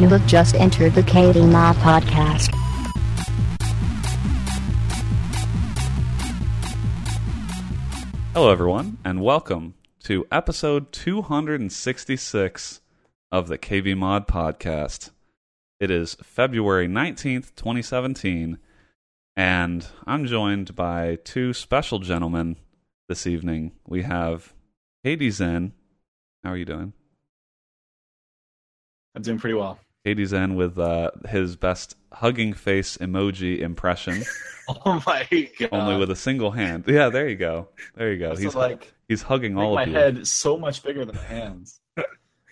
You have just entered the KBMOD podcast. Hello, everyone, and welcome to episode 266 of the KBMOD Podcast. It is February 19th, 2017, and I'm joined by two special gentlemen this evening. We have Katie Zen. How are you doing? I'm doing pretty well. Katie Zen with uh, his best hugging face emoji impression, Oh my god! only with a single hand. Yeah, there you go. There you go. He's like he's hugging all of you. My head so much bigger than my hands.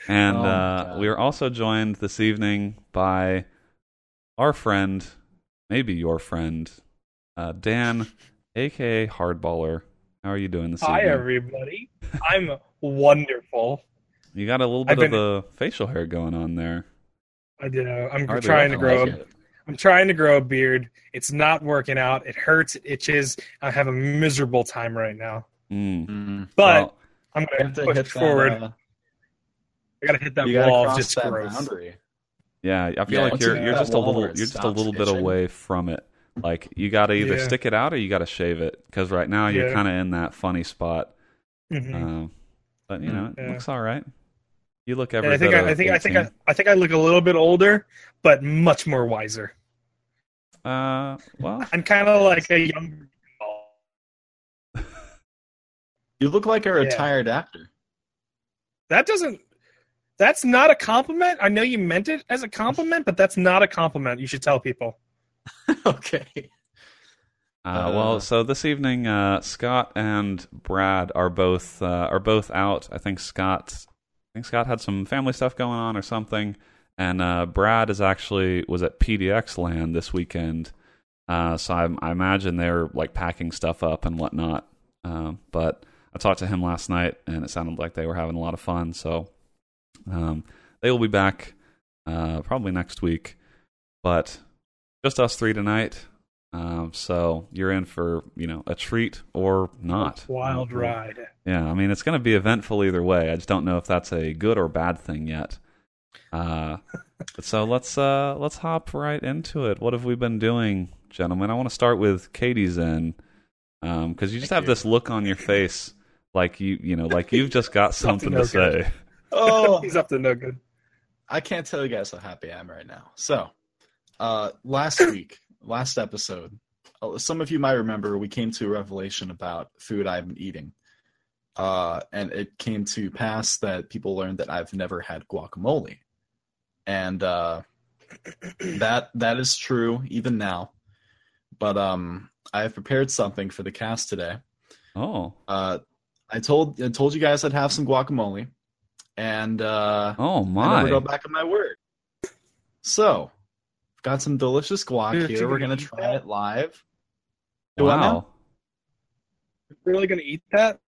And Oh, uh, we are also joined this evening by our friend, maybe your friend, uh, Dan, aka Hardballer. How are you doing this Hi, evening? everybody. I'm wonderful. You got a little bit of the facial hair going on there. I do. I'm Hardly trying to grow. like a, it. I'm trying to grow a beard. It's not working out. It hurts. It itches. I have a miserable time right now. Mm. Mm. But Well, I'm gonna have to push hit forward. That, uh, I gotta hit that you wall of cross just that growth. boundary. yeah, I feel Yeah, like once you're you you're just a little you're just a little bit itching. away from it. Like you got to either Yeah. stick it out or you got to shave it because right now you're Yeah. kind of in that funny spot. Mhm. Um, but you know, it looks all right. You look every And I think I, I of think I think I, I think I look a little bit older, but much more wiser. Uh, well, I'm kind of like a young. You look like a Yeah. retired actor. That doesn't. That's not a compliment. I know you meant it as a compliment, but that's not a compliment. You should tell people. okay. Uh, well, Uh, so this evening, uh, Scott and Brad are both uh, are both out. I think Scott, I think Scott had some family stuff going on or something, and uh, Brad is actually was at PDXLAN this weekend. Uh, so I, I imagine they're like packing stuff up and whatnot. Um, but I talked to him last night, and it sounded like they were having a lot of fun. So um, they will be back uh, probably next week, but just us three tonight. Um, so you're in for you know a treat or not. Wild Uh, ride. Yeah, I mean it's going to be eventful either way. I just don't know if that's a good or bad thing yet. Uh, so let's uh, let's hop right into it. What have we been doing, gentlemen? I want to start with Katie's in because you just Thank have you. this look on your face, like you you know like you've just got something to no good. say. Oh, He's up to no good. I can't tell you guys how happy I am right now. So, uh, last week, last episode, uh, some of you might remember we came to a revelation about food I've been eating. Uh, and it came to pass that people learned that I've never had guacamole. And uh, that that is true even now. But um, I have prepared something for the cast today. Oh, Uh, I told I told you guys I'd have some guacamole, and uh, oh I never go back on my word. So, got some delicious guac Dude, here. We're gonna gonna try that? it live. Do what Wow. now? Really gonna eat that?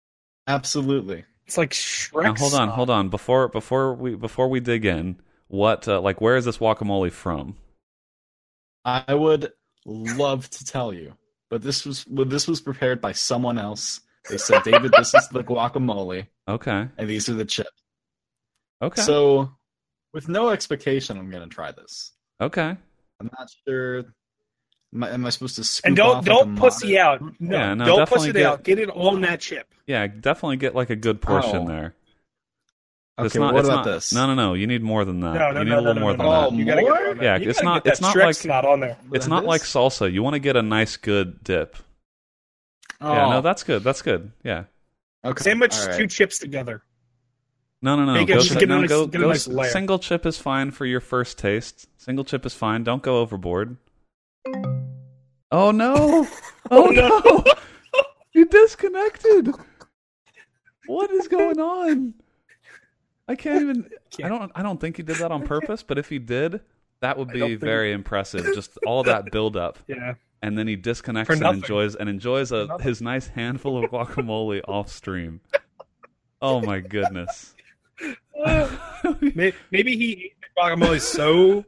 Absolutely. It's like Shrek. Now, hold on, hold on. Before before we before we dig in, what uh, like where is this guacamole from? I would love to tell you, but this was well, this was prepared by someone else. They said, "David, this is the guacamole, Okay, and these are the chips." okay, So, with no expectation, I'm gonna try this. okay. I'm not sure. Am I, am I supposed to scoop And don't off don't like a pussy modern- out. No, Yeah, no, don't definitely pussy it get- out. Get it on that chip. Yeah, definitely get like a good portion Oh. there. Okay, It's not, what it's about not- this? No, no, no. You need more than that. No, no, you need no, a little no, more no, than no, that. Oh, You gotta more? it. Yeah, You it's not- it's not like- not on there. It's Than not like salsa. You want to get a nice, good dip. Oh, Yeah, no, that's good. That's good. Yeah. okay. Sandwich all right. two chips together. No, no, no. Make Go, just si- get a no, nice- go, go nice s- layer. single chip is fine for your first taste. Single chip is fine. Don't go overboard. Oh no! Oh, oh no! you disconnected. What is going on? I can't even. I don't. I don't think he did that on purpose. But if he did, that would be very impressive. Just all that buildup. Yeah. and then he disconnects and enjoys and enjoys a, his nice handful of guacamole off stream. Oh my goodness! May- Maybe he ate the guacamole so.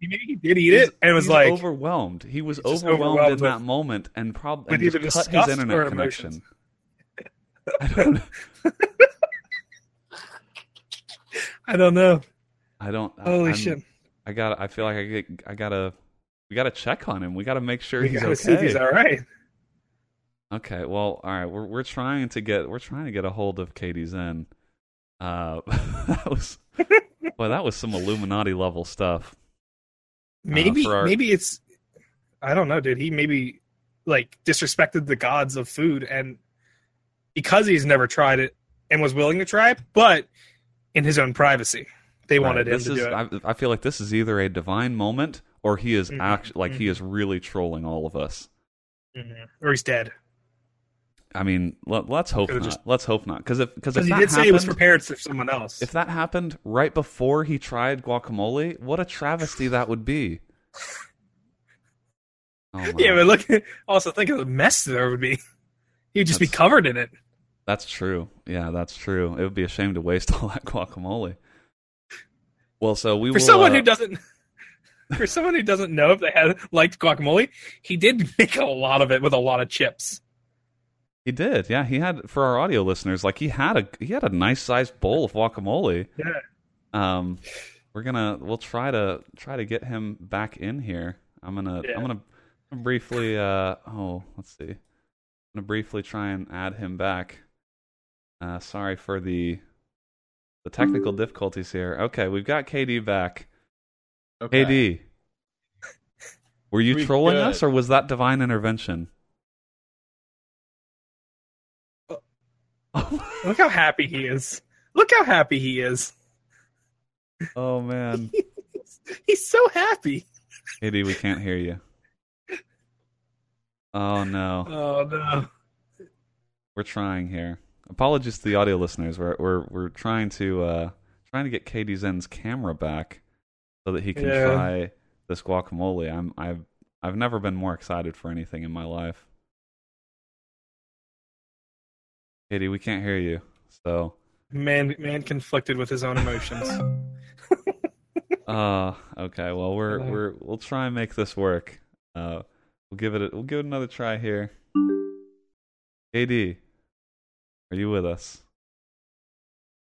Maybe he did eat it and was like, overwhelmed. He was overwhelmed, overwhelmed in with- that moment and probably and either cut his internet connection. I don't. know. I don't know. I don't. I- Holy I'm- shit. I got. I feel like I get. I gotta. We gotta check on him. We gotta make sure We he's okay. see if he's all right. Okay, well, all right. We're we're trying to get we're trying to get a hold of Katie's Zen. Uh, that was well, that was some Illuminati level stuff. Maybe for our- maybe it's I don't know, dude. He maybe like disrespected the gods of food and because he's never tried it and was willing to try it, but in his own privacy. They wanted Right, him this to is. do it. I, I feel like this is either a divine moment or he is Mhm, actually like he mhm. is really trolling all of us. Mhm. Or he's dead. I mean, let, let's hope not. just- let's hope not. Because if because he that did say he was prepared for someone else. if that happened right before he tried guacamole, what a travesty that would be. Oh yeah, but look also think of the mess there would be. He'd just be covered in it. That's true. Yeah, that's true. It would be a shame to waste all that guacamole. Well, so we For will, someone uh, who doesn't for someone who doesn't know if they had liked guacamole, he did make a lot of it with a lot of chips. He did. Yeah, he had for our audio listeners, like he had a he had a nice sized bowl of guacamole. Yeah. Um, we're gonna we'll try to try to get him back in here. I'm gonna Yeah. I'm gonna briefly uh oh let's see. I'm gonna briefly try and add him back. Uh, sorry for the the technical difficulties here. Okay, we've got KD back. Okay. KD, were you We trolling good. us or was that divine intervention? Look how happy he is. Look how happy he is. oh man, He's so happy. KD, we can't hear you. Oh no. Oh no. we're trying here. Apologies to the audio listeners. We're we're we're trying to uh trying to get Katie Zen's camera back so that he can Yeah. try this guacamole. I'm I've I've never been more excited for anything in my life. Katie, we can't hear you. So Man man conflicted with his own emotions. uh okay, well we're Hello. we're we'll try and make this work. Uh we'll give it a, we'll give it another try here. KD, are you with us?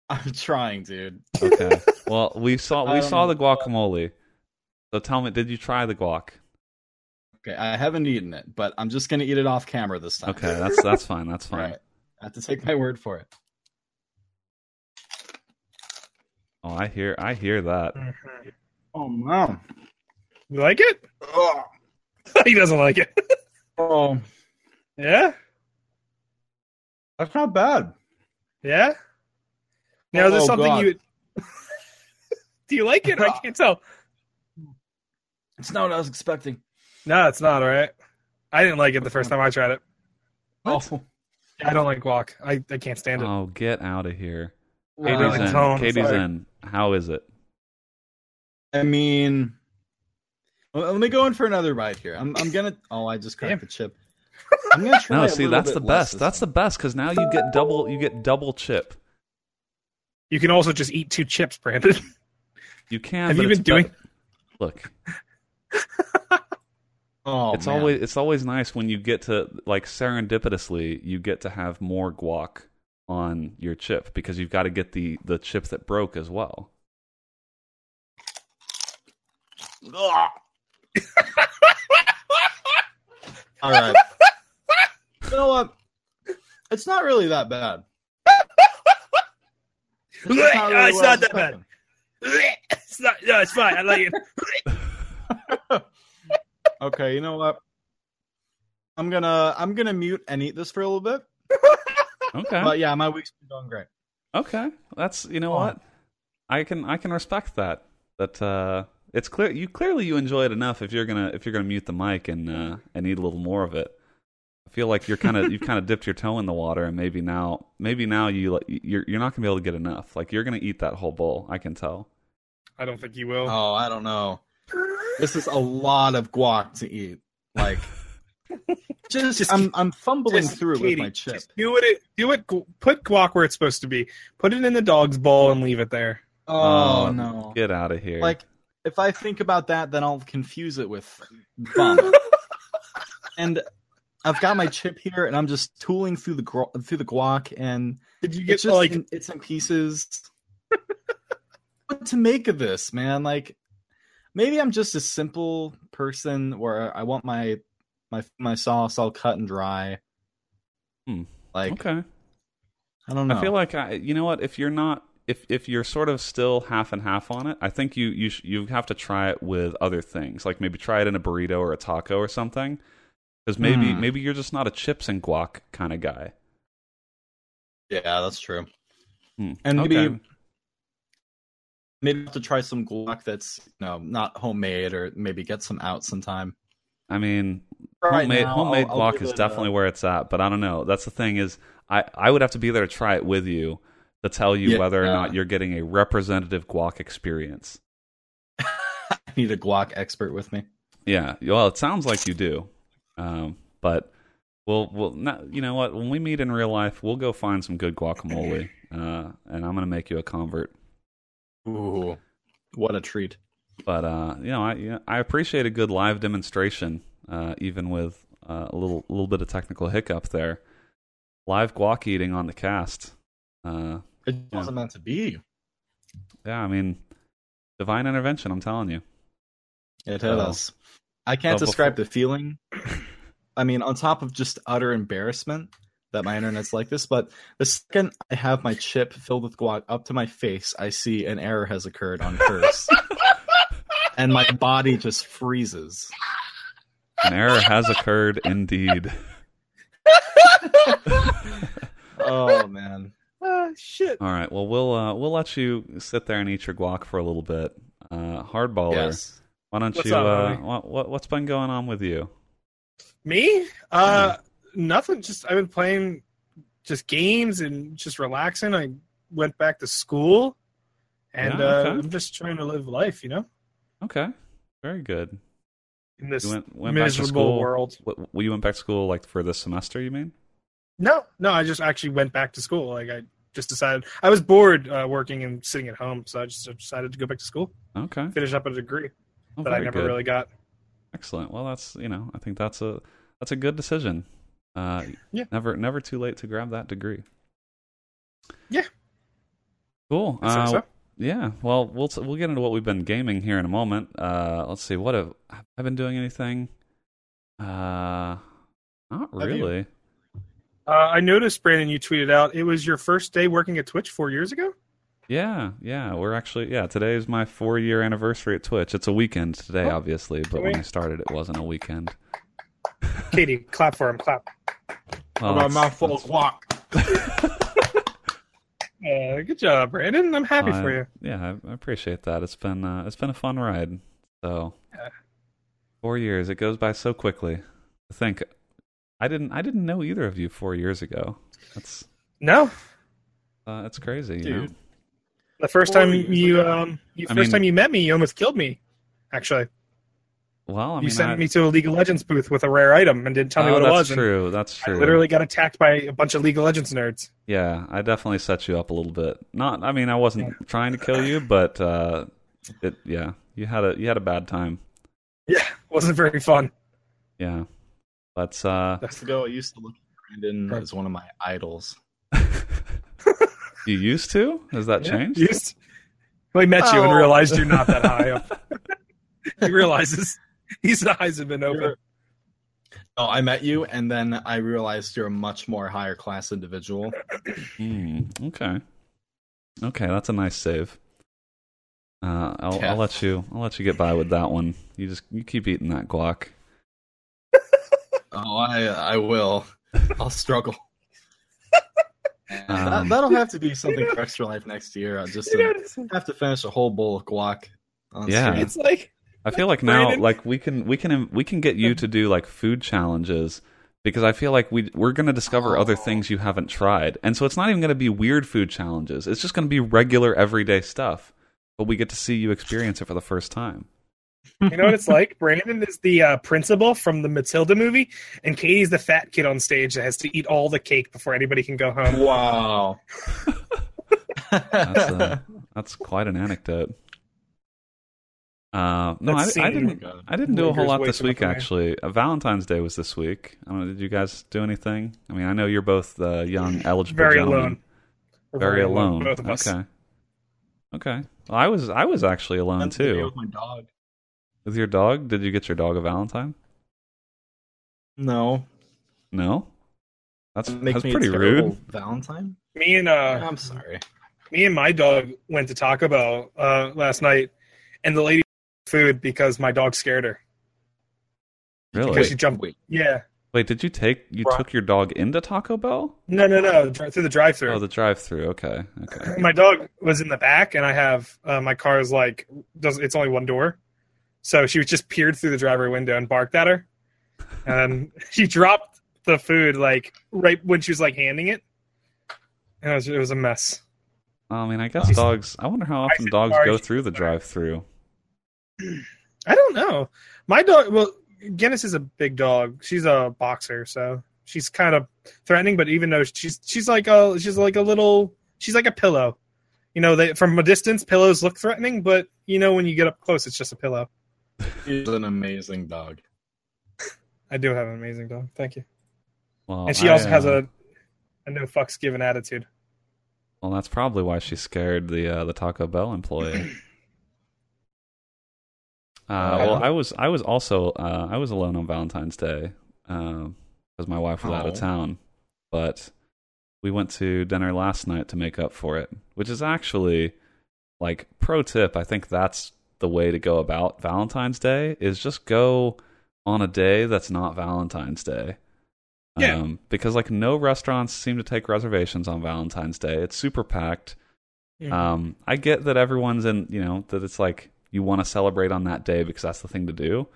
I'm trying, dude. Okay. Well, we saw we I saw the guacamole. So tell me, did you try the guac? Okay, I haven't eaten it, but I'm just gonna eat it off camera this time. Okay, that's that's fine. That's fine. right. I have to take my word for it. Oh, I hear I hear that. Mhm. Oh no. You like it? Oh, he doesn't like it. oh yeah? that's not bad. Yeah? Now is this Oh, something God. you Do you like it? I can't tell. It's not what I was expecting. No, it's not, all right. I didn't like it the first time I tried it. Oh, I don't like guac. I, I can't stand it. Oh, get out of here. Katie's like in. tone, Katie's sorry. in. How is it? I mean, well, let me go in for another bite here. I'm, I'm gonna. Oh, I just cracked Damn. the chip. I'm gonna try. No, a see, little that's the best. this That's the best because now you get double. You get double chip. You can also just eat two chips, Brandon. You can. Have but you been doing- bet- Look, Oh, it's man. always it's always nice when you get to like serendipitously you get to have more guac on your chip because you've got to get the the chip that broke as well. All right. You know what? It's not really that bad. It's not, really what I not was that bad. it's not. No, it's fine. I like it. Okay, you know what? I'm gonna I'm gonna mute and eat this for a little bit. Okay. But yeah, my week's been going great. Okay, that's you know Oh. what, I can I can respect that. That uh, it's clear you clearly you enjoy it enough if you're gonna if you're gonna mute the mic and uh, and eat a little more of it. I feel like you're kind of you've kind of dipped your toe in the water and maybe now maybe now you like, you're you're not gonna be able to get enough. Like you're gonna eat that whole bowl. I can tell. I don't think you will. Oh, I don't know. This is a lot of guac to eat. Like just, Just- I'm I'm fumbling Just, through Katie, with my chip. do it. Do it. Put guac where it's supposed to be. Put it in the dog's bowl and leave it there. Oh, Oh, no. Get out of here. Like if I think about that, then I'll confuse it with vomit. and I've got my chip here, and I'm just tooling through the gro- through the guac, and Did you it's get just like? in, it's in pieces. what to make of this, man? Like, maybe I'm just a simple person where I want my my my sauce all cut and dry. Hmm. Like Okay. I don't know. I feel like I, you know what? If you're not, if if you're sort of still half and half on it, I think you you sh- you have to try it with other things, like maybe try it in a burrito or a taco or something. Because maybe Hmm. maybe you're just not a chips and guac kind of guy. yeah, that's true. Hmm. And maybe Okay. Maybe have to try some guac that's you know not homemade, or maybe get some out sometime. I mean, Right homemade now, homemade I'll- I'll guac is it a- definitely where it's at, but I don't know. That's the thing is, I I would have to be there to try it with you to tell you Yeah. whether or not you're getting a representative guac experience. I need a guac expert with me. Yeah, well, it sounds like you do, um, but we'll we'll not, you know what? When we meet in real life, we'll go find some good guacamole, uh, and I'm gonna make you a convert. Ooh, what a treat! But uh, you know, I you know, I appreciate a good live demonstration, uh, even with uh, a little little bit of technical hiccup there. Live guac eating on the cast. Uh, It wasn't meant to be. yeah, I mean, divine intervention. I'm telling you. It So- hit us. I can't so describe the feeling. I mean, on top of just utter embarrassment that my internet's like this, but the second I have my chip filled with guac up to my face, I see an error has occurred on Curse. and my body just freezes. An error has occurred indeed. Oh man. Ah, shit. All right. Well, we'll uh, we'll let you sit there and eat your guac for a little bit. Uh, hardballer, Yes. why don't What's you? up, uh, what, what what's been going on with you? Me? Uh, nothing. Just I've been playing just games and just relaxing. I went back to school, and Yeah, uh. I'm just trying to live life. You know, Okay, very good. in this You went went miserable school. world. What, you went back to school like for this semester? You mean? No, no. I just actually went back to school. Like I just decided I was bored uh, working and sitting at home, so I just decided to go back to school, Okay. finish up a degree Oh, that I never good. really got. Excellent. Well, that's you know I think that's a that's a good decision. Uh, Yeah. Never never too late to grab that degree. Yeah. Cool. I Uh, so. Yeah, well, we'll we'll get into what we've been gaming here in a moment. Uh, let's see, what have have I been doing? Anything? Uh, not really. Uh, I noticed, Brandon, you tweeted out it was your first day working at Twitch four years ago. Yeah, yeah, we're actually yeah. Today is my four year anniversary at Twitch. It's a weekend today, Oh, obviously, but when I started, it wasn't a weekend. Katie, clap for him. Clap. Well, my it's- mouth full of guac. Uh, good job, Brandon. I'm happy I- for you. Yeah, I, I appreciate that. It's been uh, it's been a fun ride. So Yeah. four years, it goes by so quickly. I think I didn't I didn't know either of you four years ago. That's No, uh, that's crazy, you know. The first Four time you ago. um, you, I first mean- time you met me, you almost killed me. Actually, Well, I you mean, sent I, me to a League of Legends booth with a rare item and didn't tell me oh, what it was. That's true. That's true. I literally got attacked by a bunch of League of Legends nerds. Yeah, I definitely set you up a little bit. Not, I mean, I wasn't trying to kill you, but uh, it, yeah, you had a you had a bad time. Yeah, wasn't very fun. Yeah, but uh, Years ago, I used to look at Brandon as one of my idols. you used to. Has that Yeah, changed? Just, he met you and Oh. realized you're not that high up. he realizes he's the eyes have been open. You're- Oh, I met you, and then I realized you're a much more higher class individual. Hmm, okay. Okay, that's a nice save. Uh, I'll, Yeah. I'll let you. I'll let you get by with that one. You just you keep eating that guac. Oh, I I will. I'll struggle. Um, that, will have to be something for extra life next year. I just You to have to finish a whole bowl of guac. On Yeah. stream. it's like I feel like now, Brandon? like we can we can we can get you to do like food challenges because I feel like we we're going to discover other Oh. things you haven't tried, and so it's not even going to be weird food challenges. It's just going to be regular everyday stuff, but we get to see you experience it for the first time. you know what it's like. Brandon is the uh, principal from the Matilda movie, and Katie's the fat kid on stage that has to eat all the cake before anybody can go home. Wow. That's uh, that's quite an anecdote. Uh, no, I, I didn't. I didn't do a whole lot this week. Actually, uh, Valentine's Day was this week. I don't. Did you guys do anything? I mean, I know you're both uh, young, eligible Very gentlemen. alone. We're very alone. both of us. Okay. Okay. Well, I was I was actually alone Spent the day too. with my dog. With your dog? Did you get your dog a Valentine? No, No. That's make that's me pretty a terrible rude. Valentine. Me and uh, I'm sorry. me and my dog went to Taco Bell uh, last night, and the lady food because my dog scared her. Really? Because she jumped. Wait, Yeah. Wait, did you take you Right. took your dog into Taco Bell? No, no, no. Through the drive-through. Oh, the drive-through. Okay, okay. my dog was in the back, and I have uh, my car is like does it's only one door, so she was just peered through the driver window and barked at her, and she dropped the food like right when she was like handing it, and it was, it was a mess. I mean, I guess dogs. I wonder how often dogs go through the drive-through. I don't know. My dog, well, Guinness is a big dog. She's a boxer, so she's kind of threatening. But even though she's she's like a she's like a little she's like a pillow. You know, they from a distance pillows look threatening, but you know when you get up close, it's just a pillow. she's an amazing dog. I do have an amazing dog. Thank you. Well, And she I, also has uh, a a no fucks given attitude. Well, that's probably why she scared the uh, the Taco Bell employee. Uh, well, I was I was also uh, I was alone on Valentine's Day because my wife was out of Oh. town, but we went to dinner last night to make up for it, which is actually like pro tip. I think that's the way to go about Valentine's Day is just go on a day that's not Valentine's Day. Yeah. Um, because like no restaurants seem to take reservations on Valentine's Day. It's super packed. Um, I get that everyone's in, you know, that it's like you want to celebrate on that day because that's the thing to do.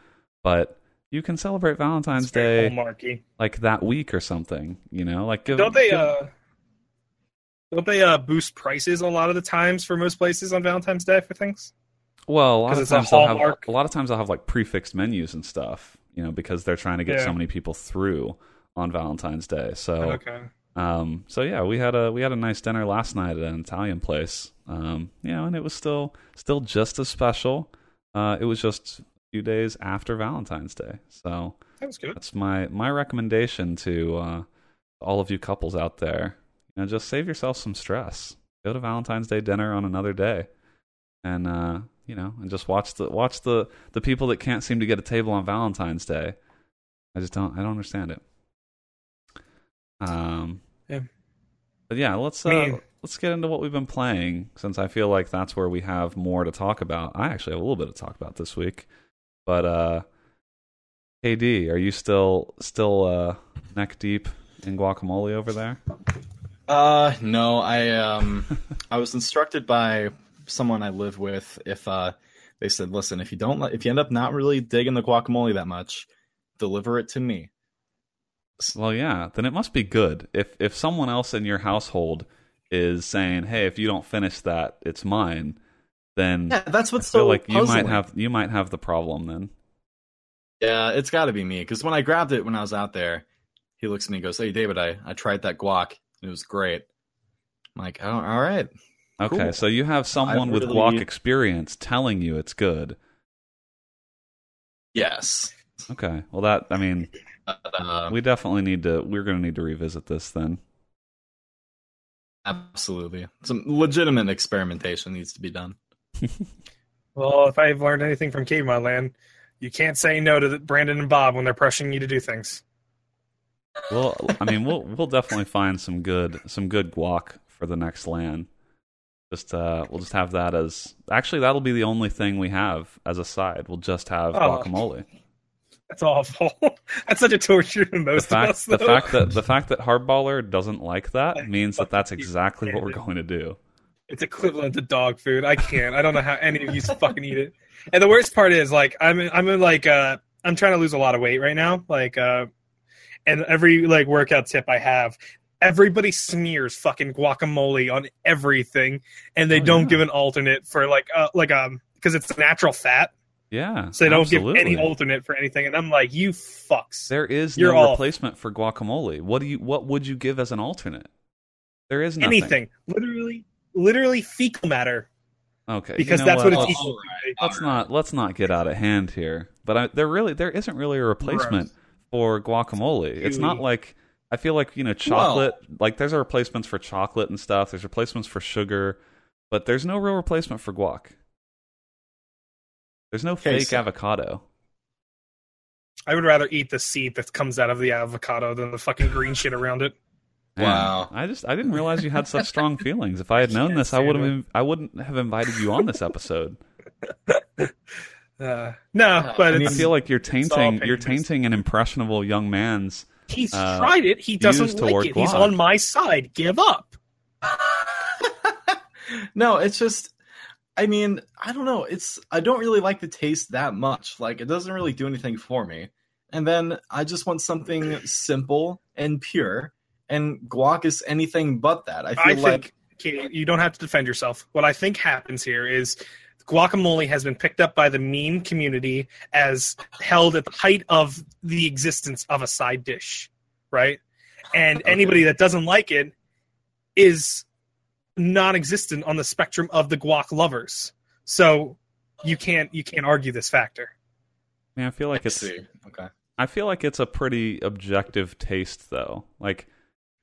But you can celebrate Valentine's Day hallmarky. like that week or something, you know, like give, Don't they give- uh don't they uh boost prices a lot of the times for most places on Valentine's Day for things? well, a lot of times they'll have a lot of times they'll have like prefixed menus and stuff, you know, because they're trying to get Yeah. so many people through on Valentine's Day. So Okay. Um, so yeah, we had a we had a nice dinner last night at an Italian place. Um, you know, and it was still still just as special. Uh, it was just a few days after Valentine's Day. So That was good. that's my my recommendation to uh, all of you couples out there. You know, just save yourself some stress. Go to Valentine's Day dinner on another day, and uh, you know, and just watch the watch the the people that can't seem to get a table on Valentine's Day. I just don't I don't understand it. Um, Yeah. but yeah, let's uh, let's get into what we've been playing since I feel like that's where we have more to talk about. I actually have a little bit to talk about this week, but uh, KD, are you still still uh, neck deep in guacamole over there? Uh, no, I um, I was instructed by someone I live with. If uh, they said, listen, if you don't, if you end up not really digging the guacamole that much, deliver it to me. Well, yeah, then it must be good. If if someone else in your household is saying, "Hey, if you don't finish that, it's mine," then Yeah, that's I what's feel so like you might have you might have the problem then. Yeah, it's got to be me because when I grabbed it when I was out there, he looks at me and goes, "Hey, David, I I tried that guac. It was great." I'm like, oh, all right. Okay, Cool. so you have someone with really- guac experience telling you it's good. Yes. Okay, well that I mean, Uh, we definitely need to. We're going to need to revisit this then. absolutely. Some legitimate experimentation needs to be done. Well, if I've learned anything from Caveman Land, you can't say no to the- Brandon and Bob when they're pressuring you to do things. Well, I mean, we'll we'll definitely find some good some good guac for the next land. Just uh, we'll just have that as actually that'll be the only thing we have as a side. We'll just have Oh. guacamole. That's awful. That's such a torture to The most of fact us. the fact that the fact that Hardballer doesn't like that means that that's exactly what we're going to do. it's equivalent to dog food. I can't. I don't know how any of you fucking eat it. And the worst part is like I'm in, I'm in like uh I'm trying to lose a lot of weight right now. Like uh and every like workout tip I have, everybody smears fucking guacamole on everything and they Oh, don't yeah. give an alternate for like uh like um because it's natural fat. Yeah, So they don't give any alternate for anything. And I'm like, you fucks. There is You're no off. replacement for guacamole. What do you? What would you give as an alternate? There is nothing. Anything. Literally literally fecal matter. Okay, you Because know that's what, what? it's Oh, equal to. let's not let's not get out of hand here. But I, there really there isn't really a replacement for guacamole. It's not like I feel like you know chocolate. like there's a replacements for chocolate and stuff. There's replacements for sugar, but there's no real replacement for guac. There's no fake Queso. avocado. I would rather eat the seed that comes out of the avocado than the fucking green shit around it. Man, Wow. I just I didn't realize you had such strong feelings. If I had known this, I would have I wouldn't have invited you on this episode. Uh, no, but I mean, I feel like you're tainting you're tainting an impressionable young man's he's uh, tried it. He doesn't like toward it. He's on my side. Give up. no, it's just I mean, I don't know. It's I don't really like the taste that much. Like it doesn't really do anything for me. And then I just want something simple and pure. And guac is anything but that. I feel I like think you don't have to defend yourself. What I think happens here is guacamole has been picked up by the meme community as held at the height of the existence of a side dish, right? And Okay. anybody that doesn't like it is non-existent on the spectrum of the guac lovers. So you can't you can't argue this factor. I mean, I feel like it's see. Okay. I feel like it's a pretty objective taste though. Like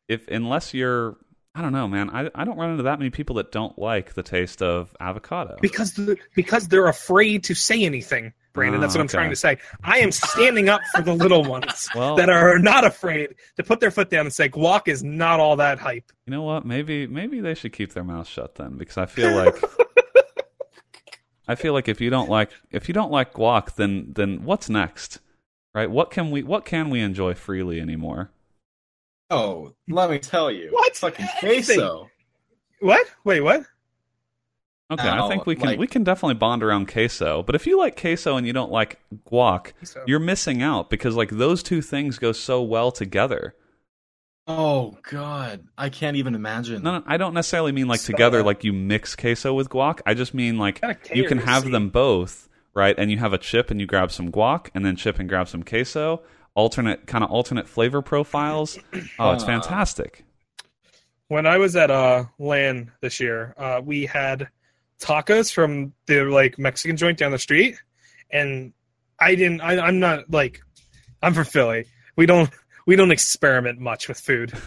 if unless you're I don't know, man. I I don't run into that many people that don't like the taste of avocado. because the, because they're afraid to say anything brandon that's Oh, what i'm oh, okay. trying to say i am standing up for the little ones Well, that are not afraid to put their foot down and say guac is not all that hype you know what? Maybe maybe they should keep their mouth shut then because I feel like I feel like if you don't like if you don't like guac then then what's next? Right? What can we what can we enjoy freely anymore? Oh, let me tell you. What? Fucking Anything. queso. what wait what Okay, I think we can like- we can definitely bond around queso. But if you like queso and you don't like guac, So- you're missing out because like those two things go so well together. Oh god. I can't even imagine. No, no, I don't necessarily mean like Spell together like you mix queso with guac. I just mean like you can have them both, right? And you have a chip and you grab some guac and then chip and grab some queso. Alternate kind of alternate flavor profiles. Oh, it's Uh, fantastic. when i was at uh land this year uh we had tacos from the like mexican joint down the street and i didn't I, i'm not like i'm from philly. We don't we don't experiment much with food.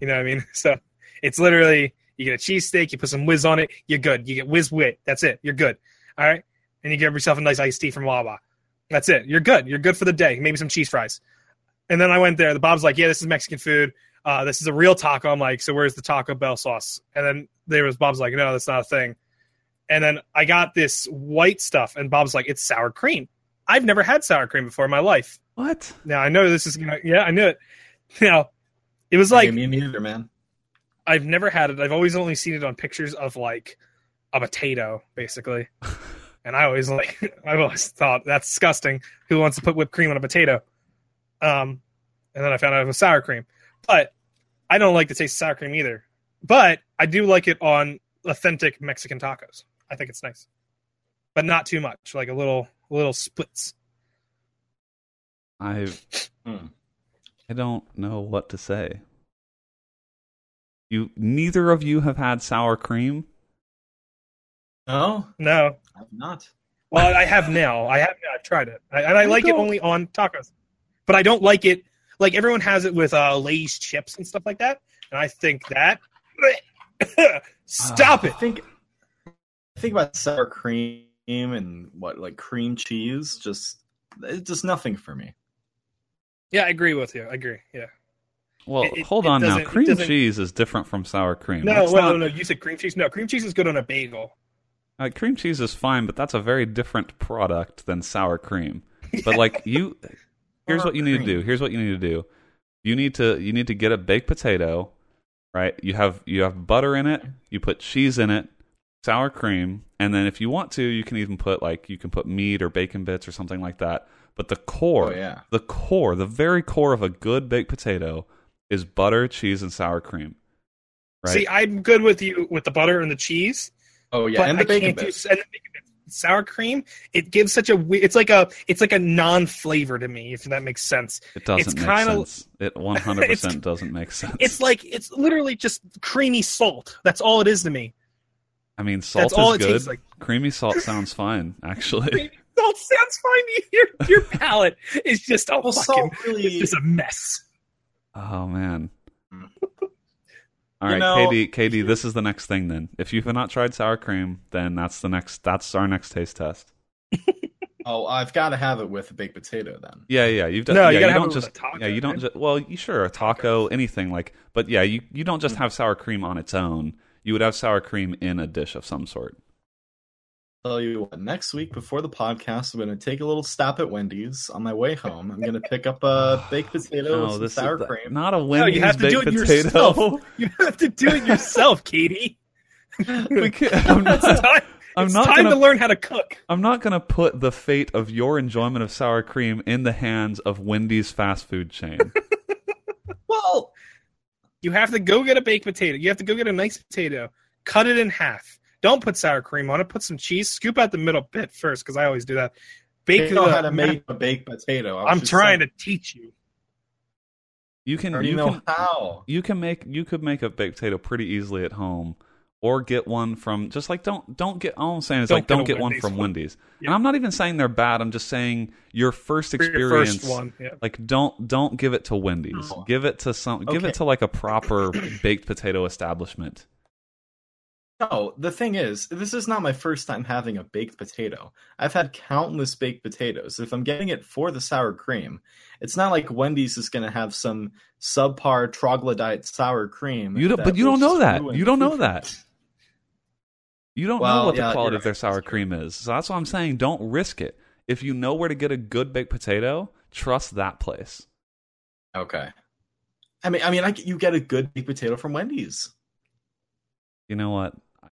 You know what i mean? So it's literally you get a cheesesteak you put some whiz on it you're good. You get whiz wit that's it you're good. All right and you get yourself a nice iced tea from wawa. That's it you're good you're good for the day maybe some cheese fries. And then i went there the bob's like yeah this is mexican food. Uh, this is a real taco. I'm like, so where's the Taco Bell sauce? And then there was Bob's like, no, that's not a thing. And then I got this white stuff, and Bob's like, it's sour cream. I've never had sour cream before in my life. What? Now I know this is gonna, yeah, I knew it. Now it was like Hey, me neither, man. I've never had it. I've always only seen it on pictures of like a potato, basically. and I always like, I've always thought that's disgusting. Who wants to put whipped cream on a potato? Um, and then I found out it was sour cream. But I don't like the taste of sour cream either. But I do like it on authentic Mexican tacos. I think it's nice, but not too much. Like a little, little splits. I Hmm. I don't know what to say. You neither of you have had sour cream. No, No, I've not. Well, I have now. I have now. I've tried it, I, and I I like it don't- only on tacos. But I don't like it like everyone has it with uh, Lay's chips and stuff like that. And I think that stop I it. I think about sour cream and what like cream cheese. Just it's just nothing for me. Yeah, I agree with you. I agree. Yeah. Well, It- it- hold it on now. Cream cheese is different from sour cream. No, well, not- no, no. You said cream cheese. No, cream cheese is good on a bagel. uh, cream cheese is fine, but that's a very different product than sour cream. But like you, here's what you need to do. Here's what you need to do. You need to you need to get a baked potato, right? You have you have butter in it. You put cheese in it, sour cream, and then if you want to, you can even put like you can put meat or bacon bits or something like that. But the core, Oh yeah. the core, the very core of a good baked potato is butter, cheese, and sour cream. Right? See, I'm good with you with the butter and the cheese. Oh yeah, but and the I bacon can't do bits. and the bacon bits. sour cream. It gives such a it's like a it's like a non flavor to me, if that makes sense. it doesn't it's make kinda- sense. It 100% doesn't make sense. It's like it's literally just creamy salt. That's all it is to me. I mean, salt That's is good. tastes like. Creamy salt sounds fine, actually. Creamy salt sounds fine. Your your palate is just a Well, fucking really. it's just a mess. Oh man. All right, All You know- KD, KD, this is the next thing then. If you've not tried sour cream, then that's the next that's our next taste test. Oh, I've got to have it with a baked potato then. Yeah, yeah. You've done. No, yeah, you gotta don't just. a taco, yeah, you don't man. just. Well, you sure a taco, anything like. But yeah, you you don't just Mm. have sour cream on its own. You would have sour cream in a dish of some sort. Tell you what, next week before the podcast, I'm going to take a little stop at Wendy's on my way home. I'm going to pick up a baked potato with some sour is cream. not a No, Wendy's you have to do baked it potato. yourself. You have to do it yourself, Katie. We can't- I'm it's not, time, I'm it's not time gonna- to learn how to cook. I'm not going to put the fate of your enjoyment of sour cream in the hands of Wendy's fast food chain. Well, You have to go get a baked potato. You have to go get a nice potato, cut it in half. Don't put sour cream on it. Put some cheese. Scoop out the middle bit first, because I always do that. I Bake know the- how to make a baked potato. I was I'm trying saying, to teach you. You can I already you know can how. you can make you could make a baked potato pretty easily at home or get one from just like don't don't get all I'm saying is Don't like get don't a get one from one. Wendy's. Yeah. And I'm not even saying they're bad. I'm just saying your first For your experience first one. Yeah. like don't don't give it to Wendy's. No. Give it to some give it to like a proper baked potato establishment. No, the thing is, this is not my first time having a baked potato. I've had countless baked potatoes. If I'm getting it for the sour cream, it's not like Wendy's is going to have some subpar troglodyte sour cream. You don't, but you don't know that. You don't know that. You don't know what yeah, the quality of their sour cream is. So that's what I'm saying. Don't risk it. If you know where to get a good baked potato, trust that place. Okay. I mean, I mean, I, you get a good baked potato from Wendy's. You know what?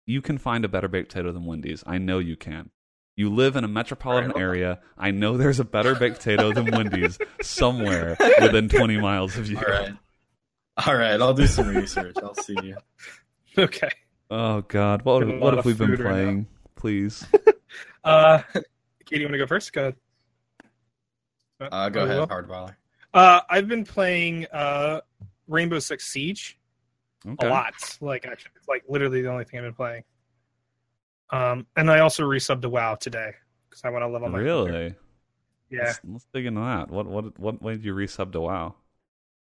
You can find a better baked potato than Wendy's. I know you can. You live in a metropolitan Right. area. I know there's a better baked potato than Wendy's somewhere within 20 miles of you. All right. All right, I'll do some research. I'll see you. Okay. Oh God, what Getting what have we been food right playing? Please. Uh, Katie, you want to go first? Go ahead. Uh, go I ahead, will. Hardballer. Uh, I've been playing uh, Rainbow Six Siege Okay. a lot. Like actually, it's like literally the only thing I've been playing. Um, and I also resubbed to WoW today because I want to level my character. Really? Yeah. Let's, let's dig into that. What what what way did you resub to WoW?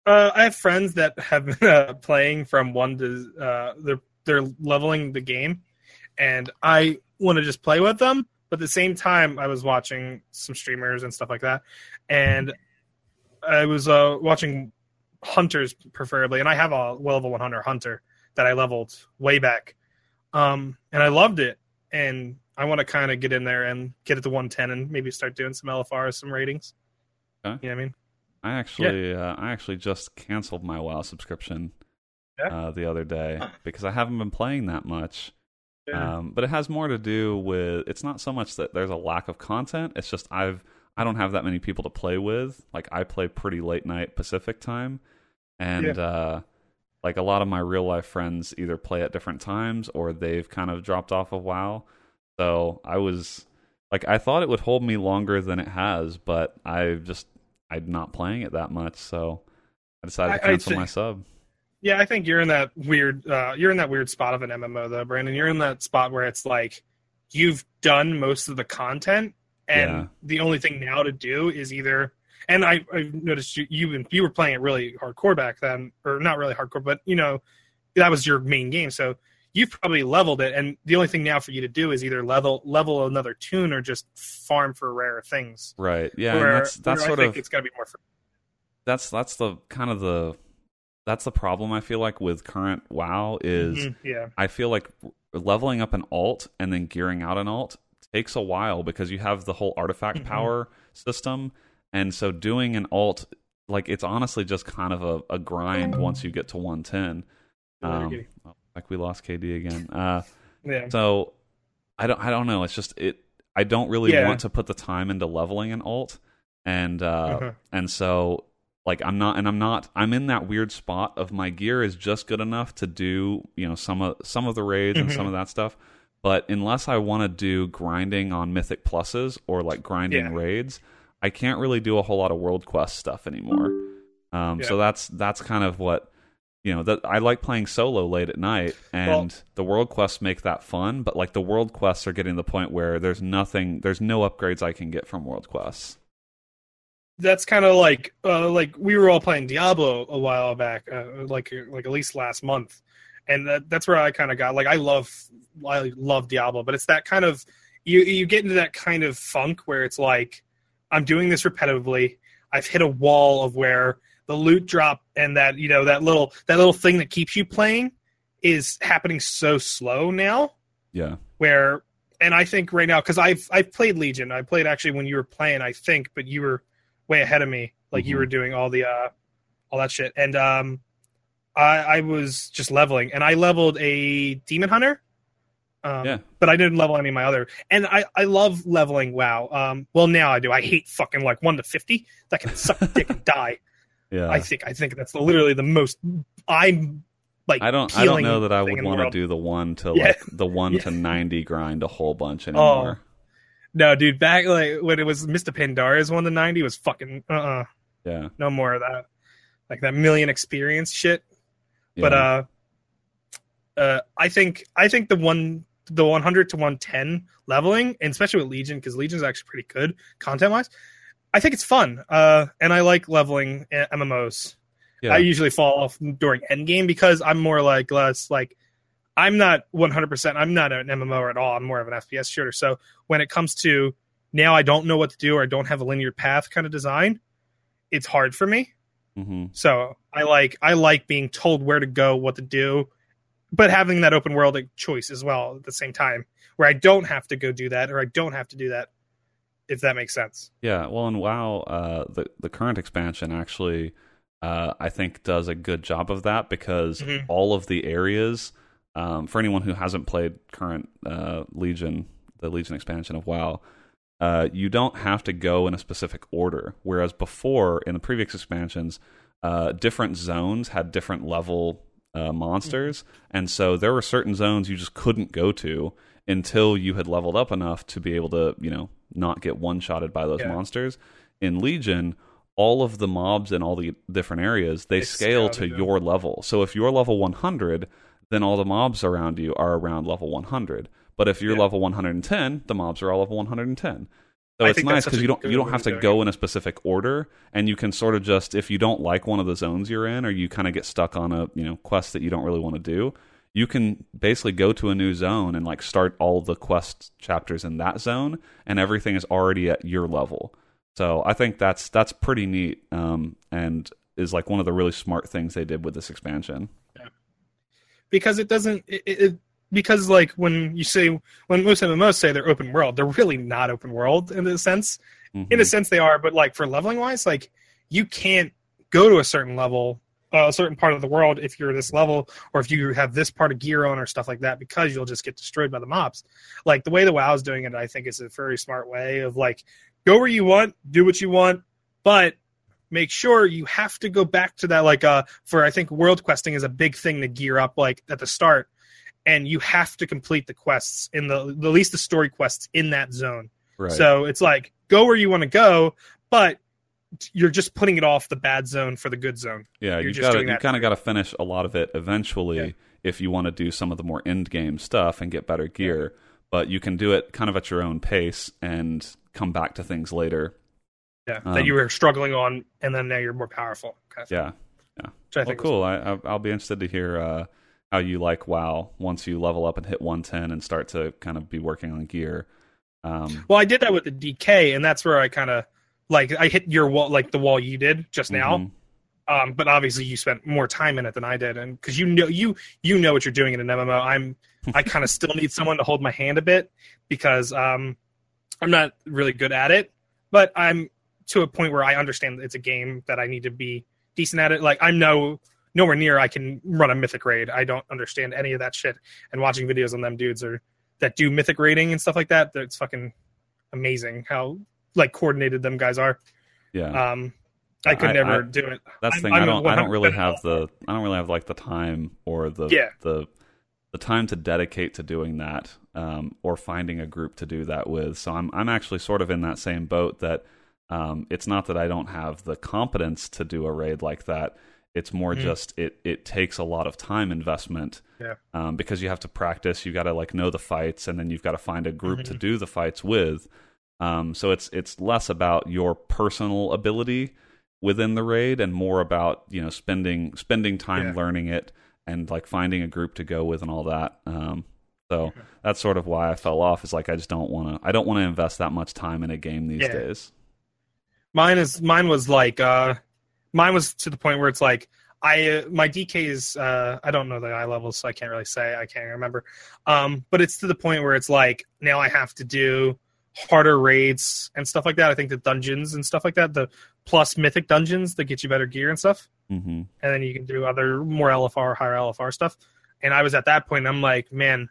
Uh, I have friends that have been uh, playing from one to uh, they're they're leveling the game, and I want to just play with them. But at the same time, I was watching some streamers and stuff like that, and I was uh, watching hunters preferably, and I have a level 100 hunter that I leveled way back, um, and I loved it. And I want to kind of get in there and get it to 110 and maybe start doing some LFRs, some ratings. Okay. You know what I mean? I actually uh, I actually just canceled my WoW subscription Yeah. Uh, the other day because I haven't been playing that much. Yeah. Um, but it has more to do with it's not so much that there's a lack of content. It's just I've I don't have that many people to play with. Like I play pretty late night Pacific time, and uh, like a lot of my real life friends either play at different times or they've kind of dropped off of WoW. So I was like I thought it would hold me longer than it has, but I just I'm not playing it that much, so I decided to I- cancel my sub. Yeah, I think you're in that weird. Uh, you're in that weird spot of an MMO, though, Brandon. You're in that spot where it's like you've done most of the content, and Yeah. the only thing now to do is either. And I, I've noticed you, you you were playing it really hardcore back then, or not really hardcore, but you know that was your main game. So you've probably leveled it, and the only thing now for you to do is either level level another toon or just farm for rare things. Right. Yeah. and Where- that's that's sort I think of it's got to be more. For, that's that's the kind of the that's the problem I feel like with current WoW is Mhm, yeah, I feel like leveling up an alt and then gearing out an alt takes a while because you have the whole artifact Mhm. power system, and so doing an alt like it's honestly just kind of a, a grind once you get to 110. Um, like we lost KD again. Uh, yeah. so I don't I don't know. It's just it. I don't really Yeah. want to put the time into leveling an alt, and uh, Uh-huh. and so like I'm not and I'm not I'm in that weird spot of my gear is just good enough to do you know some of some of the raids and Mhm. some of that stuff. But unless I want to do grinding on mythic pluses or like grinding Yeah. raids, I can't really do a whole lot of world quest stuff anymore. Um, Yeah. So that's that's kind of what you know that I like playing solo late at night, and Well- the world quests make that fun. But like the world quests are getting to the point where there's nothing, there's no upgrades I can get from world quests. That's kind of like uh, like we were all playing Diablo a while back, uh, like like at least last month, and that, that's where I kind of got like I love I love Diablo, but it's that kind of you you get into that kind of funk where it's like I'm doing this repetitively. I've hit a wall of where the loot drop and that you know that little that little thing that keeps you playing is happening so slow now Yeah. where and I think right now because I've I've played Legion. I played actually when you were playing, I think, but you were way ahead of me. Like you Mhm. were doing all the uh all that shit. And um I I was just leveling and I leveled a demon hunter. Um Yeah. but I didn't level any of my other and I I love leveling WoW. Um well now I do. I hate fucking like 1 to 50. That can suck dick and die. Yeah. I think I think that's literally the most I'm like I don't. I don't know that I would want to do the one to Yeah. like the one Yeah. Oh. to ninety grind a whole bunch anymore. No, dude, back like when it was Mists of Pandaria one to ninety was fucking uh uh Yeah. no more of that. Like that million experience shit. yeah. But uh uh I think I think the one the one hundred to one ten leveling, and especially with Legion, because Legion's actually pretty good content wise. I think it's fun. Uh and I like leveling uh, MMOs. yeah. I usually fall off during endgame because I'm more like less like I'm not 100%. I'm not an MMO at all. I'm more of an FPS shooter. So when it comes to now, I don't know what to do or I don't have a linear path kind of design. It's hard for me. hmm So I like I like being told where to go, what to do, but having that open world choice as well at the same time, where I don't have to go do that or I don't have to do that. If that makes sense. Yeah, well, and WoW, uh, the the current expansion actually, uh, I think, does a good job of that because Mhm. all of the areas, um, for anyone who hasn't played current uh, Legion, the Legion expansion of WoW, uh, you don't have to go in a specific order. Whereas before, in the previous expansions, uh, different zones had different level uh, monsters, and so there were certain zones you just couldn't go to until you had leveled up enough to be able to, you know, not get one shotted by those Yeah. monsters. In Legion, all of the mobs in all the different areas they They scale to your level. So if you're level 100, then all the mobs around you are around level 100. But if you're Yeah. level 110, the mobs are all level 110. So I it's nice because you don't you don't have to go in a specific order, and you can sort of just if you don't like one of the zones you're in, or you kind of get stuck on a you know quest that you don't really want to do, you can basically go to a new zone and like start all the quest chapters in that zone, and everything is already at your level. So I think that's that's pretty neat, um, and is like one of the really smart things they did with this expansion. Because it doesn't it, it because like when you say when most MMOs say they're open world, they're really not open world in a sense. In a Mhm. sense, they are, but like for leveling wise, like you can't go to a certain level, uh, a certain part of the world if you're this level, or if you have this part of gear on or stuff like that, because you'll just get destroyed by the mobs. Like the way the WoW is doing it, I think is a very smart way of like go where you want, do what you want, but make sure you have to go back to that like uh for I think world questing is a big thing to gear up like at the start and you have to complete the quests in the the least the story quests in that zone. right. So it's like go where you want to go, but you're just putting it off the bad zone for the good zone. Yeah, You're you just got doing you kind of got to finish a lot of it eventually Yeah. if you want to do some of the more end game stuff and get better gear. But you can do it kind of at your own pace and come back to things later. Yeah, Um, that you were struggling on, and then now you're more powerful. Kind of thing, Yeah. which I Well, think cool. I, I, I'll be interested to hear uh, how you like WoW once you level up and hit 110 and start to kind of be working on gear. Um, Well, I did that with the DK, and that's where I kind of like I hit your wall, like the wall you did just now. mhm. Um, but obviously you spent more time in it than I did, and because you know you you know what you're doing in an MMO. I'm I kind of still need someone to hold my hand a bit because um, I'm not really good at it, but I'm to a point where I understand that it's a game that I need to be decent at it. Like I'm no nowhere near I can run a mythic raid. I don't understand any of that shit. And watching videos on them dudes or that do mythic raiding and stuff like that, that's fucking amazing how like coordinated them guys are. yeah. Um, I could I- never I- do it. That's the I'm- thing. I don't. I don't really have the. I don't really have like the time or the Yeah. the the time to dedicate to doing that, um, or finding a group to do that with. So I'm I'm actually sort of in that same boat. That um, it's not that I don't have the competence to do a raid like that. It's more Mhm. just it it takes a lot of time investment. Yeah. Um, because you have to practice. You got to like know the fights, and then you've got to find a group to Mhm. do the fights with. Um, so it's it's less about your personal ability within the raid and more about you know spending spending time Yeah. learning it and like finding a group to go with and all that. Um, So that's sort of why I fell off. Is like I just don't want to. I don't want to invest that much time in a game these Yeah. days. Mine is mine was like uh mine was to the point where it's like I uh, my DK is uh I don't know the eye levels so I can't really say I can't remember. Um but it's to the point where it's like now I have to do harder raids and stuff like that. I think the dungeons and stuff like that, the plus mythic dungeons that get you better gear and stuff. hmm And then you can do other more LFR, higher LFR stuff. And I was at that point, I'm like, man,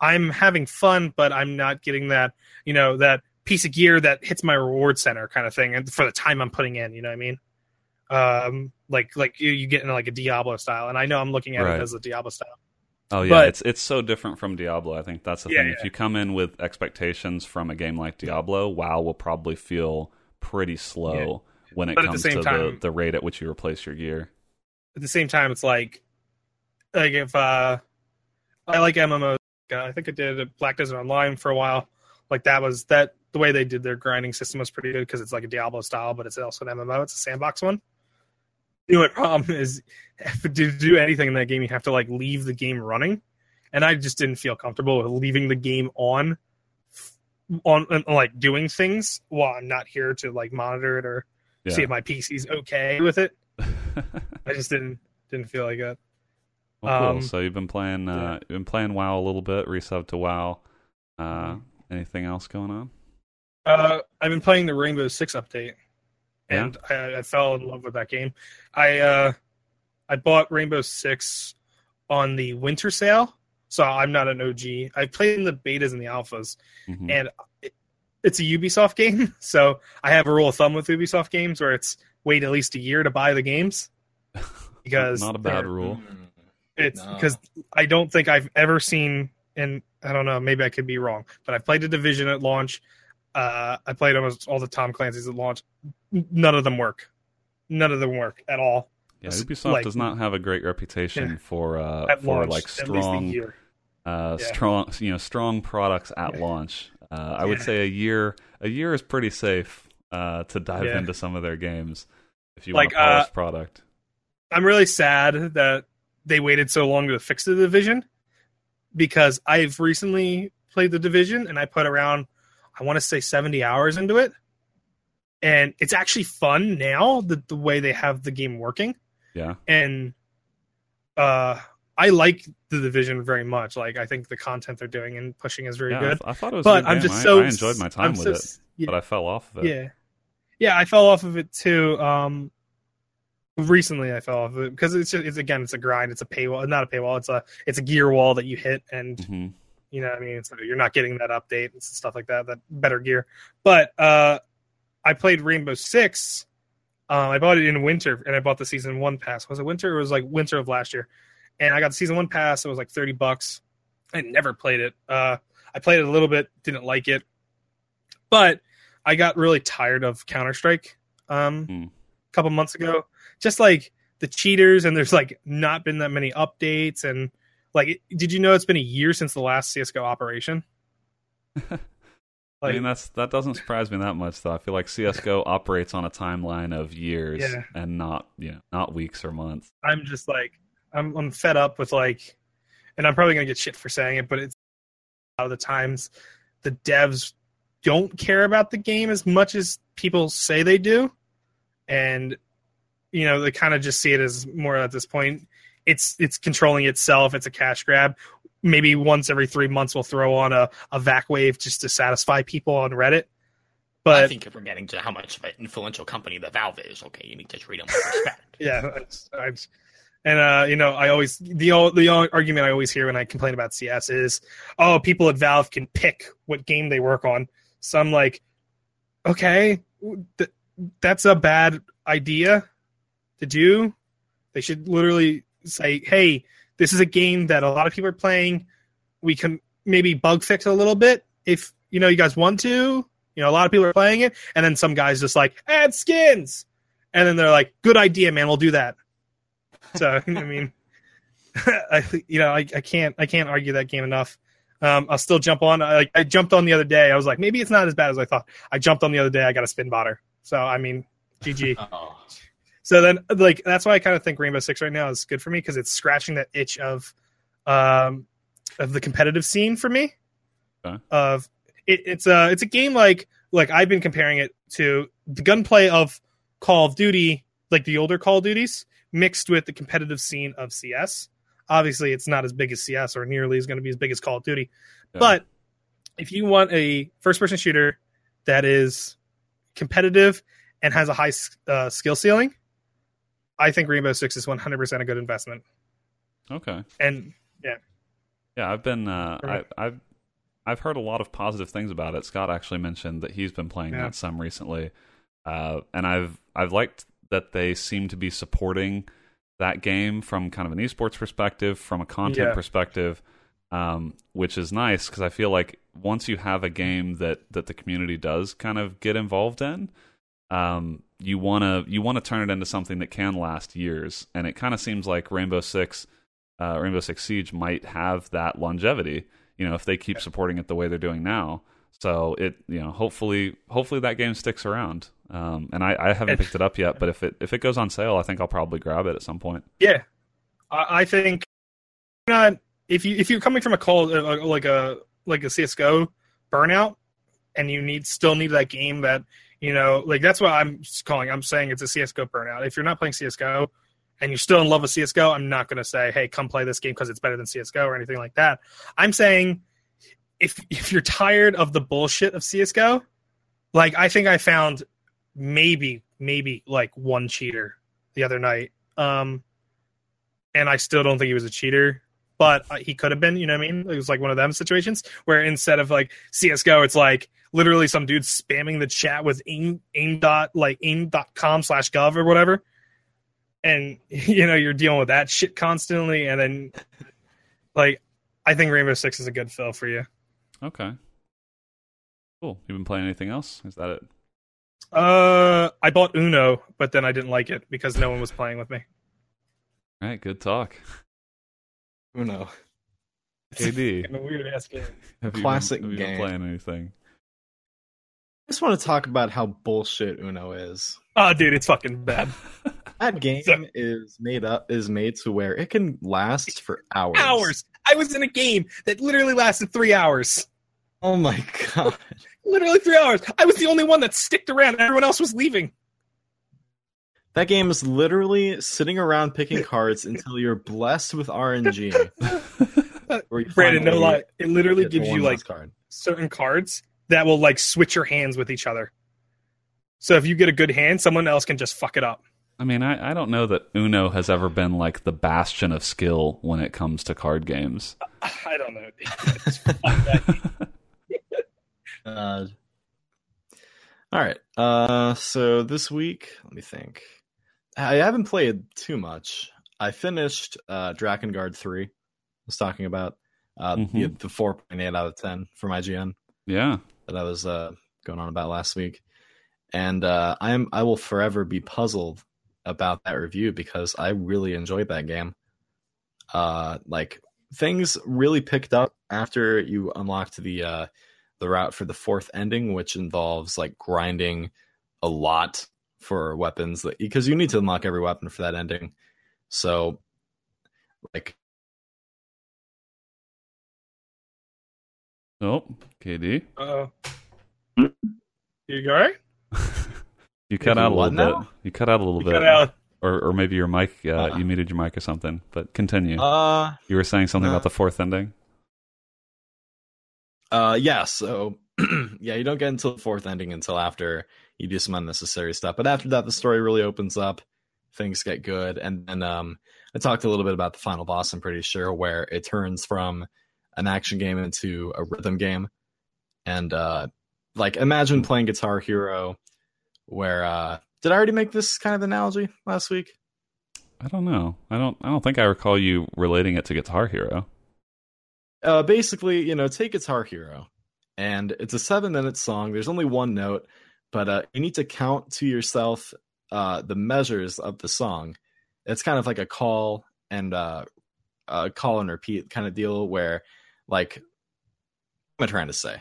I'm having fun, but I'm not getting that, you know, that piece of gear that hits my reward center kind of thing and for the time I'm putting in, you know what I mean? Um like like you, you get in like a Diablo style. And I know I'm looking at Right. it as a Diablo style. Oh yeah, But- it's it's so different from Diablo. I think that's the Yeah, thing. yeah. If you come in with expectations from a game like Diablo, WoW will probably feel pretty slow when it But at the comes to the, time- the rate at which you replace your gear. At the same time it's like like if uh I like MMOs. I think I did Black Desert Online for a while. Like that was that the way they did their grinding system was pretty good because it's like a Diablo style, but it's also an MMO. It's a sandbox one. The only problem is to do anything in that game, you have to like leave the game running, and I just didn't feel comfortable with leaving the game on, on like doing things while I'm not here to like monitor it or Yeah. see if my PC's okay with it. I just didn't didn't feel like that. well, cool. Um, so you've been playing uh, yeah. you've been playing WoW a little bit, resub to WoW. Uh, Mm-hmm. anything else going on? Uh, I've been playing the Rainbow Six update, Yeah? and I, I fell in love with that game. I uh, I bought Rainbow Six on the winter sale, so I'm not an OG. I played in the betas and the alphas, Mhm. and it, it's a Ubisoft game, so I have a rule of thumb with Ubisoft games where it's wait at least a year to buy the games because not a bad rule. Mm. It's No. because I don't think I've ever seen, and I don't know, maybe I could be wrong, but I've played a Division at launch. Uh, I played almost all the Tom Clancy's at launch. None of them work. None of them work at all Yeah, Ubisoft like- does not have a great reputation Yeah. for uh, for launch. like at least a strong year. uh, Yeah. strong you know strong products at Yeah. launch. Uh, I would say a year a year is pretty safe uh, to dive into some of their games if you Like, want a polished uh, product. I'm really sad that they waited so long to fix the Division because I've recently played the Division and I put around, I want to say 70 hours into it. And it's actually fun now, the, the way they have the game working. Yeah, and uh I like the division very much. Like I think the content they're doing and pushing is very yeah. Good. th- I, thought it was. But good I'm just I, so I enjoyed my time I'm with so- it, Yeah, but I fell off of it. yeah, yeah. I fell off of it too. Um, recently I fell off of it because it's just, it's again it's a grind. It's a paywall, not a paywall. It's a it's a gear wall that you hit, and hmm you know what I mean. So you're not getting that update and stuff like that. That better gear. But uh, I played Rainbow Six. Um, I bought it in winter, and I bought the season one pass. Was it winter? It was like winter of last year, and I got the season one pass. It was like thirty bucks. I never played it. Uh, I played it a little bit, didn't like it, but I got really tired of Counter Strike um, Hmm. a couple months ago. Just like the cheaters, and there's like not been that many updates, and like, did you know it's been a year since the last CS:GO operation? I mean, that's that doesn't surprise me that much, though. I feel like CS:GO operates on a timeline of years Yeah. and not you know not weeks or months. I'm just like I'm I'm fed up with like and I'm probably gonna get shit for saying it, but it's a lot of the times the devs don't care about the game as much as people say they do. And you know, they kind of just see it as more at this point. It's it's controlling itself, it's a cash grab. Maybe once every three months we'll throw on a, a vac wave just to satisfy people on Reddit. But I think you're forgetting to how much of an influential company the Valve is. Okay, you need to treat them with respect. yeah it's- and uh you know i always the the argument i always hear when i complain about cs is oh people at valve can pick what game they work on so i'm like okay th- that's a bad idea to do they should literally say hey this is a game that a lot of people are playing we can maybe bug fix a little bit if you know you guys want to you know a lot of people are playing it and then some guys just like add skins and then they're like good idea man we'll do that so I mean, I you know I, I can't I can't argue that game enough. Um, I'll still jump on. I, I jumped on the other day. I was like, maybe it's not as bad as I thought. I jumped on the other day. I got a spin botter. So I mean, GG. So then like that's why I kind of think Rainbow Six right now is good for me because it's scratching that itch of, um, of the competitive scene for me. Okay. Of it, it's a it's a game like like I've been comparing it to the gunplay of Call of Duty, like the older Call of Duties, mixed with the competitive scene of CS. Obviously, it's not as big as CS or nearly as going to be as big as Call of Duty, Yeah. but if you want a first person shooter that is competitive and has a high uh, skill ceiling, I think Rainbow Six is 100% a good investment. Okay. And Yeah, Yeah, I've been uh, Right. I, I've I've heard a lot of positive things about it. Scott actually mentioned that he's been playing Yeah. that some recently, uh, and I've I've liked that they seem to be supporting that game from kind of an esports perspective, from a content Yeah. perspective, um, which is nice because I feel like once you have a game that that the community does kind of get involved in, um, you wanna you wanna turn it into something that can last years, and it kind of seems like Rainbow Six uh, Rainbow Six Siege might have that longevity. You know, if they keep supporting it the way they're doing now. So it, you know, hopefully, hopefully that game sticks around. Um, and I, I haven't picked it up yet, but if it if it goes on sale, I think I'll probably grab it at some point. yeah, I, I think not if you if you're coming from a call uh, like a like a CS:GO burnout, and you need still need that game that you know like that's what I'm calling. I'm saying it's a CS:GO burnout. If you're not playing CS:GO and you're still in love with CS:GO, I'm not going to say, "Hey, come play this game because it's better than CS:GO" or anything like that. I'm saying if if you're tired of the bullshit of CS:GO, like I think I found maybe maybe like one cheater the other night. Um and I still don't think he was a cheater, but uh, he could have been, you know what I mean? It was like one of them situations where instead of like CS:GO it's like literally some dude spamming the chat with aim aim dot like aim.com slash gov or whatever. And you know, you're dealing with that shit constantly and then like I think Rainbow Six is a good fill for you. Okay, cool. You been playing anything else? Is that it? Uh, I bought Uno, but then I didn't like it because no one was playing with me. All right, good talk. Uno. KD, a weird ass game. have you Classic been, have you been game. playing anything? I just want to talk about how bullshit Uno is. Oh, dude, it's fucking bad. That game So- is made up is made to where it can last for hours. Hours. I was in a game that literally lasted three hours. Oh my god. Literally three hours. I was the only one that sticked around. and Everyone else was leaving. That game is literally sitting around picking cards until you're blessed with RNG. Brandon, no lie. It literally gives you like card. certain cards that will like switch your hands with each other. So if you get a good hand, someone else can just fuck it up. I mean, I, I don't know that Uno has ever been like the bastion of skill when it comes to card games. I don't know. It's fuck that game. Uh, all right. Uh, so this week, let me think. I haven't played too much. I finished uh, Drakengard 3. I was talking about uh, Mhm. the, the 4.8 out of 10 from IGN yeah, that I was uh, going on about last week. And uh, I am I will forever be puzzled about that review because I really enjoyed that game. Uh, like things really picked up after you unlocked the uh, the route for the fourth ending, which involves like grinding a lot for weapons because you need to unlock every weapon for that ending. So, like Oh, KD, Uh, Hmm? you all right? you cut you out a what little now? bit. You cut out a little You bit, cut out. or or maybe your mic. Uh, Uh. you muted your mic or something. But continue. uh you were saying something no. about the fourth ending. Uh, yeah. So, yeah, you don't get into the fourth ending until after you do some unnecessary stuff. But after that, the story really opens up. Things get good, and then um, I talked a little bit about the final boss. I'm pretty sure where it turns from an action game into a rhythm game, and uh, like imagine playing Guitar Hero, where uh, did I already make this kind of analogy last week? I don't know. I don't. I don't think I recall you relating it to Guitar Hero. uh, basically, you know, take Guitar Hero, and it's a seven minute song. There's only one note, but uh, you need to count to yourself uh, the measures of the song. It's kind of like a call and uh, a call and repeat kind of deal where, like, what am I trying to say?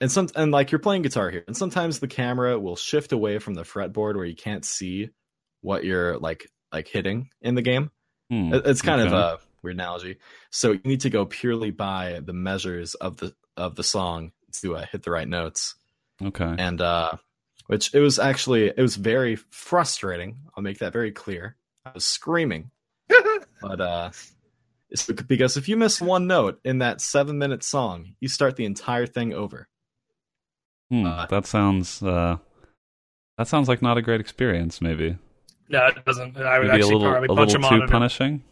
And some and like you're playing guitar here, and sometimes the camera will shift away from the fretboard where you can't see what you're like like hitting in the game. Hmm, It's kind of okay. uh, weird analogy. So you need to go purely by the measures of the of the song to uh, hit the right notes. Okay. And uh, which it was actually it was very frustrating. I'll make that very clear. I was screaming, but uh, it's because if you miss one note in that seven minute song, you start the entire thing over. Hmm, uh, that sounds uh, that sounds like not a great experience. Maybe No, it doesn't. I would maybe a little probably a punch little him too punishing.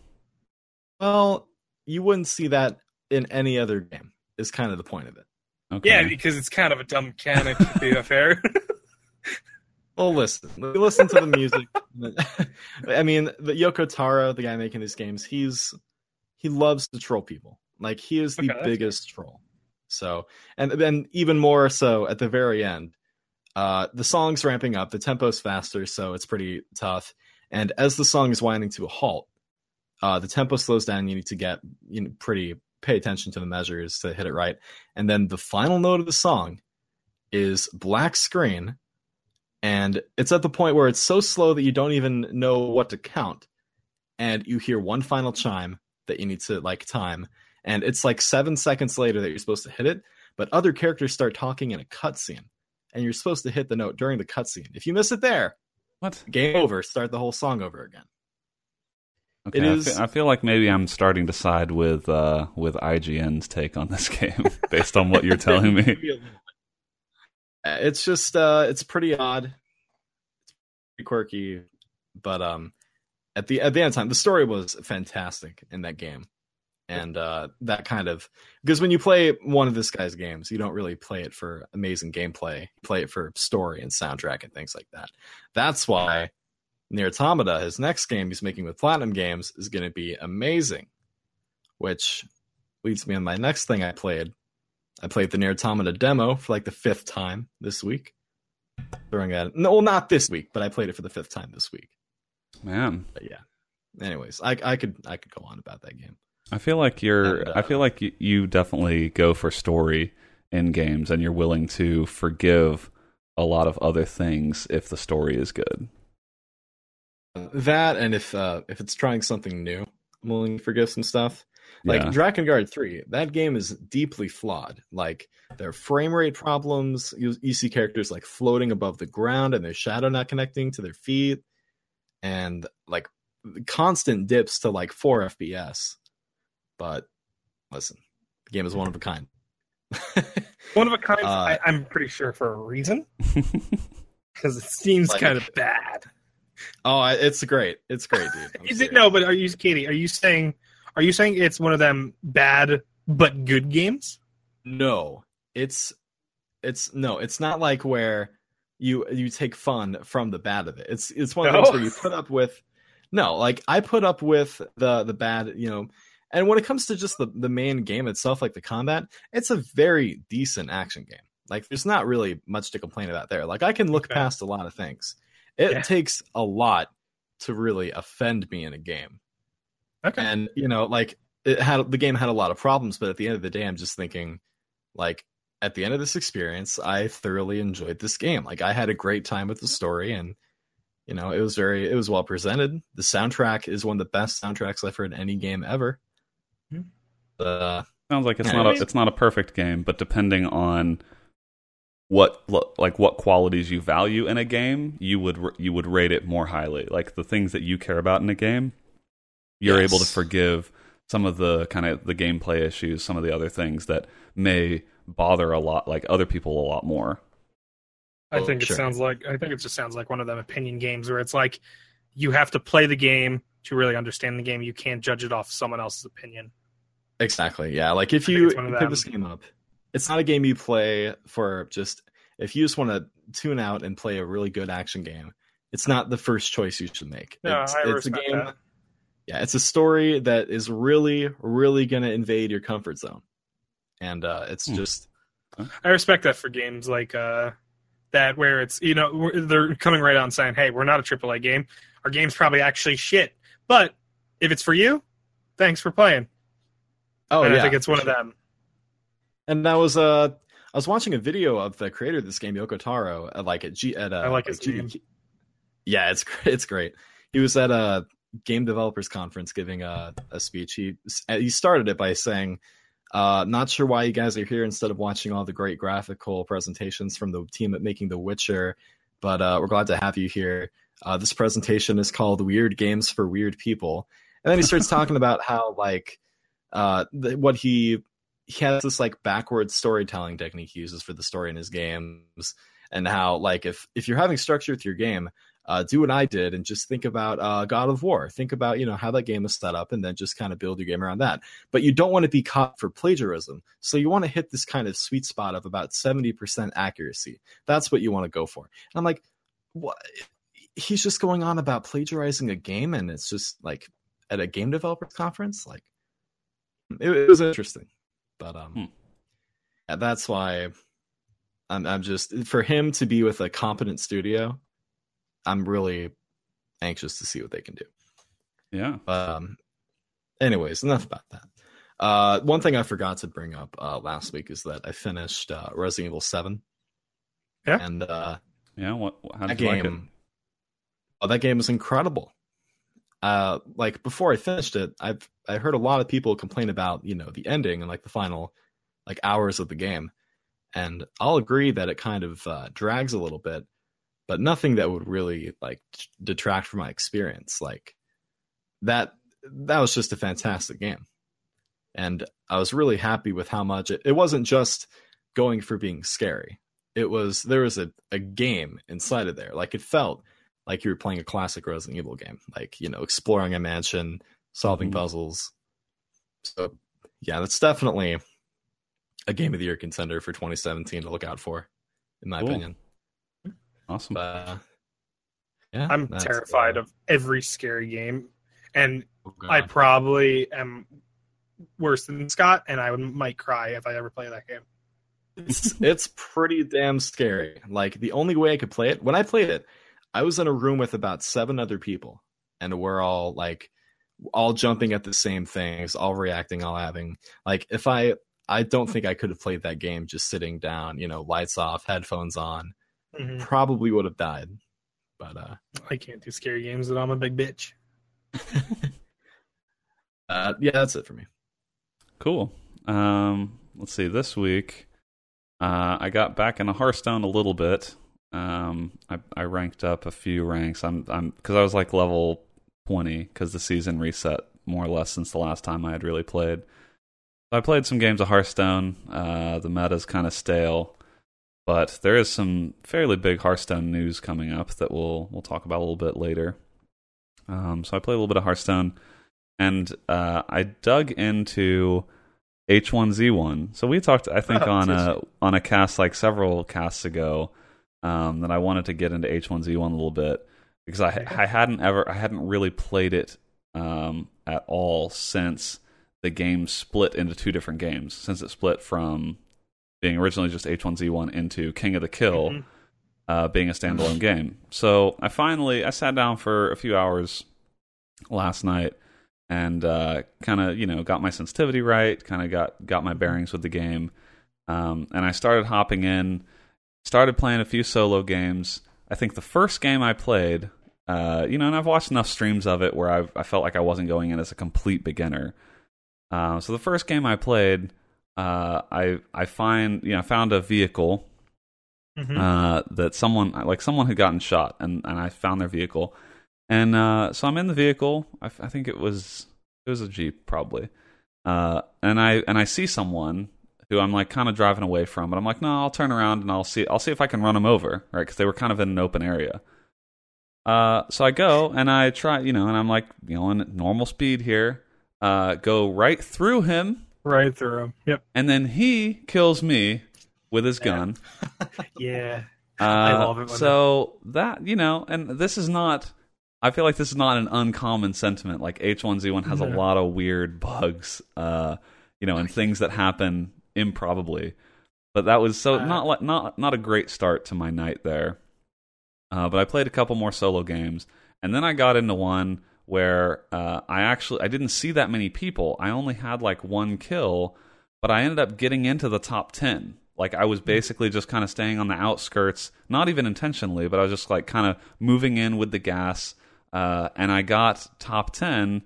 Well, you wouldn't see that in any other game. Is kind of the point of it. Okay. Yeah, because it's kind of a dumb mechanic, to be fair. Well, listen, listen to the music. I mean, the Yoko Taro, the guy making these games, he's he loves to troll people. Like he is the Okay, biggest troll. So, and then even more so at the very end, uh, the song's ramping up, the tempo's faster, so it's pretty tough. And as the song is winding to a halt, uh, the tempo slows down. You need to get you know pretty pay attention to the measures to hit it right. And then the final note of the song is black screen and it's at the point where it's so slow that you don't even know what to count and you hear one final chime that you need to like time and it's like seven seconds later that you're supposed to hit it but other characters start talking in a cutscene and you're supposed to hit the note during the cutscene if you miss it there What? game over start the whole song over again Okay, It I is- fe- I, feel like maybe I'm starting to side with uh, with IGN's take on this game based on what you're telling me. Maybe a little bit. It's just uh it's pretty odd it's pretty quirky but um at the at the end of time the story was fantastic in that game. And uh that kind of because when you play one of this guy's games you don't really play it for amazing gameplay. You play it for story and soundtrack and things like that. That's why Nier Automata his next game he's making with platinum games is going to be amazing. Which leads me on my next thing i played. I played the Nier Automata demo for like the fifth time this week. Throwing that, no, well, not this week, but I played it for the fifth time this week. Man, But yeah. Anyways, I, I could I could go on about that game. I feel like you're. And, uh, I feel like you, definitely go for story in games, and you're willing to forgive a lot of other things if the story is good. That and if uh, if it's trying something new, I'm willing to forgive some stuff. Like yeah. Drakengard 3, that game is deeply flawed. Like there are frame rate problems. You, you see characters like floating above the ground and their shadow not connecting to their feet, and like constant dips to like 4 FPS. But listen, the game is one of a kind. One of a kind, Uh, I, I'm pretty sure for a reason, because it seems Like- kind of bad. oh, it's great. It's great, dude. Is it no? But are you, KD? Are you saying? Are you saying it's one of them bad but good games? No, it's it's no, it's not like where you you take fun from the bad of it. It's it's one of No? those where you put up with no, like I put up with the the bad, you know. And when it comes to just the the main game itself, like the combat, it's a very decent action game. Like there's not really much to complain about there. Like I can look Okay. past a lot of things. It Yeah. takes a lot to really offend me in a game Okay. and you know like it had the game had a lot of problems but at the end of the day i'm just thinking like at the end of this experience i thoroughly enjoyed this game. Like i had a great time with the story and you know it was very it was well presented. The soundtrack is one of the best soundtracks i've heard in any game ever. Hmm. uh Sounds like it's not I a mean- it's not a perfect game, but depending on what like what qualities you value in a game, you would you would rate it more highly. Like the things that you care about in a game, you're able to forgive some of the kind of the gameplay issues, some of the other things that may bother a lot like other people a lot more. I Oh, think it sure. sounds like I think it just sounds like one of them opinion games where it's like you have to play the game to really understand the game. You can't judge it off someone else's opinion. Exactly. Yeah. Like if I you it's one of pick this game up, it's not a game you play for just if you just want to tune out and play a really good action game. It's not the first choice you should make. No, it's, I it's a respect game. that. Yeah, it's a story that is really, really going to invade your comfort zone, and uh, it's Hmm. just I respect that for games like uh, that where it's you know they're coming right out and saying, "Hey, we're not a AAA game. Our game's probably actually shit, but if it's for you, thanks for playing." oh and yeah. I think it's one of them. And that was uh, I was watching a video of the creator of this game, Yoko Taro, at like at G at uh, I like his G- name. Yeah, it's it's great. He was at uh game developers conference giving a, a speech. He he started it by saying, uh, "Not sure why you guys are here instead of watching all the great graphical presentations from the team at making The Witcher, but uh, we're glad to have you here. Uh, this presentation is called Weird Games for Weird People." And then he starts talking about how like uh, what he he has this like backwards storytelling technique he uses for the story in his games, and how like if if you're having structure with your game, uh, do what I did and just think about uh, God of War. Think about you know how that game is set up, and then just kind of build your game around that. But you don't want to be caught for plagiarism, so you want to hit this kind of sweet spot of about seventy percent accuracy. That's what you want to go for. And I'm like, what? He's just going on about plagiarizing a game, and it's just like at a game developers conference. Like, it, it was interesting, but um, Hmm. yeah, that's why I'm. I'm just for him to be with a competent studio. I'm really anxious to see what they can do. Yeah. Um, anyways, enough about that. Uh, one thing I forgot to bring up uh, last week is that I finished uh, Resident Evil Seven. Yeah. and uh, Yeah. What? How that did you like it? game, oh, that game was incredible. Uh, like before I finished it, I've I heard a lot of people complain about you know the ending and like the final like hours of the game, and I'll agree that it kind of uh, drags a little bit, but nothing that would really like detract from my experience. Like that that was just a fantastic game, and I was really happy with how much it, it wasn't just going for being scary. It was there was a, a game inside of there. Like it felt like you were playing a classic Resident Evil game, like you know, exploring a mansion, solving Mhm. puzzles. So yeah, that's definitely a game of the year contender for 2017 to look out for, in my Cool. opinion. Awesome. But uh, yeah, I'm terrified uh, of every scary game, and oh I probably am worse than Scott, and I would, might cry if I ever play that game. it's it's pretty damn scary. Like the only way I could play it when I played it, I was in a room with about seven other people, and we're all like all jumping at the same things, all reacting, all having like if I I don't think I could have played that game just sitting down, you know, lights off, headphones on. Mhm. Probably would have died. But uh I can't do scary games, that I'm a big bitch. uh yeah, that's it for me. Cool. Um, let's see. This week, uh, I got back in into Hearthstone a little bit. Um, I, I ranked up a few ranks. I'm I'm because I was like level twenty because the season reset more or less since the last time I had really played. So I played some games of Hearthstone. Uh, the meta's kind of stale, but there is some fairly big Hearthstone news coming up that we'll we'll talk about a little bit later. Um, so I played a little bit of Hearthstone, and uh, I dug into H1Z1. So we talked, I think, Oh, on a on a cast like several casts ago um, that I wanted to get into H1Z1 a little bit because I I hadn't ever I hadn't really played it um, at all since the game split into two different games. Since it split from being originally just H1Z1 into King of the Kill Mhm. uh, being a standalone game. So I finally I sat down for a few hours last night and uh, kind of you know got my sensitivity right, kind of got got my bearings with the game, um, and I started hopping in, started playing a few solo games. I think the first game I played, uh, you know, and I've watched enough streams of it where I I felt like I wasn't going in as a complete beginner. Uh, so the first game I played, uh, I I find you know I found a vehicle Mhm. uh, that someone like someone had gotten shot, and and I found their vehicle, and uh, so I'm in the vehicle. I, I think it was it was a jeep probably, uh, and I and I see someone who I'm like kind of driving away from, but I'm like, no, I'll turn around and I'll see I'll see if I can run them over, right? Because they were kind of in an open area. Uh, so I go and I try, you know, and I'm like, you know, in normal speed here, uh, go right through him, right through him. Yep. and then he kills me with his Yeah. gun. Yeah. Uh, I love it when so that you know, and this is not. I feel like this is not an uncommon sentiment. Like H1Z1 has a lot of weird bugs, uh, you know, and things that happen improbably. But that was so Uh, not not not a great start to my night there. Uh, but I played a couple more solo games, and then I got into one where uh, I actually I didn't see that many people. I only had like one kill, but I ended up getting into the top ten. Like I was basically just kind of staying on the outskirts, not even intentionally, but I was just like kind of moving in with the gas, uh, and I got top ten.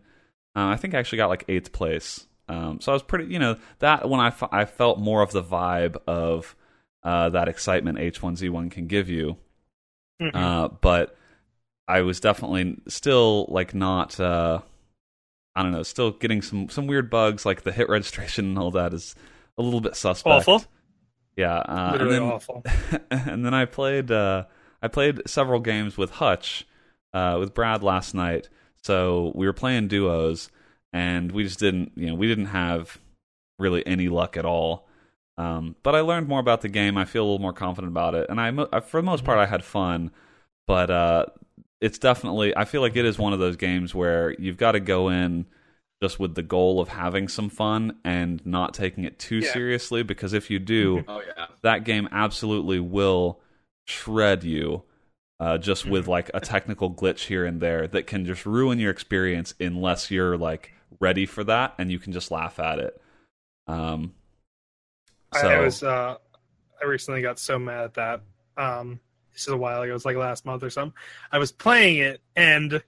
Uh, I think I actually got like eighth place. Um, so I was pretty, you know, that when I, f- I felt more of the vibe of uh, that excitement H1Z1 can give you. Mhm. Uh, but I was definitely still like not. Uh, I don't know. Still getting some some weird bugs like the hit registration and all that is a little bit suspect. Awful. Yeah. Uh, and Literally then- awful. and then I played uh, I played several games with Hutch uh, with Brad last night. So we were playing duos, and we just didn't you know we didn't have really any luck at all. Um, but I learned more about the game. I feel a little more confident about it, and I for the most part I had fun. But uh, it's definitely I feel like it is one of those games where you've got to go in just with the goal of having some fun and not taking it too Yeah. seriously because if you do Oh yeah. that game absolutely will shred you uh, just with like a technical glitch here and there that can just ruin your experience unless you're like ready for that and you can just laugh at it. Um, I- so I was uh I recently got so mad at that. Um this is a while ago, it was like last month or something. I was playing it and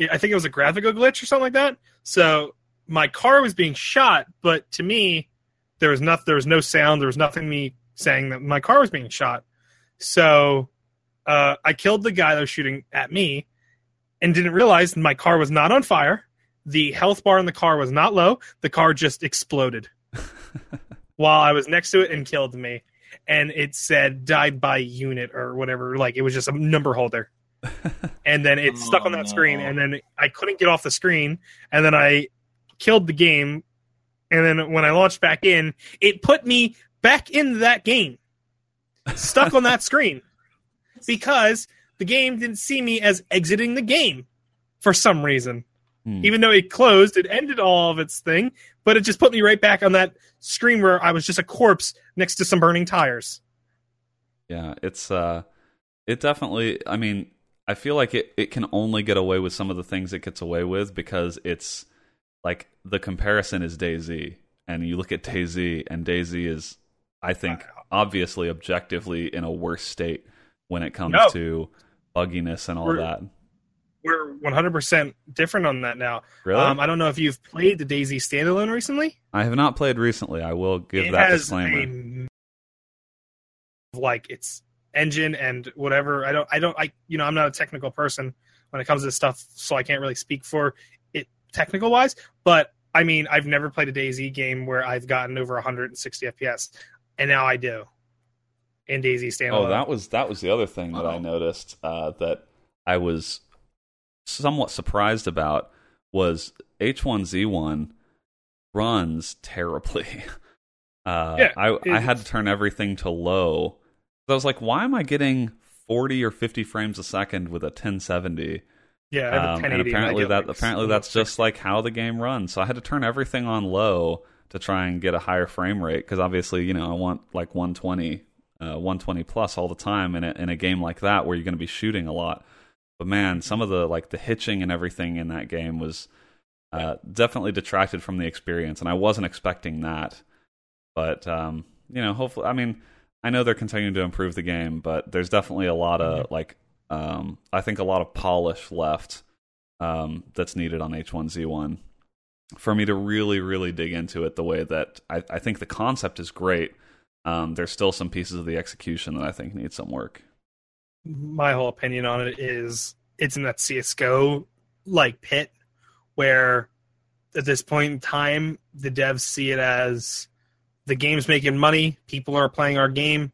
I think it was a graphical glitch or something like that. So my car was being shot, but to me there was nothing there was no sound, there was nothing me saying that my car was being shot. So uh I killed the guy that was shooting at me and didn't realize my car was not on fire. The health bar in the car was not low. The car just exploded while I was next to it and killed me. And it said died by unit or whatever. Like it was just a number holder. and then it stuck on that screen. And then I couldn't get off the screen. And then I killed the game. And then when I launched back in, it put me back in that game, stuck on that screen because the game didn't see me as exiting the game for some reason hmm. even though it closed, it ended all of its thing, but it just put me right back on that screen where I was just a corpse next to some burning tires. Yeah, it's uh it definitely I mean, I feel like it it can only get away with some of the things it gets away with because it's like the comparison is DayZ and you look at DayZ and DayZ is I think obviously objectively in a worse state when it comes No. to bugginess and all We're- that. We're 100% different on that now. Really? Um, I don't know if you've played the DayZ standalone recently. I have not played recently. I will give it that has disclaimer. a like its engine and whatever. I don't. I don't. I you know I'm not a technical person when it comes to this stuff, so I can't really speak for it technical wise. But I mean, I've never played a DayZ game where I've gotten over 160 FPS, and now I do in DayZ standalone. Oh, that was that was the other thing that I Uh-oh. noticed uh, that I was somewhat surprised about was H1Z1 runs terribly. Uh, Yeah, I I had to turn everything to low. I was like, why am I getting 40 or 50 frames a second with a 1070? yeah. I have a Um, and apparently that like, apparently that's just like how the game runs. So I had to turn everything on low to try and get a higher frame rate because obviously you know I want like 120, uh, 120 plus all the time in a, in a game like that where you're going to be shooting a lot. But man, some of the like the hitching and everything in that game was uh, definitely detracted from the experience, and I wasn't expecting that. But um, you know, hopefully, I mean, I know they're continuing to improve the game, but there's definitely a lot of like um, I think a lot of polish left um, that's needed on H1Z1 for me to really, really dig into it the way that I, I think the concept is great. Um, there's still some pieces of the execution that I think need some work. My whole opinion on it is it's in that CS:GO like pit where at this point in time the devs see it as the game's making money, people are playing our game,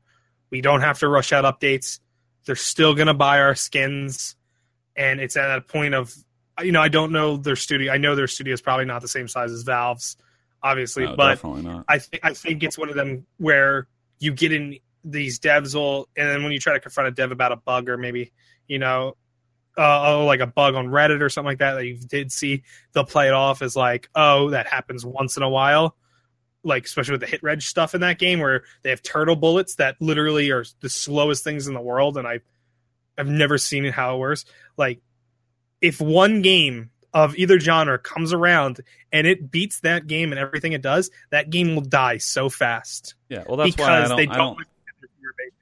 we don't have to rush out updates. They're still going to buy our skins and it's at a point of you know, I don't know their studio. I know their studio is probably not the same size as Valve's obviously, No, but definitely not. I think I think it's one of them where you get in these devs will, and then when you try to confront a dev about a bug or maybe you know, uh, oh, like a bug on Reddit or something like that that you did see, they'll play it off as like, oh, that happens once in a while. Like especially with the hit reg stuff in that game where they have turtle bullets that literally are the slowest things in the world, and I I've never seen it how it works. Like if one game of either genre comes around and it beats that game and everything it does, that game will die so fast Yeah, well, that's why I don't. they I don't,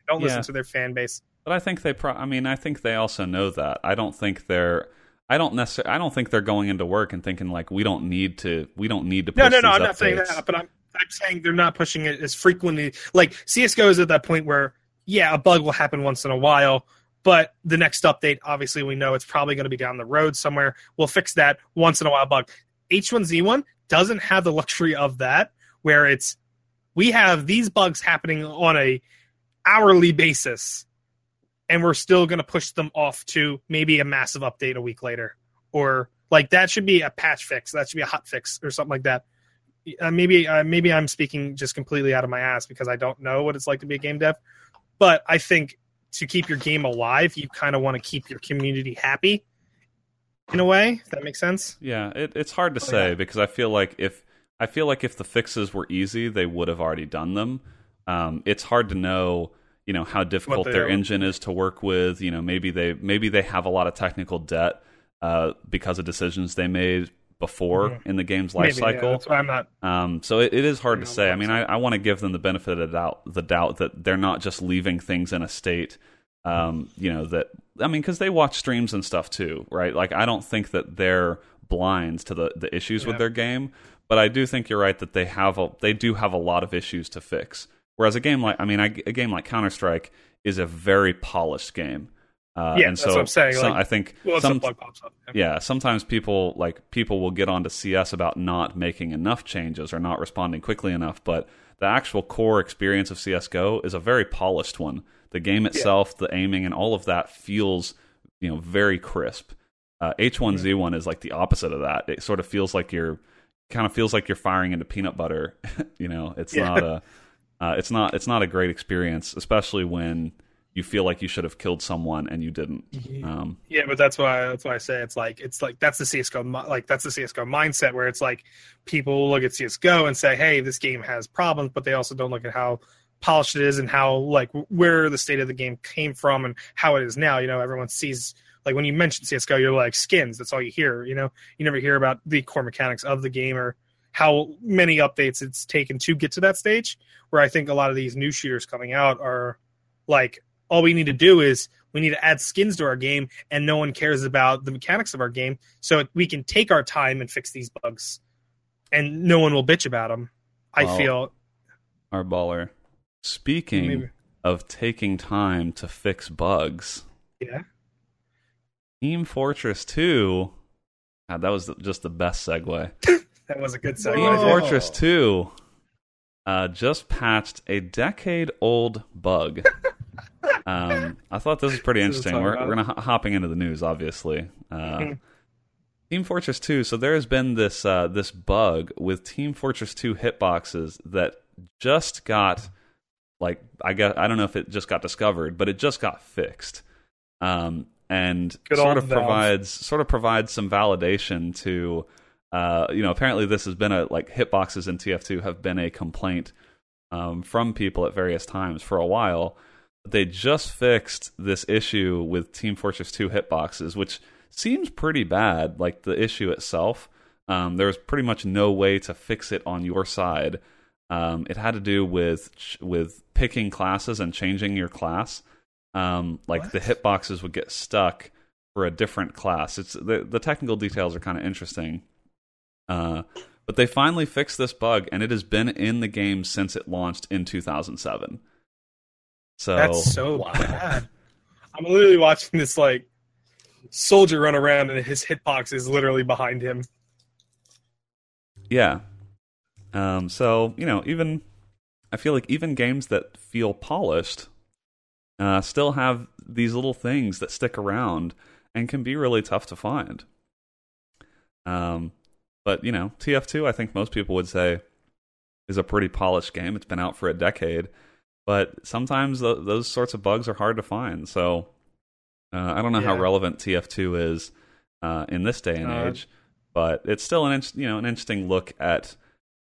don't listen to their viewer base. They don't Yeah. to their fan base. But I think they. Pro- I mean, I think they also know that. I don't think they're. I don't necessarily. I don't think they're going into work and thinking like we don't need to. We don't need to. No, push no, no. I'm not saying that, but I'm I'm saying they're not pushing it as frequently. Like CS:GO is at that point where yeah, a bug will happen once in a while, but the next update, obviously, we know it's probably going to be down the road somewhere. We'll fix that once in a while bug. H1Z1 doesn't have the luxury of that, where it's we have these bugs happening on a hourly basis, and we're still going to push them off to maybe a massive update a week later, or like that should be a patch fix. That should be a hot fix or something like that. Uh, maybe uh, maybe I'm speaking just completely out of my ass because I don't know what it's like to be a game dev, but I think to keep your game alive, you kind of want to keep your community happy in a way. If that makes sense. Yeah, it, it's hard to Oh, say yeah. because I feel like if I feel like if the fixes were easy, they would have already done them. Um, it's hard to know, you know, how difficult their are. engine is to work with. You know, maybe they maybe they have a lot of technical debt uh, because of decisions they made before in the game's life Maybe, yeah, cycle. that's why I'm not. Um, so it, it is hard to say. I mean, I, I want to give them the benefit of the doubt, the doubt that they're not just leaving things in a state, um, you know, that I mean, because they watch streams and stuff too, right? Like, I don't think that they're blind to the the issues with their game, but I do think you're right that they have a they do have a lot of issues to fix. Whereas a game like I mean, I, a game like Counter Strike is a very polished game. Uh, Yeah, and that's so, what I'm saying, so like, I think Well, some, some pops up. yeah sometimes people like people will get onto cs about not making enough changes or not responding quickly enough but the actual core experience of csgo is a very polished one the game itself the aiming and all of that feels you know very crisp uh, h1z1 is like the opposite of that it sort of feels like you're kind of feels like you're firing into peanut butter you know it's Yeah. not a uh, it's not it's not a great experience especially when you feel like you should have killed someone and you didn't um, Yeah, but that's why that's why I say it's like it's like that's the CS:GO like that's the CS:GO mindset where it's like people look at CS:GO and say, "Hey, this game has problems," but they also don't look at how polished it is and how like where the state of the game came from and how it is now. You know, everyone sees like when you mention CS:GO, you're like skins. That's all you hear. You know, you never hear about the core mechanics of the game or how many updates it's taken to get to that stage. Where I think a lot of these new shooters coming out are like all we need to do is we need to add skins to our game and no one cares about the mechanics of our game so we can take our time and fix these bugs and no one will bitch about them i Well, feel our baller. Speaking Maybe. of taking time to fix bugs, yeah Team Fortress 2. God, that was just the best segue. that was a good Team segue Whoa. Fortress 2 uh, just patched a decade old bug. um, I thought this was pretty This interesting. talking We're, we're gonna h- hopping into the news, obviously. Uh, Mhm. Team Fortress 2. So there has been this uh, this bug with Team Fortress 2 hitboxes that just got like I guess I don't know if it just got discovered, but it just got fixed. Um, and Good sort of Valve. provides sort of provides some validation to uh, you know apparently this has been a like hitboxes in TF2 have been a complaint um, from people at various times for a while. They just fixed this issue with Team Fortress 2 hitboxes, which seems pretty bad. Like the issue itself, um, there was pretty much no way to fix it on your side. Um, it had to do with with picking classes and changing your class. Um, like What? the hitboxes would get stuck for a different class. It's the the technical details are kind of interesting. Uh, but they finally fixed this bug, and it has been in the game since it launched in 2007. So that's so bad i'm literally watching this like soldier run around and his hitbox is literally behind him Yeah. Um, so you know, even I feel like even games that feel polished uh, still have these little things that stick around and can be really tough to find. Um, but you know, TF2, I think most people would say is a pretty polished game. It's been out for a decade, but sometimes th- those sorts of bugs are hard to find. So uh, I don't know how relevant TF2 is uh, in this day and Uh, age, but it's still an in- you know an interesting look at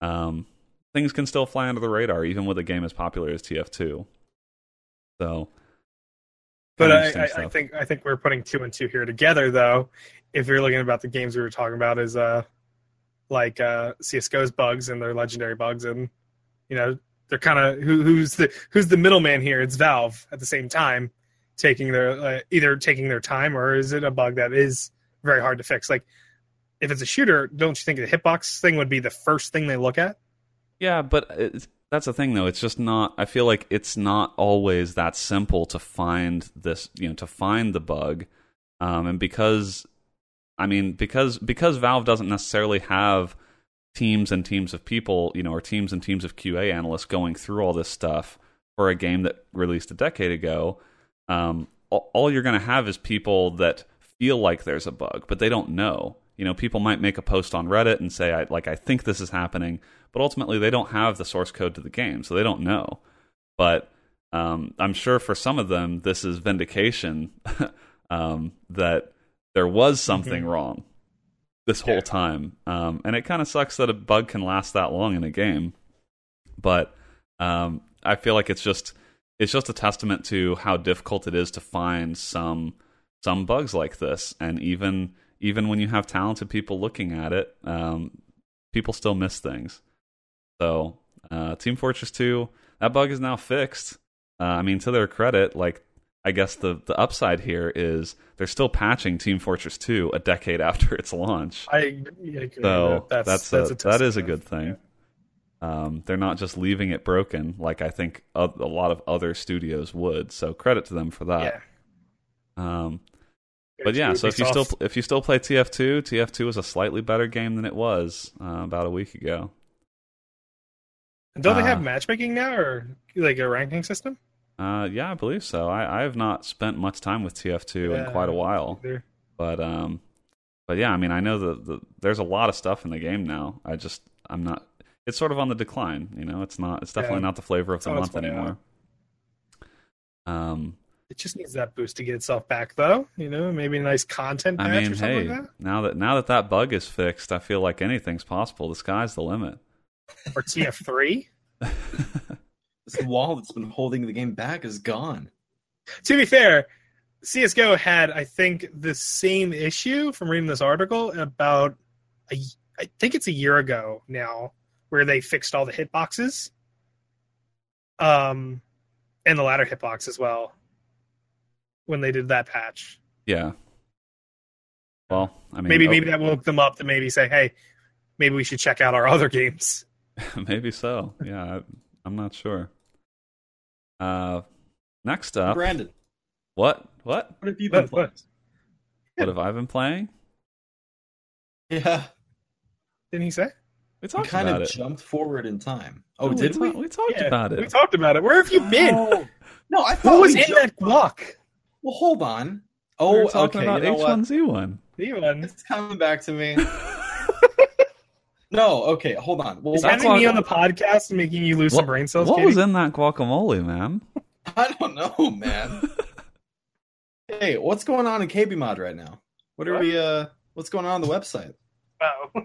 um, things can still fly under the radar even with a game as popular as TF2. So, But I, I, I think I think we're putting two and two here together, though. If you're looking about the games we were talking about, is uh like uh CS:GO's bugs and their legendary bugs, and you know they're kind of who, who's the who's the middleman here? It's Valve at the same time taking their uh, either taking their time or is it a bug that is very hard to fix. Like if it's a shooter, don't you think the hitbox thing would be the first thing they look at? Yeah, but that's the thing, though. It's just not. I feel like it's not always that simple to find this. You know, to find the bug, um, and because, I mean, because because Valve doesn't necessarily have teams and teams of people, you know, or teams and teams of QA analysts going through all this stuff for a game that released a decade ago. Um, all, you're going to have is people that feel like there's a bug, but they don't know. You know, people might make a post on Reddit and say, I, like, I think this is happening, but ultimately they don't have the source code to the game, so they don't know. But um, I'm sure for some of them, this is vindication um, that there was something Mhm. wrong this whole Yeah. time. Um, and it kind of sucks that a bug can last that long in a game. But um, I feel like it's just it's just a testament to how difficult it is to find some some bugs like this. And even even when you have talented people looking at it, um, people still miss things. So uh, Team Fortress 2, that bug is now fixed. Uh, I mean, to their credit, like I guess the the upside here is they're still patching Team Fortress 2 a decade after its launch. I, I agree. So that's that's, that's, a, a that is a good thing. Um, they're not just leaving it broken like I think a, a lot of other studios would. So credit to them for that. Yeah. Um, but yeah, so if you still if you still play TF2, TF2 is a slightly better game than it was uh, about a week ago. don't they have uh, matchmaking now or like a ranking system? Uh, yeah, I believe so. I, I have not spent much time with TF2 in quite a while, Either. but um, but yeah, I mean, I know that the, there's a lot of stuff in the game now. I just I'm not. It's sort of on the decline. You know, it's not. It's definitely Yeah. not the flavor of the Oh, month out. anymore. Um, It just needs that boost to get itself back, though. You know, maybe a nice content patch I mean, or something hey, like that, now that now that that bug is fixed, I feel like anything's possible. The sky's the limit. or TF3. This wall that's been holding the game back is gone. to be fair, CS:GO had, I think, the same issue from reading this article about, a, I think it's a year ago now, where they fixed all the hitboxes, um, and the ladder hitbox as well, when they did that patch. yeah. Well, I mean, Maybe oh, maybe that woke them up to maybe say, hey, maybe we should check out our other games. maybe so. Yeah, I, I'm not sure. Uh, next up, Brandon, what what what have you been What- playing? what? what have I been playing? Yeah, Didn't he say? We talked we talked kind about of it. jumped forward in time. Oh, No, did we? we? ta- we talked Yeah, about it. We talked about it. Where have you been? Oh, no, I thought What was we in that block? Well, hold on. we Oh, were talking okay. about you know what? H1Z1. Ewan. It's coming back to me. no, okay, hold on. Well, Is That's having me on the podcast making you lose What, some brain cells, what Katie? was in that guacamole, man? I don't know, man. hey, what's going on in KBMOD right now? What are What? we? Uh, what's going on on the website? Oh.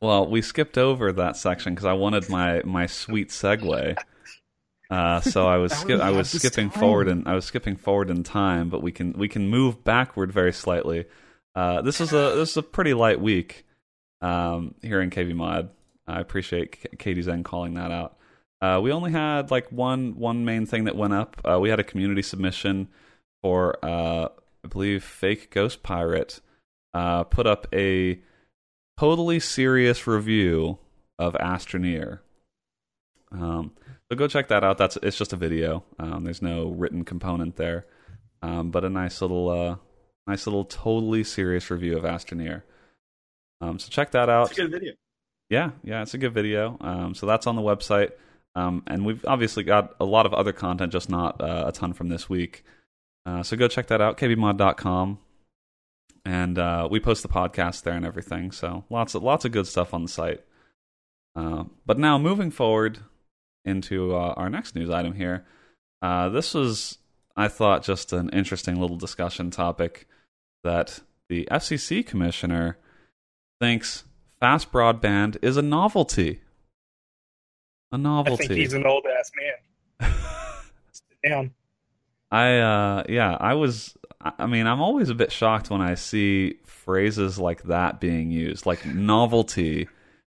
Well, we skipped over that section because I wanted my my sweet segue. Uh, so I was skip- I was skipping time. forward and I was skipping forward in time, but we can we can move backward very slightly. Uh, this is a this is a pretty light week um, here in KBMOD. I appreciate Katie Zen calling that out. Uh, we only had like one one main thing that went up. Uh, we had a community submission for uh, I believe Fake Ghost Pirate uh, put up a totally serious review of Astroneer. Um, so go check that out. That's it's just a video. Um, there's no written component there, um, but a nice little, uh, nice little totally serious review of Astroneer. Um, so check that out. It's a good video. Yeah, yeah, it's a good video. Um, so that's on the website, um, and we've obviously got a lot of other content, just not uh, a ton from this week. Uh, so go check that out, kbmod.com, and uh, we post the podcast there and everything. So lots of lots of good stuff on the site. Uh, but now moving forward into uh, our next news item here, uh, this was I thought just an interesting little discussion topic that the FCC commissioner thinks fast broadband is a novelty. A novelty. I think he's an old ass man. Down. I uh yeah, I was I mean, I'm always a bit shocked when I see phrases like that being used, like novelty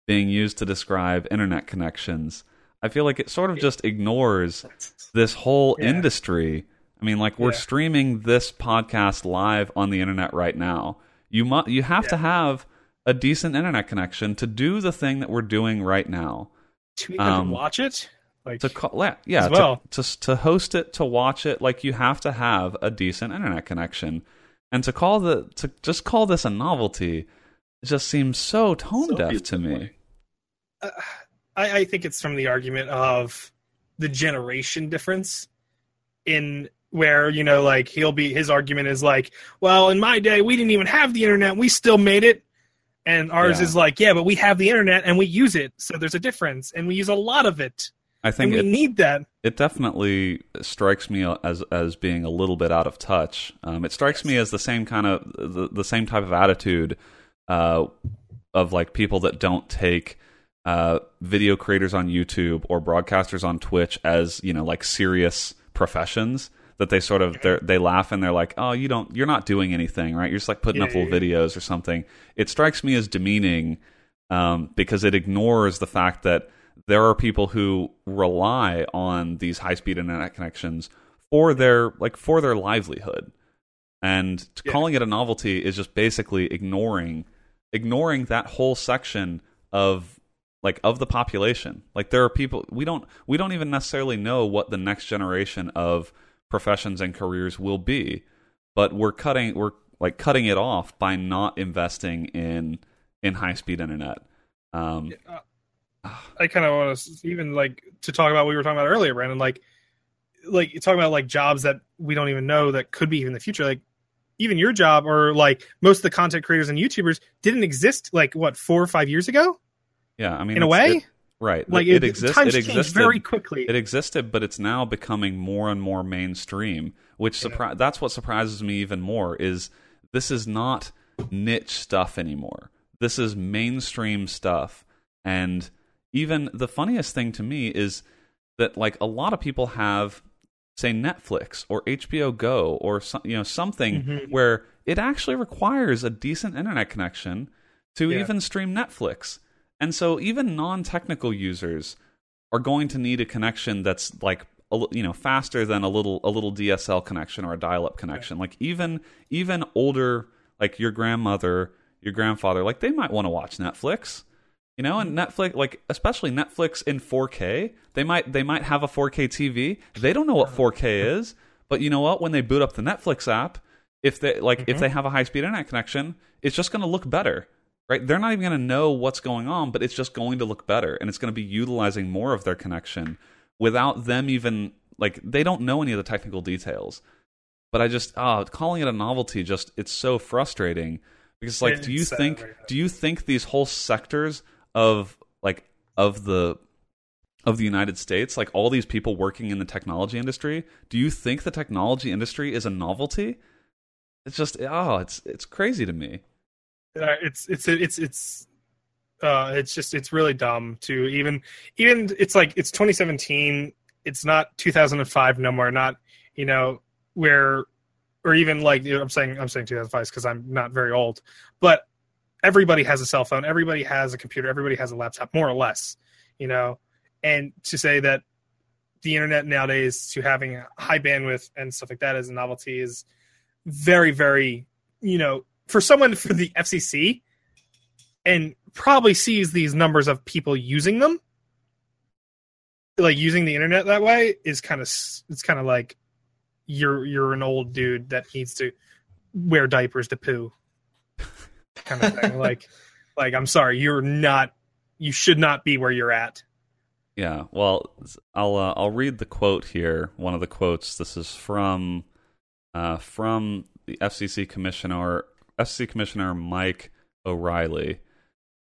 being used to describe internet connections. I feel like it sort of just ignores this whole Yeah. industry. I mean, like we're Yeah. streaming this podcast live on the internet right now. You mu- you have to have a decent internet connection to do the thing that we're doing right now. To even Um, watch it, like To call, yeah, yeah well. to, to to host it, to watch it, like you have to have a decent internet connection. And to call the to just call this a novelty, it just seems so tone So deaf to me. beautifully. I, I think it's from the argument of the generation difference in where you know like he'll be his argument is like well in my day we didn't even have the internet we still made it and ours Yeah. is like yeah but we have the internet and we use it so there's a difference and we use a lot of it I and think we it, need that it definitely strikes me as as being a little bit out of touch. Um, it strikes me as the same kind of the, the same type of attitude uh, of like people that don't take uh, video creators on YouTube or broadcasters on Twitch as you know like serious professions. That they sort of they they laugh and they're like, oh, you don't, you're not doing anything, right? You're just like putting Yeah, up little yeah, videos or something. It strikes me as demeaning um, because it ignores the fact that there are people who rely on these high speed internet connections for their like for their livelihood and Yeah. calling it a novelty is just basically ignoring ignoring that whole section of like of the population like there are people we don't we don't even necessarily know what the next generation of professions and careers will be but we're cutting we're like cutting it off by not investing in in high speed internet um I kind of want to even like to talk about what we were talking about earlier, Brandon. Like, like you're talking about like jobs that we don't even know that could be in the future. Like, even your job or like most of the content creators and YouTubers didn't exist like what four or five years ago. yeah i mean In a way, it- right like it, it, it existed very quickly. it existed but it's now becoming more and more mainstream which Yeah. surpri- that's what surprises me even more is this is not niche stuff anymore this is mainstream stuff and even the funniest thing to me is that like a lot of people have say Netflix or HBO Go or some, you know something Mhm. where it actually requires a decent internet connection to Yeah. even stream Netflix. And so even non-technical users are going to need a connection that's like a, you know faster than a little a little DSL connection or a dial-up connection. Like even even older like your grandmother, your grandfather, like they might want to watch Netflix. You know, and Netflix, like especially Netflix in 4K, they might they might have a 4K TV. They don't know what 4K is, but you know what? When they boot up the Netflix app, if they like if Mhm. they have a high speed internet connection, it's just going to look better, right? They're not even going to know what's going on, but it's just going to look better, and it's going to be utilizing more of their connection without them even like they don't know any of the technical details. But I just ah, calling it a novelty just it's so frustrating because like, do you uh, think do you think these whole sectors of like of the of the United States, like all these people working in the technology industry, do you think the technology industry is a novelty? It's just oh, it's it's crazy to me. It's it's it's it's uh it's just it's really dumb to even even it's like it's 2017 it's not 2005 no more. Not you know where or even like you know, i'm saying i'm saying 2005 because i'm not very old but everybody has a cell phone. Everybody has a computer. Everybody has a laptop more or less you know? And to say that the internet nowadays to having high bandwidth and stuff like that as a novelty is very very you know for someone for the fcc and probably sees these numbers of people using them like using the internet that way is kind of it's kind of like you're you're an old dude that needs to wear diapers to poo kind of thing like like i'm sorry you're not you should not be where you're at Yeah, well, I'll uh, I'll read the quote here. One of the quotes. This is from uh, from the FCC commissioner FCC commissioner Mike O'Reilly.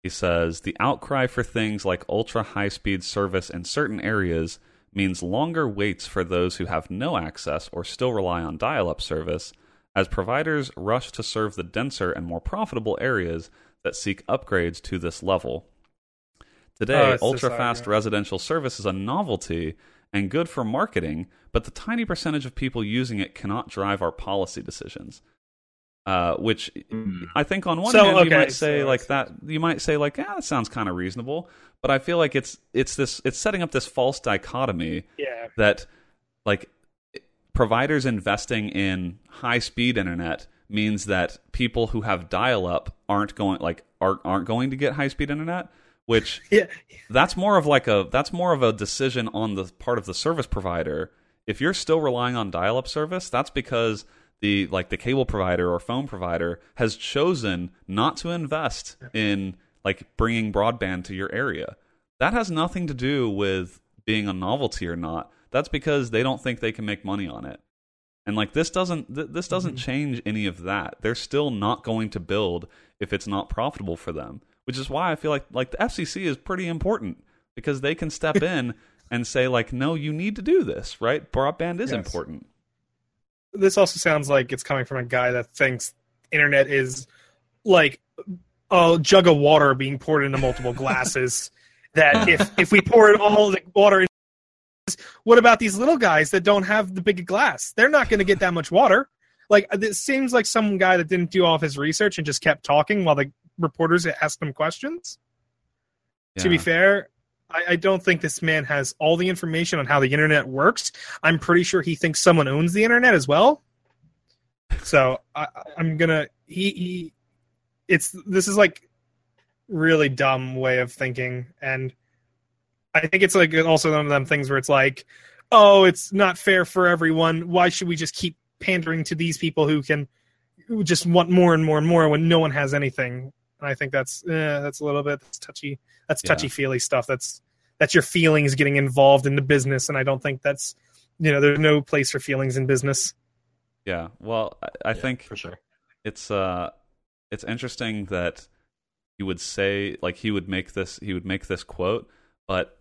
He says the outcry for things like ultra high speed service in certain areas means longer waits for those who have no access or still rely on dial up service, as providers rush to serve the denser and more profitable areas that seek upgrades to this level. Oh, Today, this ultra fast residential service is a novelty and good for marketing, but the tiny percentage of people using it cannot drive our policy decisions. Uh, which Mm. I think on one So, hand you might say so like that you might say like yeah that sounds kind of reasonable, but I feel like it's it's this it's setting up this false dichotomy yeah. that like providers investing in high speed internet means that people who have dial up aren't going like aren't, aren't going to get high speed internet which Yeah, that's more of like a that's more of a decision on the part of the service provider. If you're still relying on dial up service that's because the like the cable provider or phone provider has chosen not to invest in like bringing broadband to your area. That has nothing to do with being a novelty or not. That's because they don't think they can make money on it. And like this doesn't th- this doesn't mm-hmm. change any of that. They're still not going to build if it's not profitable for them which is why i feel like like the fcc is pretty important because they can step in and say like no you need to do this right? Broadband is Yes. important this also sounds like it's coming from a guy that thinks internet is like a jug of water being poured into multiple glasses. that if if we pour it all the water in, what about these little guys that don't have the big glass? They're not going to get that much water. Like uh, it seems like some guy that didn't do all of his research and just kept talking while the reporters asked him questions. To be fair, I, I don't think this man has all the information on how the internet works. I'm pretty sure he thinks someone owns the internet as well. So I, I'm gonna he, he it's this is like really dumb way of thinking, and I think it's like also one of them things where it's like, oh, it's not fair for everyone. Why should we just keep pandering to these people who can who just want more and more and more when no one has anything? And I think that's eh, that's a little bit that's touchy. That's Yeah. touchy feely stuff. That's that's your feelings getting involved in the business, and I don't think that's you know there's no place for feelings in business. yeah well i, I Yeah, think for sure. it's uh it's interesting that he would say like he would make this he would make this quote but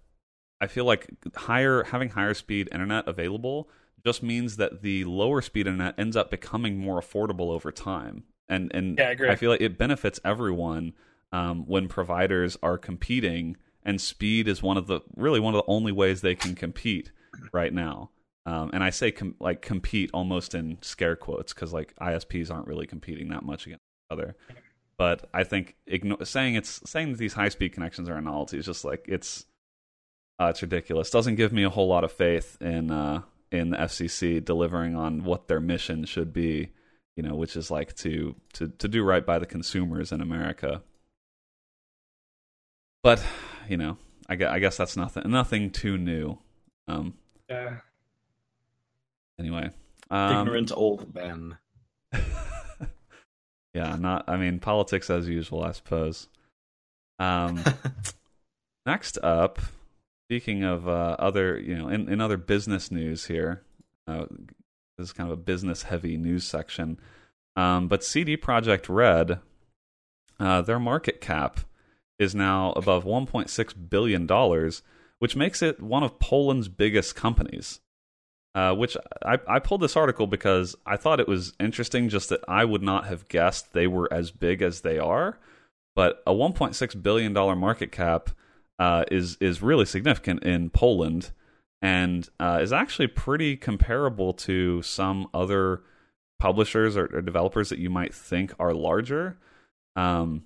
i feel like higher having higher speed internet available just means that the lower speed internet ends up becoming more affordable over time and and Yeah, I agree. feel like it benefits everyone um, when providers are competing and speed is one of the really one of the only ways they can compete right now um, and I say com- like compete almost in scare quotes because like ISPs aren't really competing that much against each other. But I think igno- saying it's saying that these high speed connections are a novelty is just like it's uh, it's ridiculous. Doesn't give me a whole lot of faith in uh, in the FCC delivering on what their mission should be. You know, which is like to to to do right by the consumers in America. But you know, I guess, I guess that's nothing nothing too new. Um, Yeah. anyway, um, Ignorant old men. yeah, not. I mean, politics as usual, I suppose. Um, next up, speaking of uh, other, you know, in, in other business news here, uh, this is kind of a business-heavy news section. Um, but CD Projekt Red, uh, their market cap is now above 1.6 billion dollars, which makes it one of Poland's biggest companies. Uh, which I, I pulled this article because I thought it was interesting, just that I would not have guessed they were as big as they are. But a 1.6 billion dollar market cap uh, is is really significant in Poland, and uh, is actually pretty comparable to some other publishers or, or developers that you might think are larger. Um,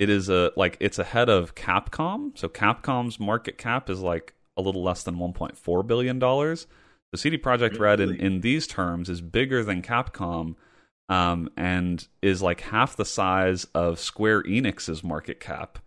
it is a like it's ahead of Capcom. So Capcom's market cap is like a little less than 1.4 billion dollars. So CD Projekt Red in, in these terms is bigger than Capcom, um, and is like half the size of Square Enix's market cap.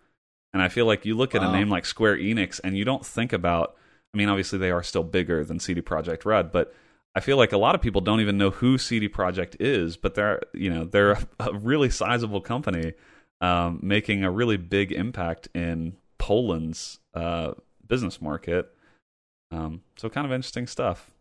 And I feel like you look at a name like Square Enix and you don't think about. I mean, obviously they are still bigger than CD Projekt Red, but I feel like a lot of people don't even know who CD Projekt is. But they're you know they're a, a really sizable company, um, making a really big impact in Poland's uh, business market. Um, so kind of interesting stuff.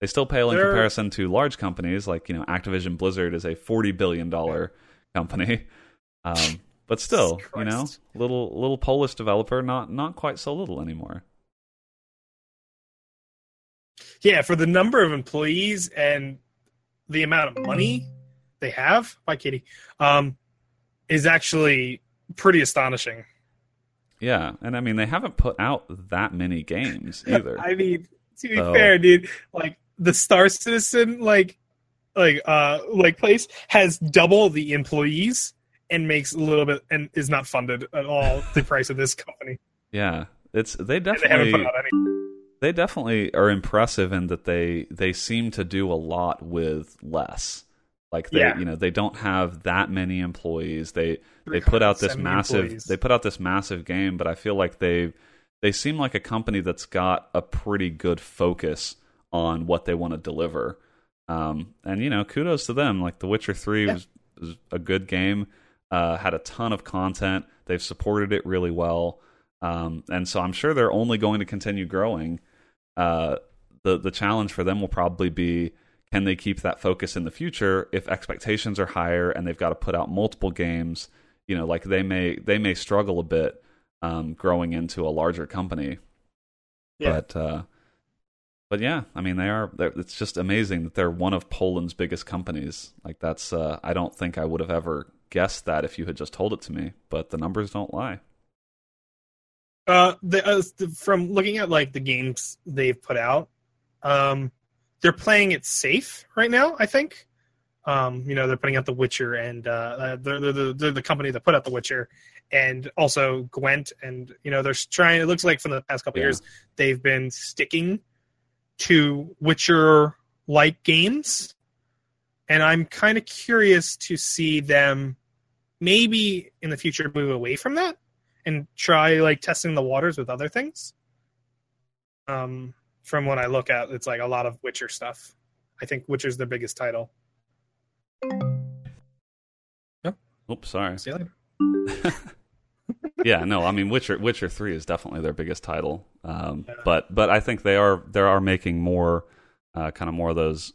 They still pale in They're- comparison to large companies like you know Activision Blizzard is a forty billion dollar company, um, but still you know little little Polish developer not not quite so little anymore. Yeah, for the number of employees and the amount of money they have, by Katie, um, is actually pretty astonishing. Yeah, and I mean they haven't put out that many games either. I mean, to be So- fair, dude, like the Star Citizen, like, like, uh, like place has double the employees and makes a little bit and is not funded at all the price of this company. yeah, it's they And they haven't definitely put out any. They definitely are impressive in that they they seem to do a lot with less. Like they, Yeah. you know, they don't have that many employees. They they put out this massive employees. they put out this massive game, but I feel like they they seem like a company that's got a pretty good focus on what they want to deliver. Um, and you know, kudos to them. Like The Witcher Three Yeah. was, was a good game. Uh, had a ton of content. They've supported it really well, um, and so I'm sure they're only going to continue growing. Uh, the the challenge for them will probably be can they keep that focus in the future if expectations are higher and they've got to put out multiple games. You know, like they may they may struggle a bit um, growing into a larger company. Yeah. But uh, but yeah, I mean they are. It's just amazing that they're one of Poland's biggest companies. Like that's uh, I don't think I would have ever guessed that if you had just told it to me. But the numbers don't lie. Uh, the, uh, the, from looking at like the games they've put out, um, they're playing it safe right now. I think. Um, you know, they're putting out The Witcher, and uh, uh, they're, they're, the they're the company that put out The Witcher, and also Gwent, and you know, they're trying. It looks like from the past couple Yeah. years, they've been sticking to Witcher-like games, and I'm kind of curious to see them maybe in the future move away from that and try like testing the waters with other things. Um, from what I look at, it's like a lot of Witcher stuff. I think Witcher's their biggest title. Oops, sorry. See you later. yeah, no, I mean Witcher Witcher Three is definitely their biggest title. Um, Yeah. but but I think they are they are making more uh, kind of more of those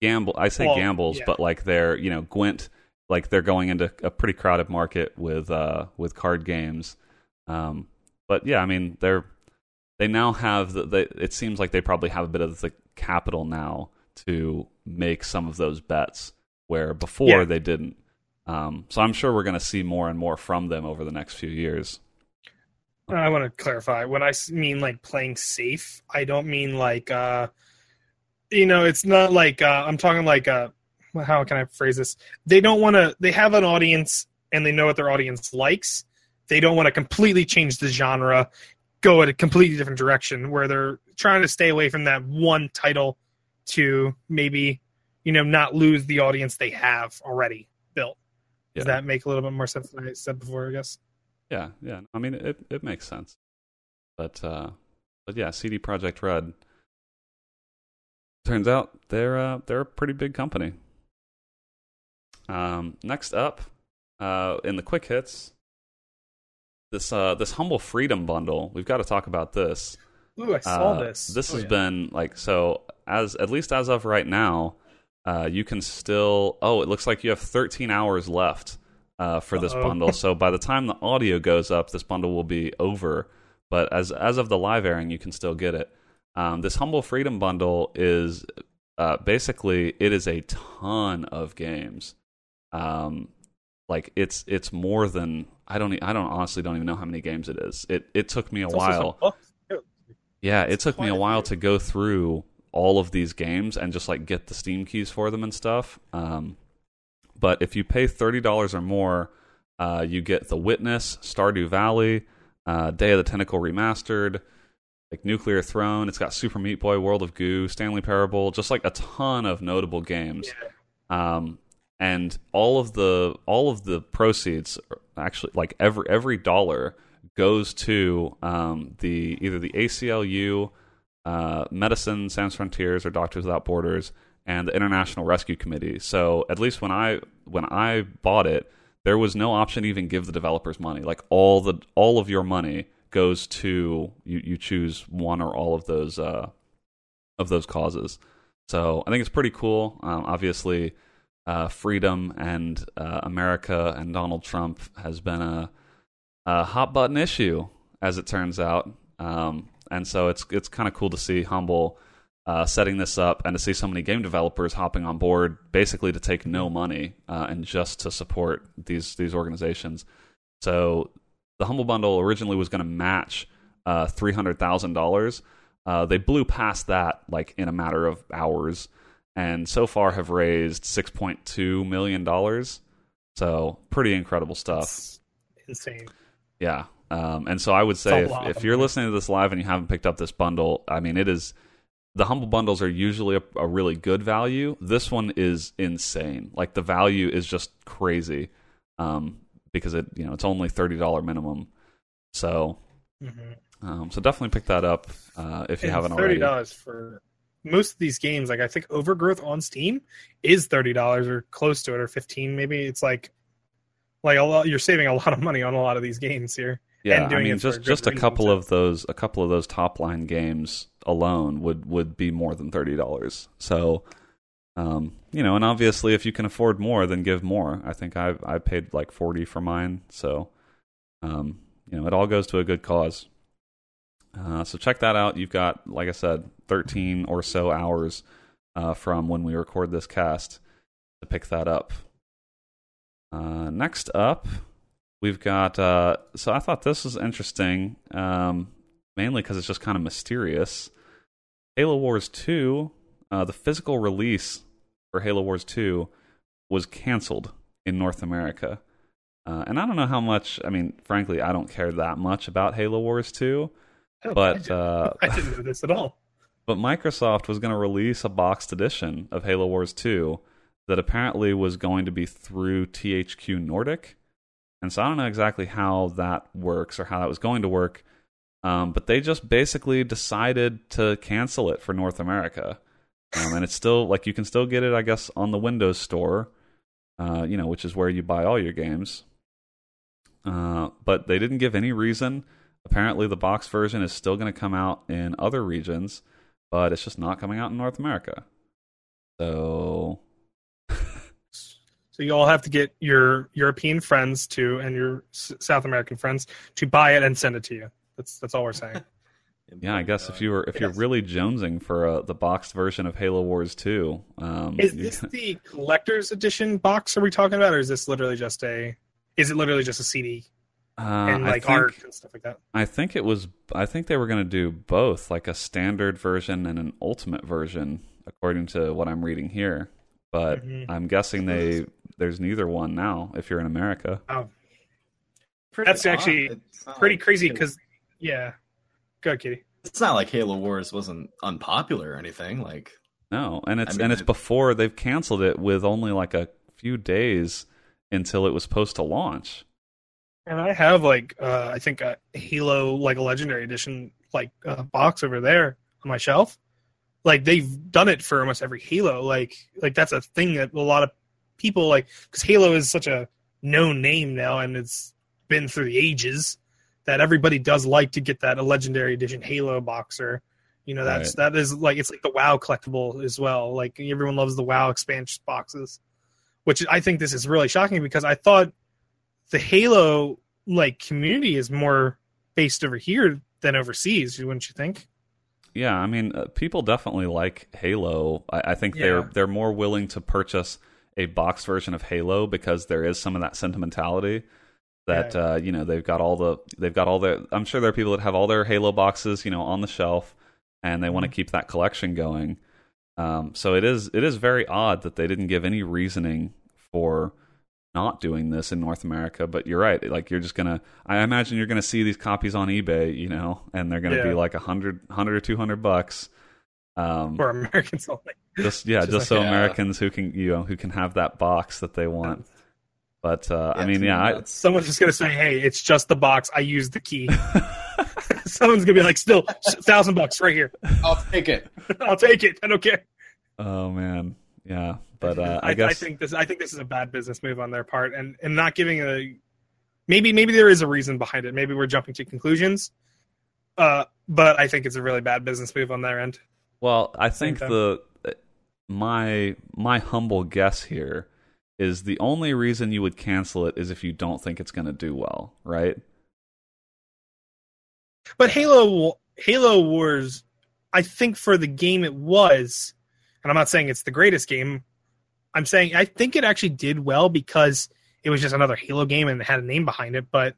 gamble. I say Well, gambles, yeah. but like they're you know Gwent, like they're going into a pretty crowded market with uh, with card games. Um, but yeah, I mean they're they now have the, they, it seems like they probably have a bit of the capital now to make some of those bets where before Yeah. they didn't. Um, so I'm sure we're going to see more and more from them over the next few years. I want to clarify. When I mean like playing safe, I don't mean like uh you know, it's not like uh I'm talking like uh well, how can I phrase this? They don't want to they have an audience and they know what their audience likes. They don't want to completely change the genre, go in a completely different direction where they're trying to stay away from that one title to maybe, you know, not lose the audience they have already built. Does that make a little bit more sense than I said before, I guess? Yeah, yeah. I mean, it it makes sense. But uh, but yeah, CD Projekt Red. Turns out they're uh, they're a pretty big company. Um, next up, uh, in the quick hits, this uh this humble freedom bundle. We've got to talk about this. Ooh, I saw Uh, this. This Oh, has yeah. been like so as at least as of right now, uh, you can still. Oh, it looks like you have 13 hours left uh, for this Uh-oh. bundle. so by the time the audio goes up, this bundle will be over. But as as of the live airing, you can still get it. Um, this humble freedom bundle is uh, basically it is a ton of games. Um, like it's it's more than I don't I don't honestly don't even know how many games it is. It it took me a It's while. Yeah, it It's took me a while to go through all of these games and just like get the Steam keys for them and stuff. Um, but if you pay thirty dollars or more, uh, you get The Witness, Stardew Valley, uh, Day of the Tentacle remastered, like Nuclear Throne. It's got Super Meat Boy, World of Goo, Stanley Parable, just like a ton of notable games. Yeah. Um, and all of the all of the proceeds, actually, like every every dollar goes to um, the either the ACLU, uh, Médecins Sans Frontières, or Doctors Without Borders, and the International Rescue Committee. So at least when I when I bought it, there was no option to even give the developers money. Like all the all of your money goes to you. You choose one or all of those uh, of those causes. So I think it's pretty cool. Um, obviously, uh, freedom and uh, America and Donald Trump has been a, a hot button issue, as it turns out. Um, and so it's it's kind of cool to see Humble uh, setting this up and to see so many game developers hopping on board, basically to take no money uh, and just to support these these organizations. So the Humble Bundle originally was going to match uh, three hundred thousand dollars. Uh, they blew past that like in a matter of hours, and so far have raised six point two million dollars. So pretty incredible stuff. It's insane. Yeah. Um, and so I would say if, if you're listening to this live and you haven't picked up this bundle, I mean, it is the humble bundles are usually a, a really good value. This one is insane. Like the value is just crazy um, because it you know it's only thirty dollar minimum. So Mhm. um, so definitely pick that up uh, if you And haven't thirty already. dollars for most of these games. Like I think Overgrowth on Steam is thirty dollars or close to it, or fifteen maybe. It's like like a lot. You're saving a lot of money on a lot of these games here. Yeah, and I mean just just a couple of those a couple of those top line games alone would would be more than thirty dollars. So, um, you know, and obviously if you can afford more, then give more. I think I I paid like forty for mine, so um, you know, it all goes to a good cause. Uh, so check that out. You've got, like I said, thirteen or so hours uh, from when we record this cast to pick that up. Uh, next up, we've got. Uh, so I thought this was interesting, um, mainly because it's just kind of mysterious. Halo Wars 2, uh, the physical release for Halo Wars 2 was canceled in North America. Uh, and I don't know how much, I mean, frankly, I don't care that much about Halo Wars 2, Oh, I but didn't- uh, I didn't know this at all. but Microsoft was going to release a boxed edition of Halo Wars 2 that apparently was going to be through THQ Nordic. And so I don't know exactly how that works or how that was going to work. Um, but they just basically decided to cancel it for North America. Um, and it's still, like, you can still get it, I guess, on the Windows Store, uh, you know, which is where you buy all your games. Uh, but they didn't give any reason. Apparently, the box version is still going to come out in other regions but it's just not coming out in North America. So So you all have to get your European friends to and your S- South American friends to buy it and send it to you. That's that's all we're saying. yeah, I guess if you were if you're really jonesing for uh, the boxed version of Halo Wars 2, um, Is you- this the collector's edition box? Are we talking about, or is this literally just a? Is it literally just a CD uh, and I like think, art and stuff like that? I think it was. I think they were going to do both, like a standard version and an ultimate version, according to what I'm reading here. But Mhm. I'm guessing they there's neither one now. If you're in America, Pretty That's odd. actually not Pretty like crazy because, yeah. Go, ahead, Kitty. it's not like Halo Wars wasn't unpopular or anything. Like no, and it's I mean, and it's it- before they've canceled it with only like a few days until it was supposed to launch. And I have like uh, I think a Halo like a Legendary Edition like uh, box over there on my shelf. Like they've done it for almost every Halo. Like like that's a thing that a lot of people like because Halo is such a known name now and it's been through the ages that everybody does like to get that a Legendary Edition Halo boxer. you know that's that is like it's like the WoW collectible as well. Like everyone loves the WoW expansion boxes, which I think this is really shocking because I thought the Halo like community is more based over here than overseas. Wouldn't you think? Yeah, I mean, uh, people definitely like Halo. I, I think they're they're more willing to purchase a box version of Halo because there is some of that sentimentality that uh, you know they've got all the they've got all their. I'm sure there are people that have all their Halo boxes, you know, on the shelf, and they want to keep that collection going. Um, so it is it is very odd that they didn't give any reasoning for not doing this in North America. But you're right. Like you're just gonna. I imagine you're gonna see these copies on eBay, you know, and they're gonna be like a hundred, hundred or two hundred bucks. Um, For Americans only. just yeah, Just just, like, so yeah. Americans who can you know who can have that box that they want. But uh, I mean, yeah, I, Someone's just gonna say, "Hey, it's just the box. I used the key." Someone's gonna be like, "Still, thousand bucks right here. I'll take it. I'll take it. I don't care." oh man, yeah. But uh, I, I, guess I think this. I think this is a bad business move on their part, and and not giving a. Maybe maybe there is a reason behind it. Maybe we're jumping to conclusions. Uh, but I think it's a really bad business move on their end. Well, I think the my my humble guess here is the only reason you would cancel it is if you don't think it's going to do well, right? But Halo Halo Wars, I think for the game it was, and I'm not saying it's the greatest game. I'm saying I think it actually did well because it was just another Halo game and it had a name behind it. But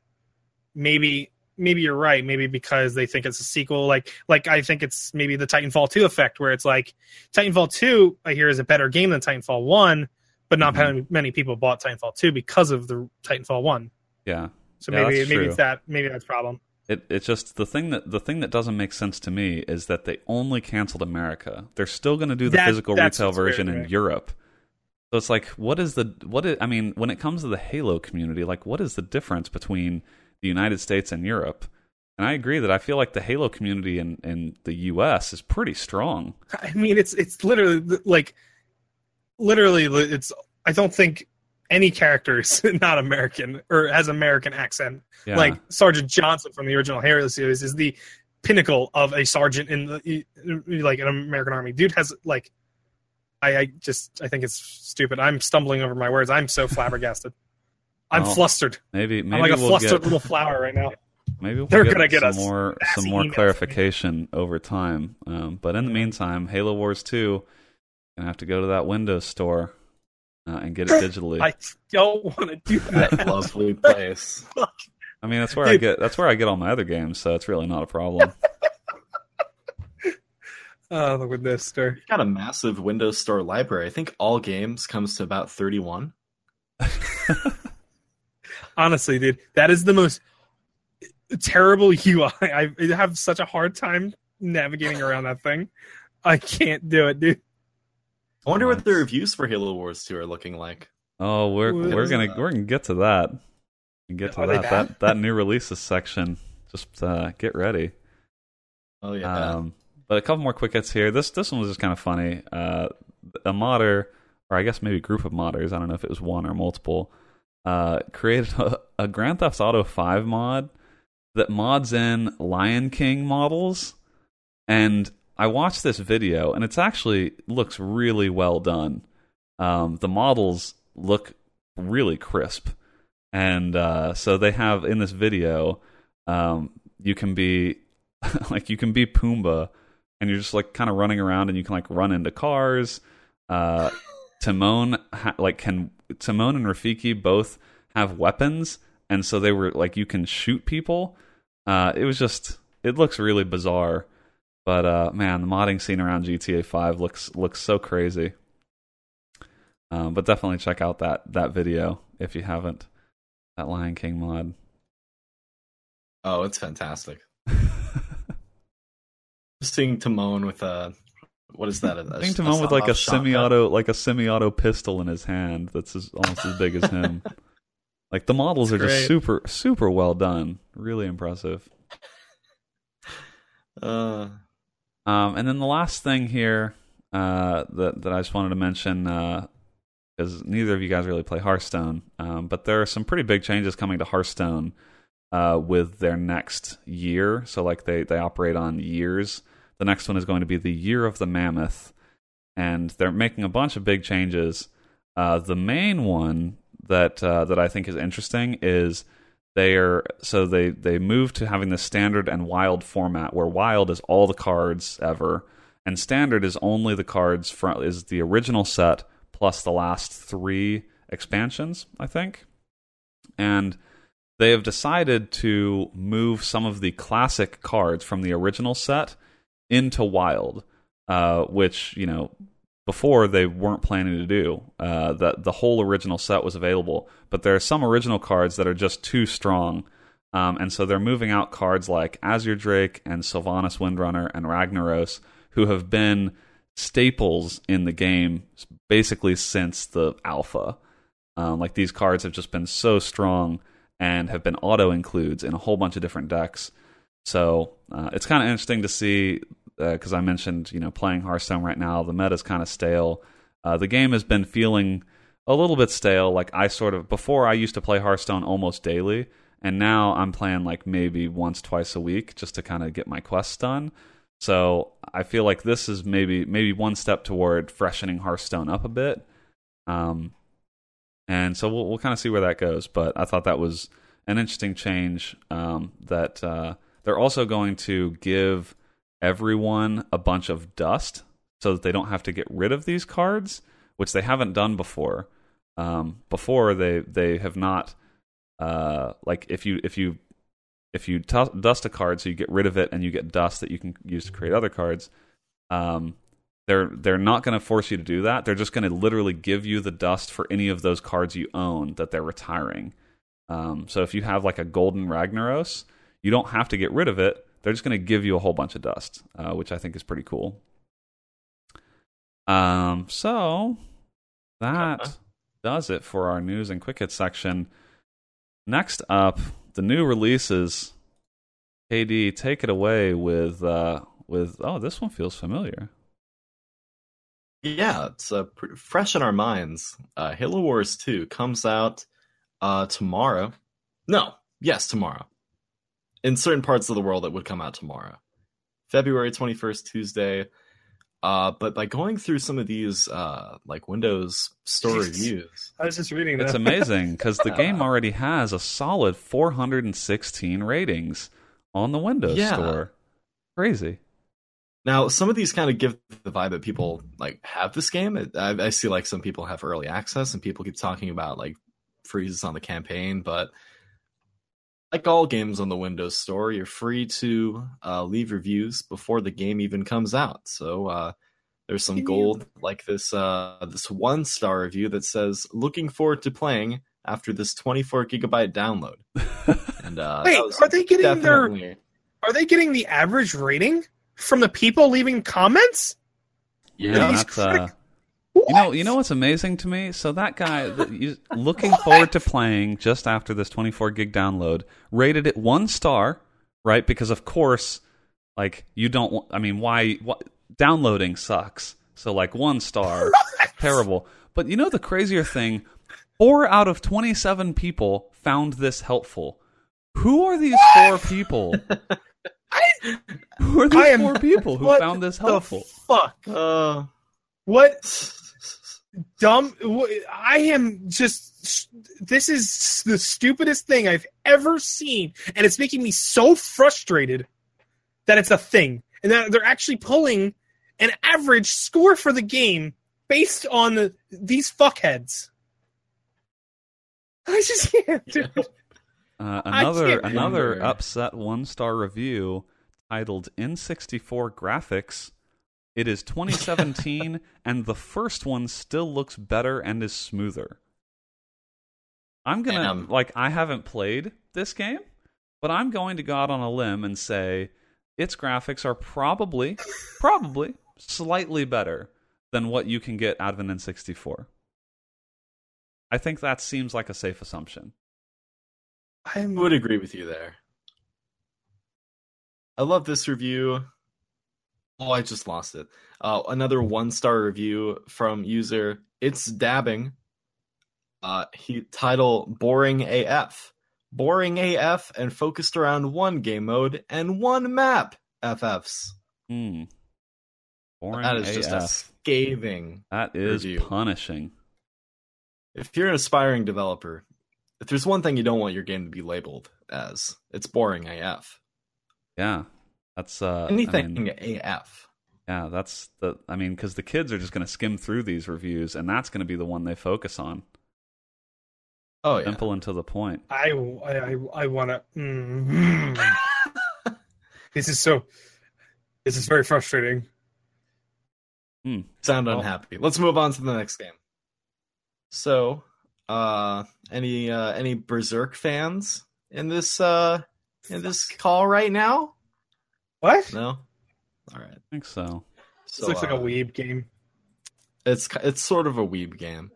maybe maybe you're right. Maybe because they think it's a sequel. Like like I think it's maybe the Titanfall 2 effect where it's like Titanfall 2 I hear is a better game than Titanfall 1, but not Mhm. many people bought Titanfall 2 because of the Titanfall 1. Yeah. So Yeah, maybe that's maybe true. it's that maybe that's problem. It it's just the thing that the thing that doesn't make sense to me is that they only canceled America. They're still going to do the That- physical retail what's weird, version in right? Europe. So it's like, what is the what is? I mean, when it comes to the Halo community, like, what is the difference between the United States and Europe? And I agree that I feel like the Halo community in in the U.S. is pretty strong. I mean, it's it's literally like literally it's. I don't think any character is not American or has American accent. Yeah. Like Sergeant Johnson from the original Halo series is the pinnacle of a sergeant in the like an American Army. Dude has like. I, I just I think it's stupid. I'm stumbling over my words. I'm so flabbergasted. I'm Well, flustered. maybe maybe I'm like a we'll flustered get little flower right now. maybe we'll They're get gonna get some us more some more emails from me. clarification over time. Um, but in the meantime, Halo Wars Two gonna have to go to that Windows store uh, and get it digitally. I don't want to do That that. lovely place. I mean, that's where I get that's where I get all my other games, so it's really not a problem. Oh, the Windows Store. We've got a massive Windows Store library. I think all games comes to about 31. Honestly, dude, that is the most terrible UI. I have such a hard time navigating around that thing. I can't do it, dude. I wonder what the reviews for Halo Wars 2 are looking like. oh, we're What we're gonna that? we're gonna get to that. Get to Are that. That that new releases section. Just uh, get ready. Oh yeah. Um, but a couple more quick hits here. This this one was just kind of funny. Uh, a modder, or I guess maybe a group of modders. I don't know if it was one or multiple. Uh, created a, a Grand Theft Auto Five mod that mods in Lion King models, and I watched this video, and it's actually looks really well done. Um, the models look really crisp, and uh, so they have in this video, um, you can be like you can be Pumbaa, and you're just like kind of running around, and you can like run into cars. Uh, Timon ha- like can Timon and Rafiki both have weapons, and so they were like you can shoot people. Uh, it was just it looks really bizarre, but uh, man, the modding scene around GTA Five looks looks so crazy. Um, but definitely check out that that video if you haven't. That Lion King mod. oh, it's fantastic. Seeing Timon with a what is that? A, I think Timon with like a semi-auto, like a semi-auto pistol in his hand that's as, almost as big as him. Like the models are just super, super well done. Really impressive. Uh, Um, and then the last thing here uh, that that I just wanted to mention because neither of you guys really play Hearthstone, um, but there are some pretty big changes coming to Hearthstone uh, with their next year. So like they they operate on years. The next one is going to be the Year of the Mammoth, and they're making a bunch of big changes. Uh, the main one that uh, that I think is interesting is they are so they they move to having the standard and wild format where wild is all the cards ever and standard is only the cards from is the original set plus the last three expansions i think and they have decided to move some of the classic cards from the original set into wild uh, which you know before they weren't planning to do. Uh, that the whole original set was available, but there are some original cards that are just too strong, um, and so they're moving out cards like Azure Drake and Sylvanas Windrunner and Ragnaros, who have been staples in the game basically since the alpha. Um, like these cards have just been so strong and have been auto includes in a whole bunch of different decks. So uh, it's kind of interesting to see because I mentioned you know playing Hearthstone right now. The meta is kind of stale. Uh, the game has been feeling a little bit stale. Like I sort of before I used to play Hearthstone almost daily, and now I'm playing like maybe once twice a week just to kind of get my quests done. So I feel like this is maybe maybe one step toward freshening Hearthstone up a bit. Um, and so we'll we'll kind of see where that goes. But I thought that was an interesting change. Um, that uh, they're also going to give everyone a bunch of dust so that they don't have to get rid of these cards, which they haven't done before. Um, before they they have not uh, like if you if you if you t- dust a card, so you get rid of it and you get dust that you can use to create other cards. Um, they're they're not going to force you to do that. They're just going to literally give you the dust for any of those cards you own that they're retiring. Um, so if you have like a golden Ragnaros, you don't have to get rid of it. They're just going to give you a whole bunch of dust, uh, which I think is pretty cool. Um, so that Uh-huh. does it for our news and quick hits section. Next up, the new releases. KD, take it away with uh, with oh, this one feels familiar. Yeah, it's uh, pr- fresh in our minds. Uh, Halo Wars 2 comes out uh, tomorrow. No, yes, tomorrow. In certain parts of the world, it would come out tomorrow. February 21st, Tuesday. Uh, but by going through some of these uh, like Windows Store Jesus. reviews, I was just reading It's amazing because the game already has a solid 416 ratings on the Windows Yeah. Store. Crazy. Now, some of these kind of give the vibe that people like have this game. I, I see like some people have early access, and people keep talking about like freezes on the campaign. But like all games on the Windows Store, you're free to uh, leave reviews before the game even comes out. So uh, there's some gold, like this uh, this one star review that says, "Looking forward to playing after this 24 gigabyte download." And uh, Wait, are they getting their are they getting the average rating from the people leaving comments? Yeah, These that's uh, crick- you know, you know what's amazing to me. So that guy, that you, looking forward to playing just after this 24 gig download, rated it one star, right? Because of course, like you don't. I mean, why? What, downloading sucks. So like one star, terrible. But you know the crazier thing? Four out of 27 people found this helpful. Who are these four people? Who are these I am- four people who what found this the helpful? fuck? Uh, What dumb i am just this is the stupidest thing i've ever seen and it's making me so frustrated that it's a thing and that they're actually pulling an average score for the game based on the, these fuckheads i just can't dude. Uh, another another remember. upset one star review titled N64 Graphics. It is 2017 and the first one still looks better and is smoother. I'm gonna Damn. like I haven't played this game, but I'm going to go out on a limb and say its graphics are probably probably slightly better than what you can get out of an N64. I think that seems like a safe assumption. I would agree with you there. I love this review. Oh, I just lost it. Uh, another one star review from user It's Dabbing. Uh, he title Boring AF. Boring AF and focused around one game mode and one map. FFs. Hmm. Boring that is just a scathing. That is review. punishing. If you're an aspiring developer, if there's one thing you don't want your game to be labeled as, it's boring AF. Yeah, that's uh, Anything I mean, AF. yeah, that's the. I mean, because the kids are just going to skim through these reviews, and that's going to be the one they focus on. Oh yeah. Simple and to the point. I, I, I want to. Mm, this is so. This is very frustrating. sound Well- unhappy. Let's move on to the next game. So, uh any uh any Berserk fans in this uh in this call right now? What? No. All right. I think so. This So looks like a uh, weeb game. It's it's sort of a weeb game.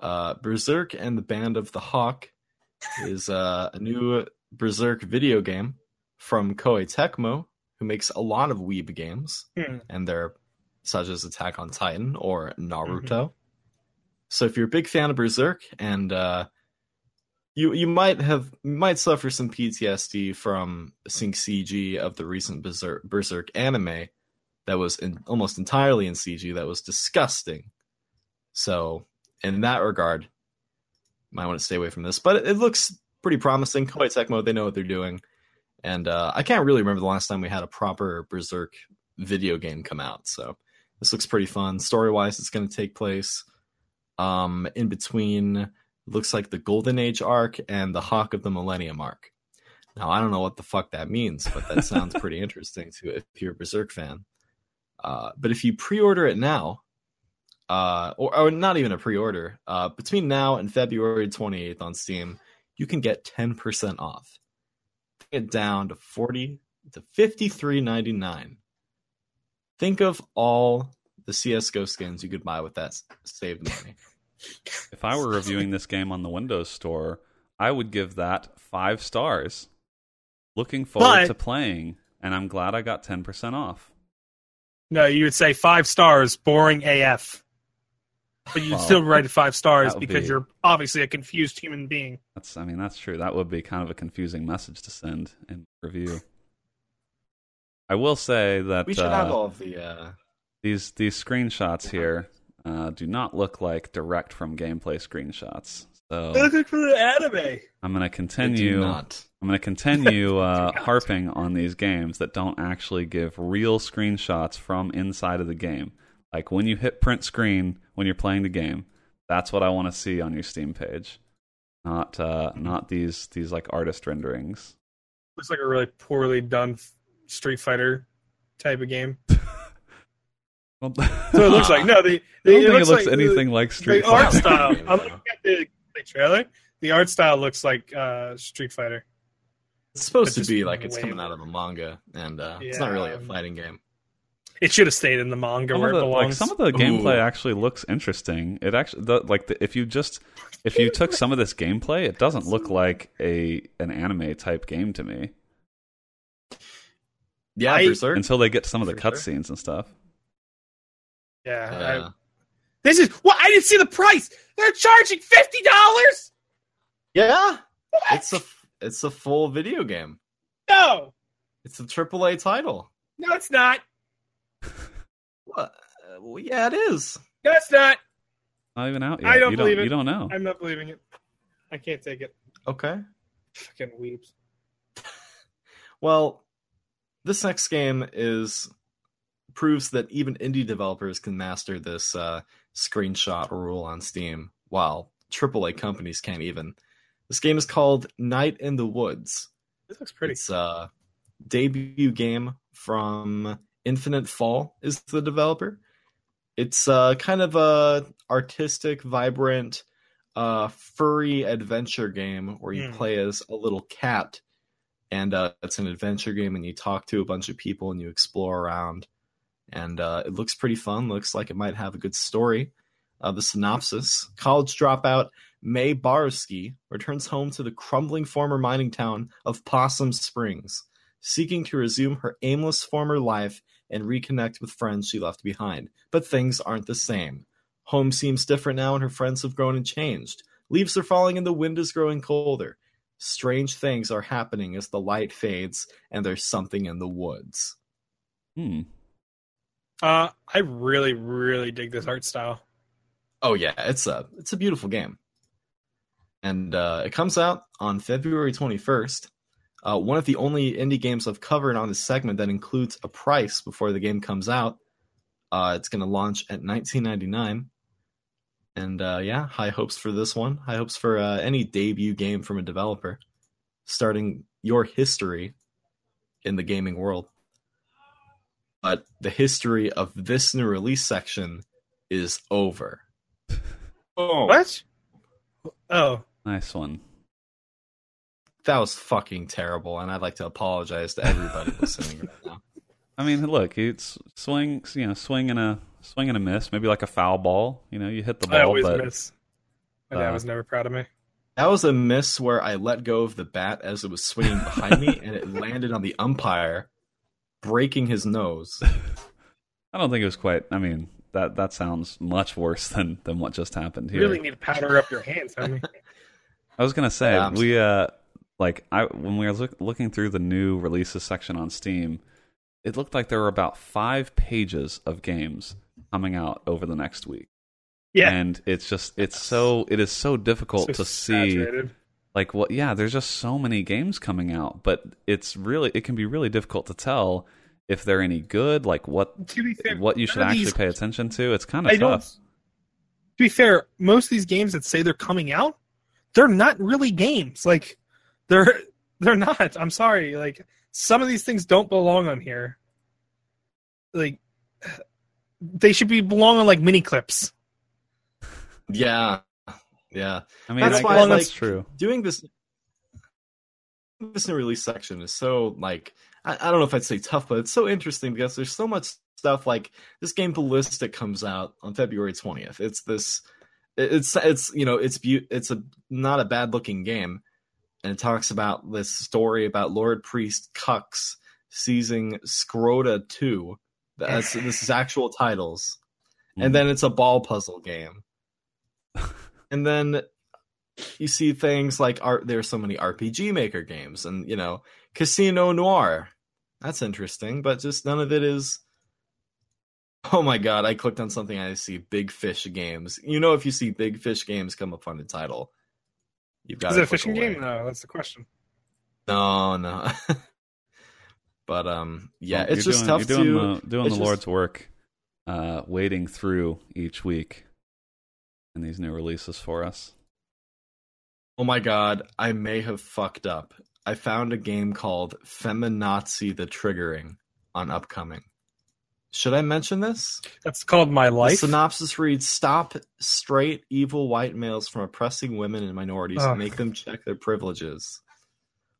Uh Berserk and the Band of the Hawk is uh, a new Berserk video game from Koei Tecmo, who makes a lot of weeb games. Hmm. and they're such as Attack on Titan or Naruto. So if you're a big fan of Berserk and uh, you you might have might suffer some PTSD from seeing CG of the recent Berserk, Berserk anime that was in, almost entirely in CG that was disgusting. So in that regard, might want to stay away from this. But it, it looks pretty promising. Koei Tecmo, they know what they're doing. And uh, I can't really remember the last time we had a proper Berserk video game come out. So this looks pretty fun. Story wise, it's going to take place um, in between. Looks like the Golden Age arc and the Hawk of the Millennium arc. Now I don't know what the fuck that means, but that sounds pretty interesting to if you're a Berserk fan. Uh, but if you pre-order it now, uh, or, or not even a pre-order, uh, between now and February 28th on Steam, you can get 10% off. It down to 40 to 53.99. Think of all the CS:GO skins you could buy with that s- saved money. If I were reviewing this game on the Windows Store, I would give that five stars. Looking forward But- to playing, and I'm glad I got 10% off. No, you would say five stars, boring AF. But you'd Well, still rate it five stars because be- you're obviously a confused human being. That's, I mean, that's true. That would be kind of a confusing message to send in review. I will say that We should uh, have all of the uh, these these screenshots here uh, do not look like direct from gameplay screenshots. So Looking for the anime. I'm going to they do continue. not. I'm going to continue uh, harping on these games that don't actually give real screenshots from inside of the game. Like when you hit print screen when you're playing the game, that's what I want to see on your Steam page. Not uh, not these these like artist renderings. Looks like a really poorly done Street Fighter type of game. Well, So it looks like no, the, I don't think it looks like the- anything like Street the art Fighter. style. I'm looking at the gameplay trailer. The art style looks like uh, Street Fighter. It's supposed to be like it's way coming out of a manga, and uh, it's not really a fighting game. It should have stayed in the manga Some where of, it the, like, some of the gameplay actually looks interesting. It actually the, like the, if you just if you took some of this gameplay, it doesn't look like a an anime type game to me Yeah, I- Berserk. until they get to some of the For sure. cutscenes and stuff. Yeah, I- this is what I didn't see the price. They're charging fifty dollars. yeah, it's a it's a full video game. No, It's a AAA title. no, it's not. What? Uh, well, yeah, it is. No, it's not. Not even out yet. I don't you believe don't, it. You don't know. I'm not believing it. I can't take it. Okay. Fucking weeps. Well, this next game is proves that even indie developers can master this uh, screenshot rule on Steam, while AAA companies can't even. This game is called Night in the Woods. This looks pretty. It's a debut game from Infinite Fall is the developer. It's uh, kind of a artistic, vibrant, uh, furry adventure game where you Hmm. play as a little cat, and uh, it's an adventure game, and you talk to a bunch of people and you explore around, and uh, it looks pretty fun. Looks like it might have a good story. Uh, the synopsis: College dropout Mae Borowski returns home to the crumbling former mining town of Possum Springs, seeking to resume her aimless former life and reconnect with friends she left behind. But things aren't the same. Home seems different now, and her friends have grown and changed. Leaves are falling, and the wind is growing colder. Strange things are happening as the light fades, and there's something in the woods. Hmm. Uh, I really, really dig this art style. Oh yeah, it's a it's a beautiful game, and uh, it comes out on February twenty first. Uh, one of the only indie games I've covered on this segment that includes a price before the game comes out. Uh, it's going to launch at nineteen ninety nine, and uh, yeah, high hopes for this one. High hopes for uh, any debut game from a developer, starting your history in the gaming world. But the history of this new release section is over. Oh, What? Oh, Nice one. that was fucking terrible, and I'd like to apologize to everybody listening right now. I mean, look, it's swing, you know, swing and a swing and a miss, maybe like a foul ball. You know, you hit the I ball, always but miss. My dad uh, was never proud of me. That was a miss where I let go of the bat as it was swinging behind me, and it landed on the umpire, breaking his nose. I don't think it was quite. I mean, that that sounds much worse than than what just happened here. You really need to powder up your hands, homie. I was gonna say Yeah, we uh like I when we were look, looking through the new releases section on Steam, it looked like there were about five pages of games coming out over the next week, Yeah. and it's just it's so it is so difficult So to see saturated. Like what yeah there's just so many games coming out, but it's really it can be really difficult to tell if they're any good, like what To be fair, what you should actually these- pay attention to. It's kind I of don't. tough. To be fair, most of these games that say they're coming out, they're not really games. Like they're they're not. I'm sorry. Like some of these things don't belong on here. Like they should be belong on like mini clips. Yeah, yeah. I mean, That's I why, like- that's true. Doing this, this new release section is so like I, I don't know if I'd say tough, but it's so interesting because there's so much stuff like this game Ballistic comes out on February 20th. It's this it's it's you know it's beau- it's a not a bad looking game and it talks about this story about Lord Priest Cucks seizing Scrota 2. That's this is actual titles. And hmm. then it's a ball puzzle game. and then you see things like art there's so many RPG maker games and you know Casino Noir. That's interesting, but just none of it is Oh my god, I clicked on something I see Big Fish Games. You know if you see Big Fish Games come up on the title, you've got Is it a fishing away. game? No, that's the question. No, no. but um yeah, Well, it's just doing, tough you're doing to the, doing the just- Lord's work, uh, wading through each week and these new releases for us. Oh my god, I may have fucked up. I found a game called Feminazi the Triggering on upcoming. Should I mention this? That's called My The Life. synopsis reads Stop straight, evil white males from oppressing women and minorities Ugh. and make them check their privileges.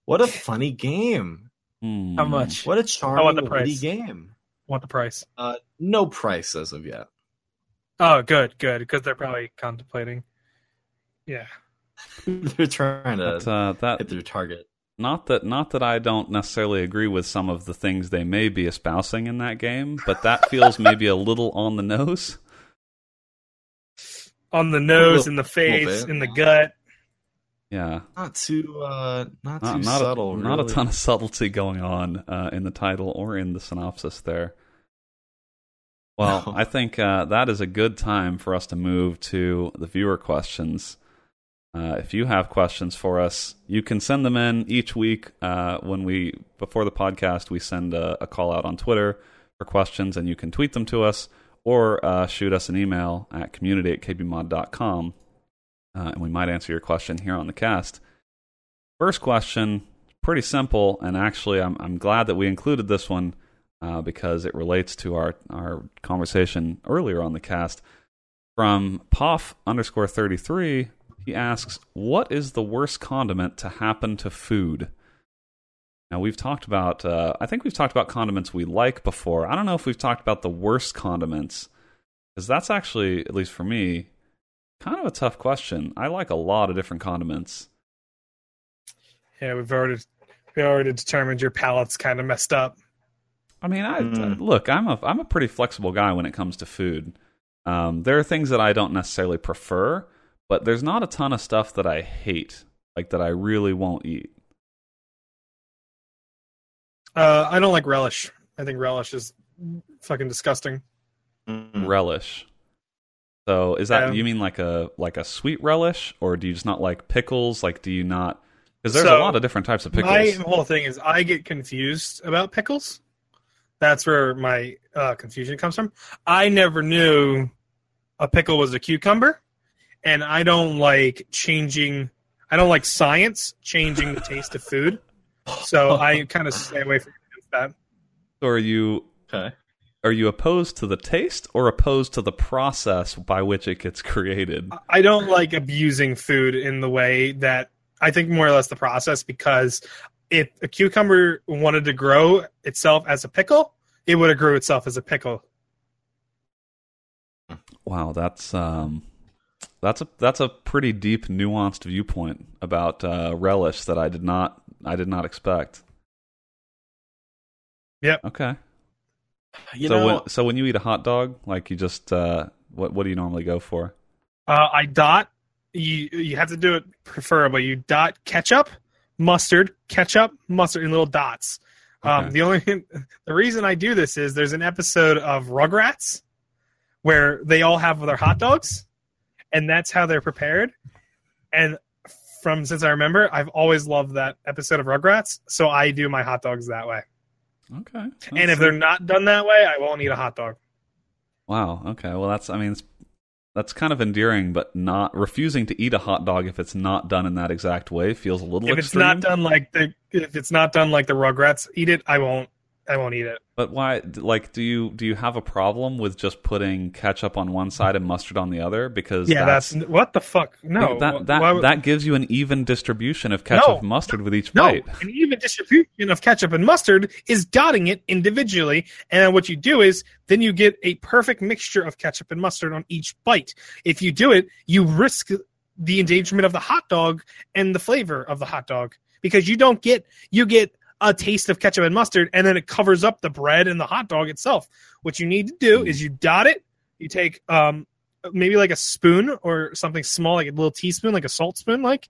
What a funny game. Hmm. How much? What a the charming, witty price? game. Want the price? Uh, no price as of yet. Oh, good, good, because they're probably contemplating. Yeah. They're trying to But, uh, that hit their target. not that not that I don't necessarily agree with some of the things they may be espousing in that game, but that feels maybe a little on the nose. On the nose, little- in the face, in the gut. Yeah, Not too, uh, not, not, too not subtle. a, not a ton of subtlety going on uh, in the title or in the synopsis there. Well, No. I think uh, that is a good time for us to move to the viewer questions. Uh, if you have questions for us, you can send them in each week. Uh, when we before the podcast, we send a, a call out on Twitter for questions, and you can tweet them to us or uh, shoot us an email at community at kbmod.com, uh, and we might answer your question here on the cast. First question, pretty simple, and actually, I'm I'm glad that we included this one uh, because it relates to our our conversation earlier on the cast. From Poff underscore thirty three, he asks, "What is the worst condiment to happen to food?" Now we've talked about, uh, I think we've talked about condiments we like before. I don't know if we've talked about the worst condiments because that's actually, at least for me, kind of a tough question. I like a lot of different condiments. Yeah, we've already we already determined your palate's kind of messed up. I mean, I, Mm. look, I'm a I'm a pretty flexible guy when it comes to food. Um, there are things that I don't necessarily prefer, but there's not a ton of stuff that I hate, like that I really won't eat. Uh, I don't like relish. I think relish is fucking disgusting. Mm. Relish. So is that Um, you mean like a like a sweet relish, or do you just not like pickles? Like, do you not? Because there's a lot of different types of pickles. My whole thing is I get confused about pickles. That's where my uh, confusion comes from. I never knew a pickle was a cucumber, and I don't like changing. I don't like science changing the taste of food, so I kind of stay away from that. So are you Okay. are you opposed to the taste or opposed to the process by which it gets created? I don't like abusing food in the way that I think more or less the process because if a cucumber wanted to grow itself as a pickle, it would have grew itself as a pickle. Wow, that's um, that's a that's a pretty deep, nuanced viewpoint about uh, relish that I did not I did not expect. Yep. Okay. You so know, when so when you eat a hot dog, like you just uh, what what do you normally go for? Uh, I dot you. You have to do it preferably. You dot ketchup, mustard, ketchup, mustard in little dots. Um, Okay. the only the reason I do this is there's an episode of Rugrats where they all have their hot dogs, and that's how they're prepared. And from since I remember, I've always loved that episode of Rugrats, so I do my hot dogs that way. Okay. and if they're not done that way, I won't eat a hot dog. wow, okay. Well, that's I mean it's, that's kind of endearing, but not refusing to eat a hot dog if it's not done in that exact way feels a little If it's extreme. not done like the if it's not done like the Rugrats eat it, I won't I won't eat it. But why? Like, do you do you have a problem with just putting ketchup on one side and mustard on the other? Because Yeah, that's, what the fuck. No, that that, why that gives you an even distribution of ketchup No. and mustard with each no. bite. An even distribution of ketchup and mustard is dotting it individually, and what you do is then you get a perfect mixture of ketchup and mustard on each bite. If you do it, you risk the endangerment of the hot dog and the flavor of the hot dog because you don't get you get a taste of ketchup and mustard and then it covers up the bread and the hot dog itself. What you need to do is you dot it. You take um maybe like a spoon or something small like a little teaspoon like a salt spoon like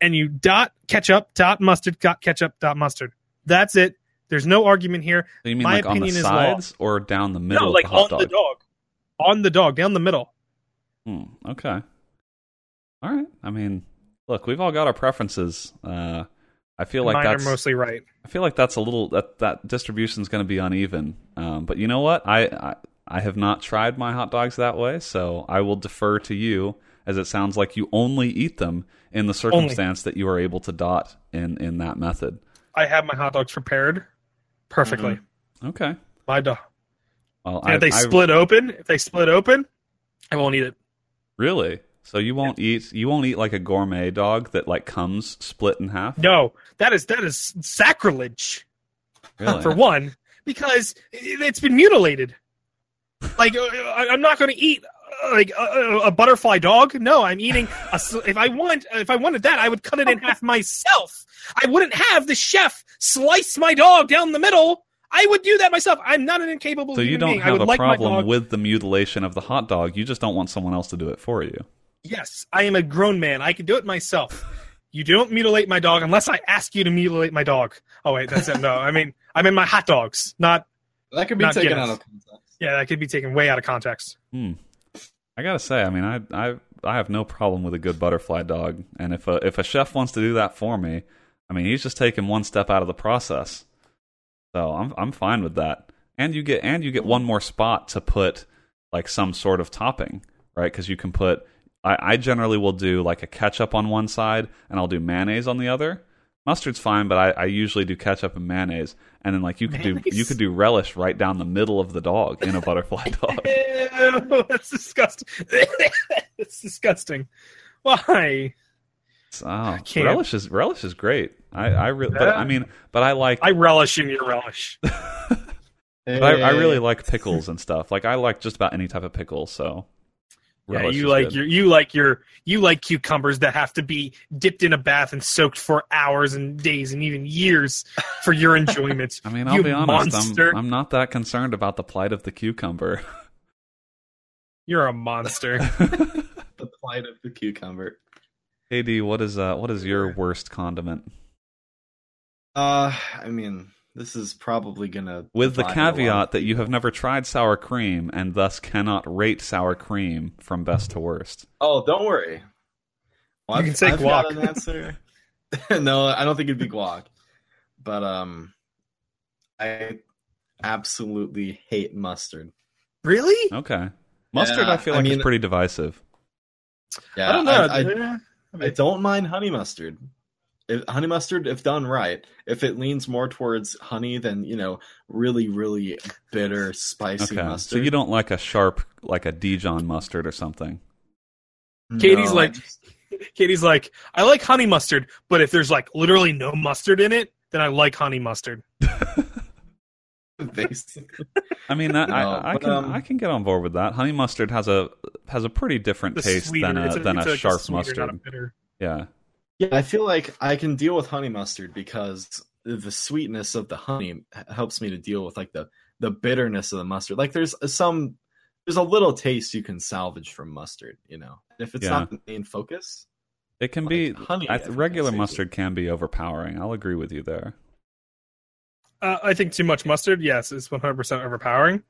and you dot ketchup dot mustard dot ketchup dot mustard. That's it. There's no argument here. So you mean My like on the sides or down the middle no, like the on dog? the dog. On the dog, down the middle. Hmm, okay. All right. I mean, look, we've all got our preferences. Uh, I feel like Mine that's mostly right. I feel like that's a little that that distribution is going to be uneven. Um, but you know what? I, I I have not tried my hot dogs that way, so I will defer to you, as it sounds like you only eat them in the circumstance that you are able to dot in in that method. I have my hot dogs prepared perfectly. Okay. My dog. Well, And I, if they I- split open, if they split open, I won't eat it. really. So you won't eat you won't eat like a gourmet dog that like comes split in half. No, that is that is sacrilege Really? for one because it- it's been mutilated. Like uh, I'm not going to eat uh, like a, a butterfly dog. No, I'm eating. A, if I want, if I wanted that, I would cut it in half myself. I wouldn't have the chef slice my dog down the middle. I would do that myself. I'm not an incapable. so you don't being. Have a like problem with the mutilation of the hot dog. You just don't want someone else to do it for you. Yes, I am a grown man. I can do it myself. You don't mutilate my dog unless I ask you to mutilate my dog. Oh wait, that's it. No, I mean I mean my hot dogs, not That could be taken Guinness. out of context. yeah. That could be taken way out of context. Hmm. I gotta say, I mean, I I I have no problem with a good butterfly dog, and if a if a chef wants to do that for me, I mean, he's just taking one step out of the process. So I'm I'm fine with that. And you get and you get one more spot to put like some sort of topping, right? Because you can put. I, I generally will do like a ketchup on one side, and I'll do mayonnaise on the other. Mustard's fine, but I, I usually do ketchup and mayonnaise, and then like you could do you could do relish right down the middle of the dog in a butterfly dog. Ew, that's disgusting. that's disgusting. Why? Oh, relish is relish is great. I I really, but I mean, but I like, I relish in your relish. but I, I really like pickles and stuff. Like I like just about any type of pickle. So Yeah, you like good. your you like your you like cucumbers that have to be dipped in a bath and soaked for hours and days and even years for your enjoyment. I mean, I'll you be honest. monster. I'm I'm not that concerned about the plight of the cucumber. You're a monster. the plight of the cucumber. Hey Ad, what is uh what is your worst condiment? Uh, I mean, this is probably gonna With the divide a lot of caveat that you have never tried sour cream and thus cannot rate sour cream from best to worst. Oh, don't worry. Well, You I've- can say I've got guac. an answer. no, I don't think it'd be guac. But um, I absolutely hate mustard. really? Okay, mustard Yeah, I feel I like is pretty divisive. Yeah, I don't know. I, I, Yeah. I don't mind honey mustard. If, honey mustard, if done right, if it leans more towards honey than you know, really, really bitter, spicy Okay, mustard. so you don't like a sharp like a Dijon mustard or something. KD's No, like- just- KD's like, I like honey mustard, but if there's like literally no mustard in it, then I like honey mustard. basically. I mean, that, No, I, I but, can um, I can get on board with that. Honey mustard has a has a pretty different taste sweeter, than a it's than it's a like sharp sweeter, mustard. not a bitter. Yeah, Yeah, I feel like I can deal with honey mustard because the sweetness of the honey helps me to deal with like the the bitterness of the mustard. Like there's some there's a little taste you can salvage from mustard, you know. And if it's Yeah. not the main focus, it can Like be. honey, I I th- regular is easy. mustard can be overpowering. I'll agree with you there. Uh, I think too much mustard, yes, is 100% overpowering.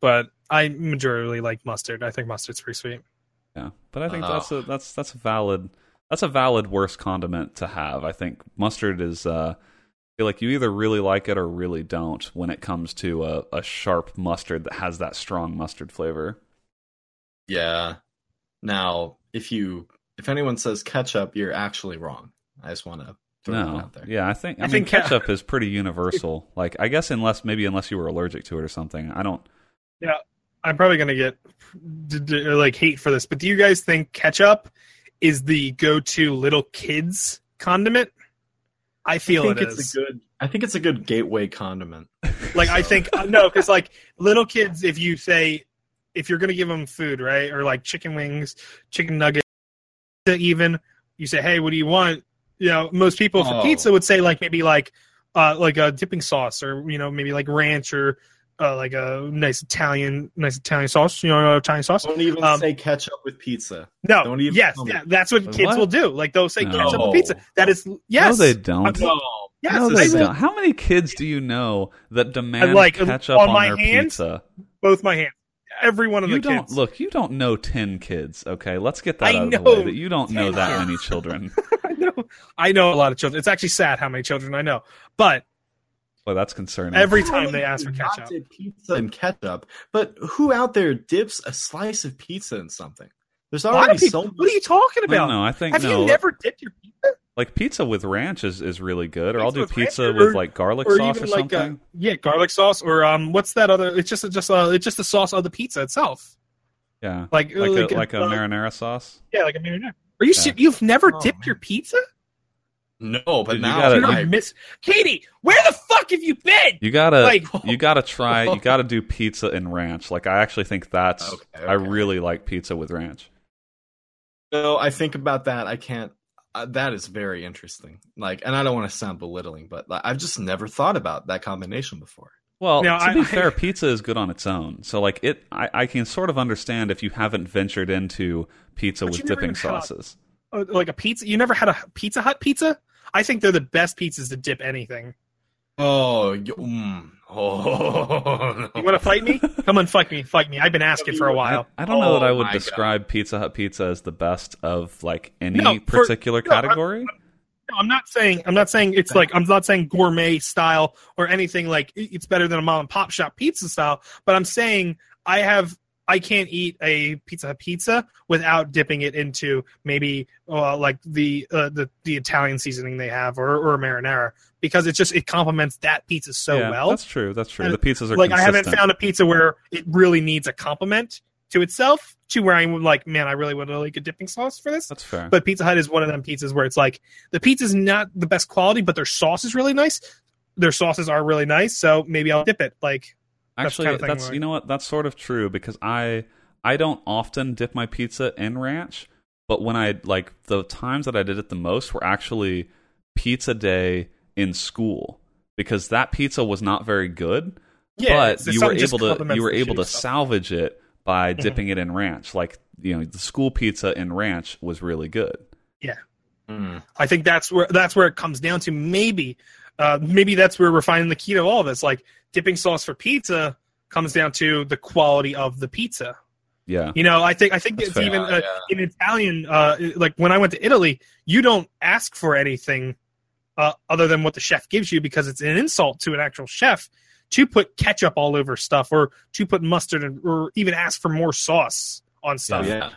But I majorly like mustard. I think mustard's pretty sweet. Yeah, but I think Oh. that's a that's that's a valid that's a valid worst condiment to have. I think mustard is. Uh, I feel like you either really like it or really don't when it comes to a, a sharp mustard that has that strong mustard flavor. yeah. Now, if you if anyone says ketchup, you're actually wrong. I just want to Throw that No, out there. yeah, I think I, I mean think, ketchup is pretty universal. Like I guess unless maybe unless you were allergic to it or something. I don't. Yeah, I'm probably gonna get d- d- like hate for this, but do you guys think ketchup is the go-to little kids condiment? I feel I think it it's is. a good. I think it's a good gateway condiment. like I think uh, no, because like little kids, if you say if you're gonna give them food, right, or like chicken wings, chicken nuggets, even you say, hey, what do you want? You know, most people for Oh. pizza would say like maybe like uh like a dipping sauce or you know maybe like ranch or uh, like a nice Italian nice Italian sauce, you know, Italian sauce. Don't even Um, say ketchup with pizza. No, Don't even yes, tell yeah, that's what kids What? will do. Like they'll say No. ketchup on pizza. That is yes, No, they don't. I'm- yes, no, they don't. How many kids do you know that demand like, ketchup on on, my their hands, pizza? both my hands. Every one of You the don't kids. look. You don't know ten kids. Okay, let's get that I out of the way. That you don't know that many children. I know. I know a lot of children. It's actually sad how many children I know. But Boy, that's concerning. every time they ask for ketchup, pizza and ketchup, but who out there dips a slice of pizza in something? There's a already people. so What are you talking about? no, I think Have no. you never dipped your pizza? like pizza with ranch is, is really good, or I'll do with ranch pizza or- with like garlic Or sauce or even like uh, something. yeah, garlic sauce or um, what's that other? It's just just uh, it's just the sauce of the pizza itself. yeah, Like like a like a uh, marinara sauce. Yeah, like a marinara. Are you Yeah. You've never Oh, dipped man. your pizza? No, but Dude, you now gotta- Dude, I I, miss KD. Where the fuck have you been? You gotta Like- you gotta try. You gotta do pizza and ranch. Like I actually think that's. Okay, I really like pizza with ranch. no, I think about that. I can't. Uh, that is very interesting. Like, and I don't want to sound belittling, but like, I've just never thought about that combination before. Well, Now, to I- be I- fair, pizza is good on its own. So like it, I, I can sort of understand if you haven't ventured into pizza But with dipping even had sauces. Uh, Like a pizza? You never had a Pizza Hut pizza? I think they're the best pizzas to dip anything. Oh, you, mm, oh, You want to fight me? Come on, fight me, fight me. I've been asking for a while. I, I don't know that I Oh would my describe Pizza Hut pizza as the best of like any No, for- particular no, I'm- category. No, I'm not saying I'm not saying it's like I'm not saying gourmet style or anything like it's better than a mom and pop shop pizza style, but I'm saying I have I can't eat a Pizza Hut pizza without dipping it into maybe uh, like the uh, the the Italian seasoning they have or or marinara because it just it complements that pizza so yeah, well. that's true. That's true. And, The pizzas are like I haven't found a pizza where it really needs a compliment to itself to where I'm like, man, I really would like a dipping sauce for this. That's fair. But Pizza Hut is one of them pizzas where it's like the pizza's not the best quality, but their sauce is really nice. Their sauces are really nice, so maybe I'll dip it. Like that's Actually, kind of that's where- you know what that's sort of true because I I don't often dip my pizza in ranch, but when I like the times that I did it the most were actually pizza day in school because that pizza was not very good, yeah, but it's- it's you were able to you were able to stuff. salvage it by Mhm. dipping it in ranch. Like you know, the school pizza in ranch was really good. Mm. I think that's where that's where it comes down to. Maybe, uh, maybe that's where we're finding the key to all of this. Like dipping sauce for pizza comes down to the quality of the pizza. Yeah, You know, I think I think That's it's fair. even uh, yeah. in Italian. Uh, like when I went to Italy, you don't ask for anything uh, other than what the chef gives you because it's an insult to an actual chef to put ketchup all over stuff or to put mustard and, or even ask for more sauce on stuff. yeah.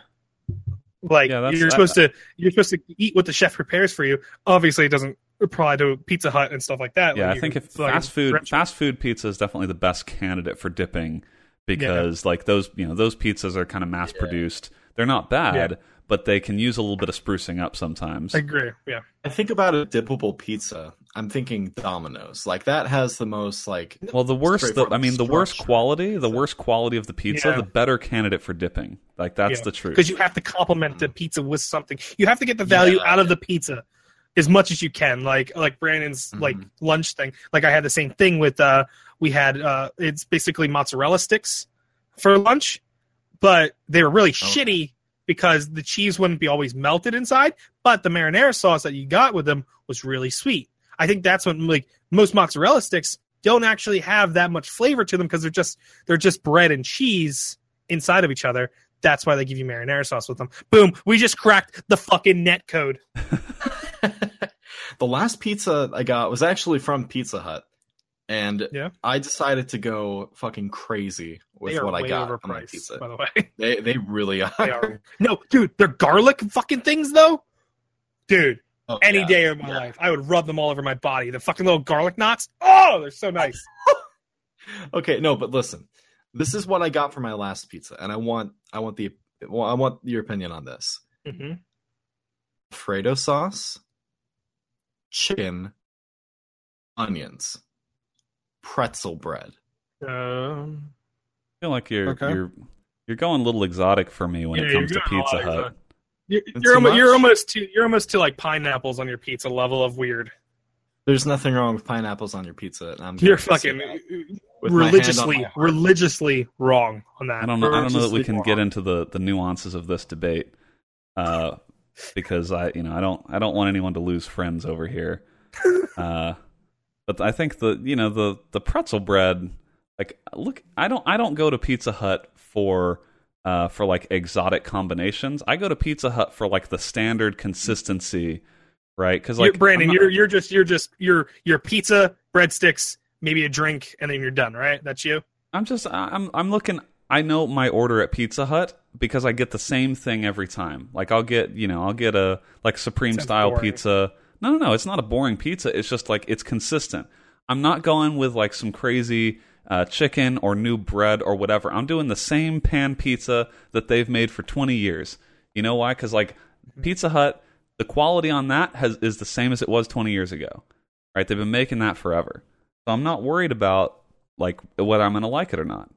Like Yeah, you're I- supposed to you're supposed to eat what the chef prepares for you. Obviously, it doesn't apply to Pizza Hut and stuff like that. yeah. Like, I think if fucking fast food drench- fast food pizza is definitely the best candidate for dipping because like those you know those pizzas are kind of mass produced. They're not bad, Yeah. but they can use a little bit of sprucing up sometimes. I agree. Yeah. I think about a dippable pizza. I'm thinking Domino's. Like that has the most like. Well, the worst the, I mean, the worst quality, the worst quality of the pizza, Yeah. the better candidate for dipping. Like that's Yeah. the truth. because you have to complement the mm. pizza with something. You have to get the value Yeah. out of the pizza as much as you can. Like like Brandon's Mhm. like lunch thing. Like I had the same thing with uh we had uh it's basically mozzarella sticks for lunch, but they were really shitty because the cheese wouldn't be always melted inside, but the marinara sauce that you got with them was really sweet. I think that's what like most mozzarella sticks don't actually have that much flavor to them because they're just they're just bread and cheese inside of each other. That's why they give you marinara sauce with them. Boom, we just cracked the fucking net code. the last pizza I got was actually from Pizza Hut, and Yeah. I decided to go fucking crazy with what I got on my overpriced, pizza. by the way. They they really are. They are. no, dude, they're garlic fucking things though. Dude, Oh, any yeah. day of my Yeah. life. I would rub them all over my body. The fucking little garlic knots. Oh, they're so nice. Okay, no, but listen. This is what I got for my last pizza, and I want I want the well, I want your opinion on this. hmm Alfredo sauce, chicken, onions, pretzel bread. Um, I feel like you're Okay. you're you're going a little exotic for me when Yeah, it comes to going a lot Pizza Hut. you're, you're, almost, you're almost to you're almost to like pineapples on your pizza level of weird. There's nothing wrong with pineapples on your pizza. I'm You're going to say fucking that with my hand on religiously religiously wrong on that. I don't know. I don't know that we can wrong. get into the the nuances of this debate, uh, because I you know I don't I don't want anyone to lose friends over here. Uh, but I think the you know the the pretzel bread like look I don't I don't go to Pizza Hut for uh for like exotic combinations. I go to Pizza Hut for like the standard consistency, right? Because like, You're- Brandon, not- you're you're just you're just you're you're pizza, breadsticks, maybe a drink, and then you're done. Right? That's you. I'm just I'm I'm looking I know my order at Pizza Hut because I get the same thing every time. Like I'll get, you know, I'll get a like supreme Sounds style boring. pizza. No, no, no, it's not a boring pizza. It's just like it's consistent. I'm not going with like some crazy uh, chicken or new bread or whatever. I'm doing the same pan pizza that they've made for 20 years. You know why? Cuz like Pizza Hut, the quality on that has is the same as it was 20 years ago. Right? They've been making that forever. So I'm not worried about like whether I'm going to like it or not.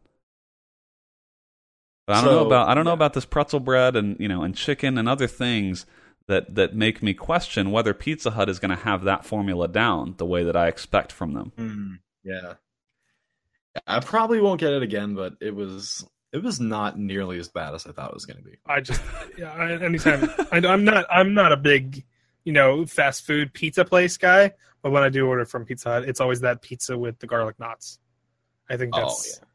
But I don't know about I don't know about this pretzel bread and you know and chicken and other things that that make me question whether Pizza Hut is going to have that formula down the way that I expect from them. Mm, yeah. I probably won't get it again, but it was it was not nearly as bad as I thought it was going to be. I just yeah, I, anytime I, I'm not I'm not a big you know fast food pizza place guy, but when I do order from Pizza Hut, it's always that pizza with the garlic knots. I think that's I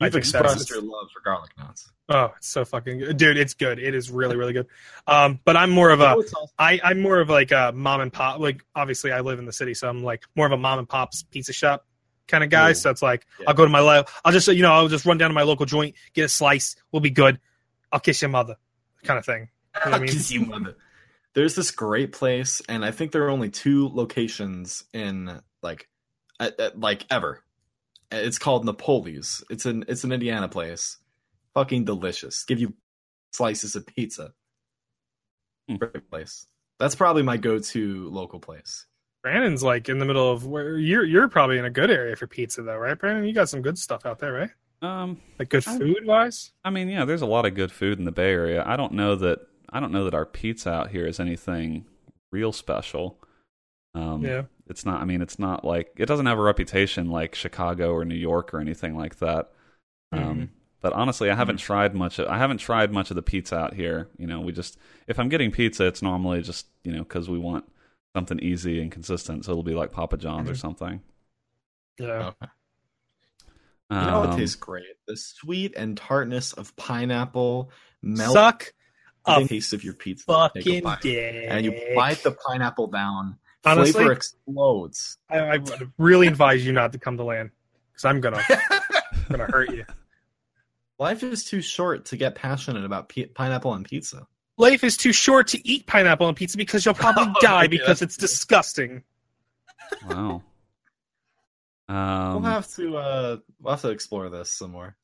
You've expressed your love for garlic knots. oh, it's so fucking good, dude. It's good. It is really really good. Um, but I'm more of a, awesome. I, I'm more of like a mom and pop. Like obviously I live in the city, so I'm like more of a mom and pop's pizza shop kind of guy. So it's like Yeah. I'll go to my life. I'll just you know I'll just run down to my local joint, get a slice. We'll be good. I'll kiss your mother, kind of thing. You know what I mean? Kiss you, mother. There's this great place, and I think there are only two locations in like, at, at- like ever. It's called Napoli's. It's an it's an Indiana place. Fucking delicious. Give you slices of pizza. Hmm. Great place. That's probably my go-to local place. Brandon's like in the middle of where you're. You're probably in a good area for pizza, though, right, Brandon? You got some good stuff out there, right? Um, Like good food wise. I mean, yeah, there's a lot of good food in the Bay Area. I don't know that I don't know that our pizza out here is anything real special. Um, Yeah. It's not. I mean, it's not like it doesn't have a reputation like Chicago or New York or anything like that. Um, Mhm. But honestly, I haven't tried much. Of, I haven't tried much of the pizza out here. You know, we just if I'm getting pizza, it's normally just you know because we want something easy and consistent. So it'll be like Papa John's or Mhm. something. Yeah. Okay. You know what Um, tastes great? The sweet and tartness of pineapple melt Suck the a taste of your pizza. Fucking bite. dick. and you bite the pineapple down. Honestly- flavor explodes. I, I would really advise you not to come to land because I'm gonna gonna hurt you. Life is too short to get passionate about pi- pineapple and pizza. Life is too short to eat pineapple and pizza because you'll probably die Okay, because that's it's disgusting. wow. Um, we'll have to uh, we'll have to explore this some more.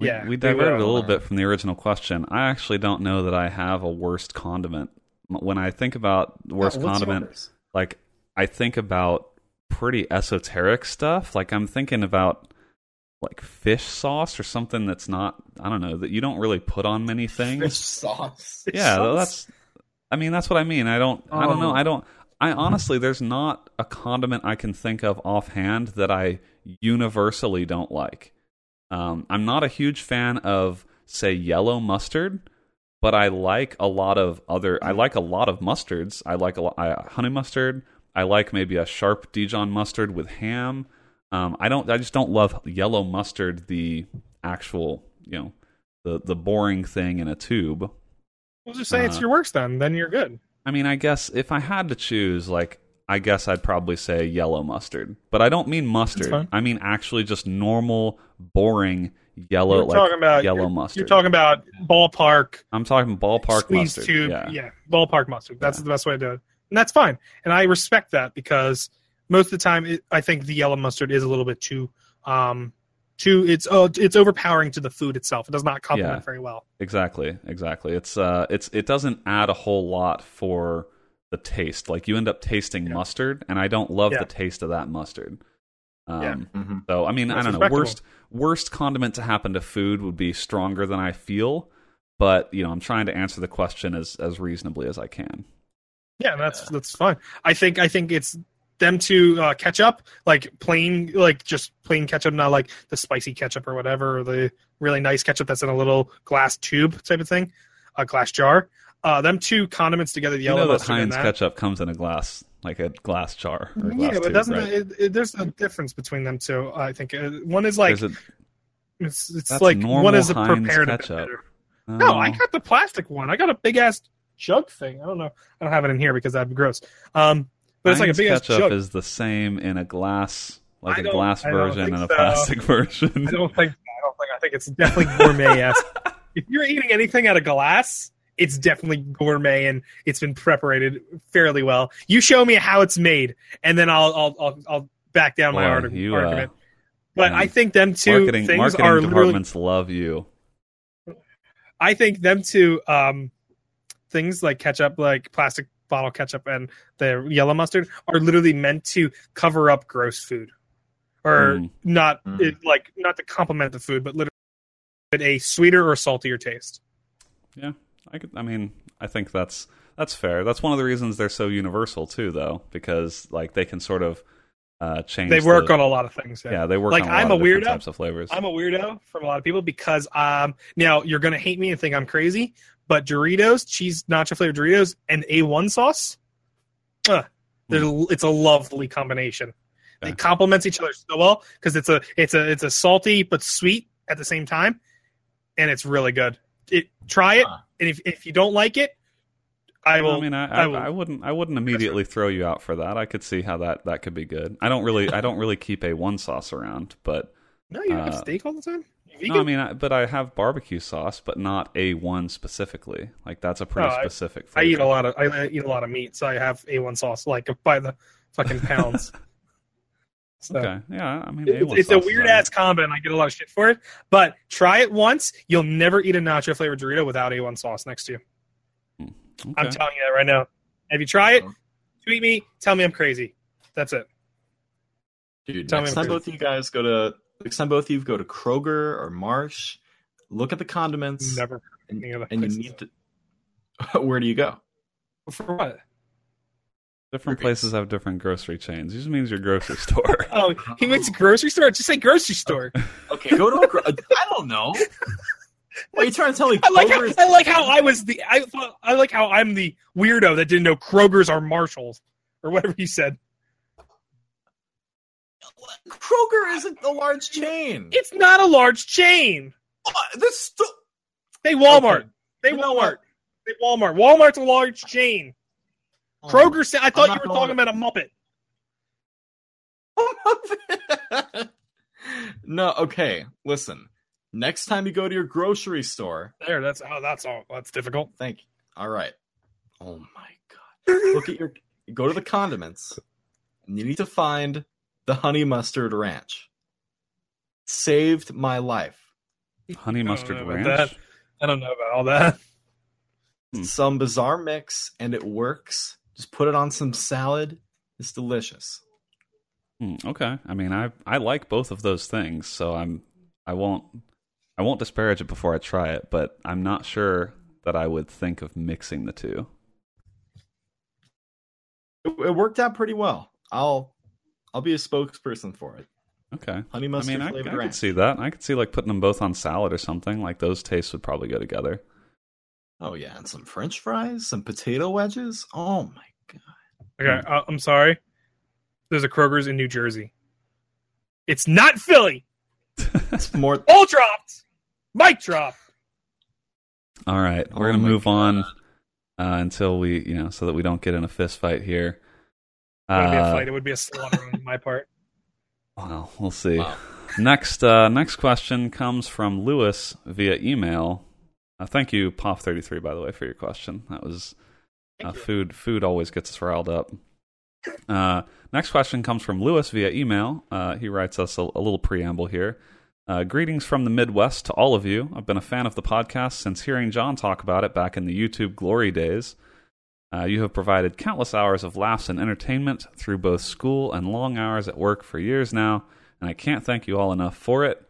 We- Yeah, we, we diverted a little bit from the original question. I actually don't know that I have a worst condiment. When I think about worst Oh, what's condiment, yours? Like I think about pretty esoteric stuff. Like I'm thinking about like fish sauce or something that's not I don't know that you don't really put on many things. Fish sauce. yeah, sauce? that's. I mean, that's what I mean. I don't. I don't know. Oh. I don't. I honestly, there's not a condiment I can think of offhand that I universally don't like. Um, I'm not a huge fan of, say, yellow mustard, but I like a lot of other. I like a lot of mustards. I like a lot I, honey mustard. I like maybe a sharp Dijon mustard with ham. Um, I don't. I just don't love yellow mustard. The actual, you know, the the boring thing in a tube. We'll just say it's Uh, your worst then. Then you're good. I mean, I guess if I had to choose, like, I guess I'd probably say yellow mustard. But I don't mean mustard. I mean actually just normal, boring yellow, You're like talking about yellow you're, mustard. You're talking about ballpark I'm talking ballpark squeeze mustard. tube. yeah. ballpark mustard. That's Yeah. the best way to do it, and that's fine. And I respect that because most of the time, it, I think the yellow mustard is a little bit too, um, too it's uh, it's overpowering to the food itself. It does not complement Yeah. very well. Exactly, exactly. It's uh, it's it doesn't add a whole lot for the taste. Like you end up tasting Yeah. mustard, and I don't love Yeah. the taste of that mustard. Um, Yeah. Mhm. So I mean, I don't know. Worst worst condiment to happen to food would be stronger than I feel, but you know, I'm trying to answer the question as as reasonably as I can. Yeah, that's that's fine. I think I think it's them to uh, ketchup, like plain, like just plain ketchup, not like the spicy ketchup or whatever, or the really nice ketchup that's in a little glass tube type of thing, a glass jar. Uh, them two condiments together, the You yellow know that Heinz that. ketchup comes in a glass, like a glass jar. Or glass yeah, but tube, doesn't right? it, it, there's a difference between them two? I think uh, one is like a- it's it's like one is a prepared ketchup. better. No, Oh. I got the plastic one. I got a big ass jug thing. I don't know. I don't have it in here because that'd be gross. Um, but it's like a big ass ketchup jug. is the same in a glass, like a glass version and a so. plastic version. I don't think. I don't think. I think it's definitely gourmet ass. if you're eating anything out of glass, it's definitely gourmet and it's been preparated fairly well. You show me how it's made, and then I'll I'll I'll, I'll back down my Boy, argu- you, uh, argument. but um, I think them two marketing things marketing are departments love you. I think them two um, things like ketchup, like plastic bottle ketchup, and the yellow mustard are literally meant to cover up gross food, or Mm. not Mm. it, like not to complement the food, but literally give a sweeter or saltier taste. Yeah, I could. I mean, I think that's that's fair. That's one of the reasons they're so universal too, though, because like they can sort of uh, change. They work the- on a lot of things. Yeah. Yeah, they work Like, on a I'm a weirdo. types of flavors. I'm a weirdo from a lot of people because um now you're gonna hate me and think I'm crazy, but Doritos, cheese nacho flavored Doritos, and A1 sauce, uh, they're- it's a lovely combination. Okay. complement each other so well because it's a it's a it's a salty but sweet at the same time, and it's really good. It try it, Huh. and if if you don't like it, I will. I mean, I, I I, will- I wouldn't, I wouldn't immediately throw you out for that. I could see how that that could be good. I don't really, I don't really keep A1 sauce around, but no, you don't have uh, steak all the time. You no. I mean, I, but I have barbecue sauce, but not A1 specifically. Like that's a pretty I- specific. I eat a lot of I eat a lot of meat, so I have A1 sauce like by the fucking pounds. So, Okay, yeah, I mean, It's, A1 it's a sauce is weird ass combo, and I get a lot of shit for it. But try it once, you'll never eat a nacho flavored Dorito without A1 sauce next to you. Hmm. I'm telling you that right now. If you try it, Oh. tweet me, tell me I'm crazy. That's it. Dude, Tell me next I'm time both of you guys go to next time both of you go to Kroger or Marsh, look at the condiments Never. and, and you need to where do you go? For what? Different Rupees. places have different grocery chains. It just means your grocery store. Oh, he means to grocery store. Just say grocery store. Okay, go to a gro- I don't know. What are you trying to tell me? I like how Kroger's- I like how I was the I thought- I like how I'm the weirdo that didn't know Kroger's are Marshalls or whatever he said. Kroger isn't a large chain. It's not a large chain. Uh, this sto- They Walmart. Okay. They You know Walmart. They Walmart. Walmart's a large chain. Oh. Kroger said I thought you were going- talking about a Muppet. no, okay. Listen. Next time you go to your grocery store, There, that's oh that's all that's difficult. thank you. All right. Oh my god. Look at your go to the condiments. And you need to find the honey mustard ranch. Saved my life. Honey mustard know ranch. that. I don't know about all that. Hmm. Some bizarre mix and it works. Just put it on some salad. It's delicious. Hmm, okay. I mean, I I like both of those things, so I'm I won't I won't disparage it before I try it, but I'm not sure that I would think of mixing the two. It, it worked out pretty well. I'll I'll be a spokesperson for it. Okay. Honey I mustard mean, I, I could see that. I could see like putting them both on salad or something. Like those tastes would probably go together. Oh yeah, and some French fries, some potato wedges. Oh my god! Okay, uh, I'm sorry. There's a Kroger's in New Jersey. It's not Philly. It's more. All dropped. Mic drop. All right, we're Oh gonna my move on uh, until we, you know, so that we don't get in a fist fight here. It wouldn't be a Uh, fight. It would be a slaughter on my part. Well, we'll see. Wow. Next, uh, next question comes from Lewis via email. Uh, thank you, Poff33, by the way, for your question. That was Uh, food food always gets us riled up. Uh, next question comes from Lewis via email. Uh, he writes us a, a little preamble here. Uh, greetings from the Midwest to all of you. I've been a fan of the podcast since hearing John talk about it back in the YouTube glory days. Uh, you have provided countless hours of laughs and entertainment through both school and long hours at work for years now, and I can't thank you all enough for it.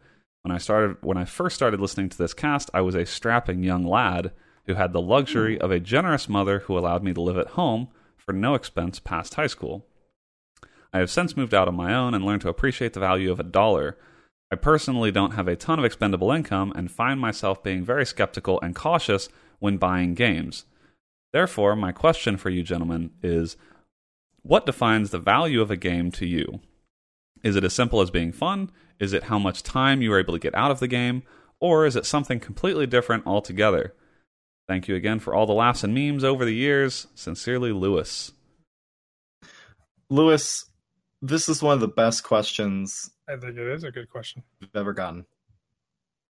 When I started, when I first started listening to this cast, I was a strapping young lad who had the luxury hmm. of a generous mother who allowed me to live at home for no expense past high school. I have since moved out on my own and learned to appreciate the value of a dollar. I personally don't have a ton of expendable income and find myself being very skeptical and cautious when buying games. Therefore, my question for you gentlemen is what defines the value of a game to you? Is it as simple as being fun? Is it how much time you were able to get out of the game? Or is it something completely different altogether? Thank you again for all the laughs and memes over the years. Sincerely, Lewis. Lewis, this is one of the best questions I think it is a good question. we've ever gotten.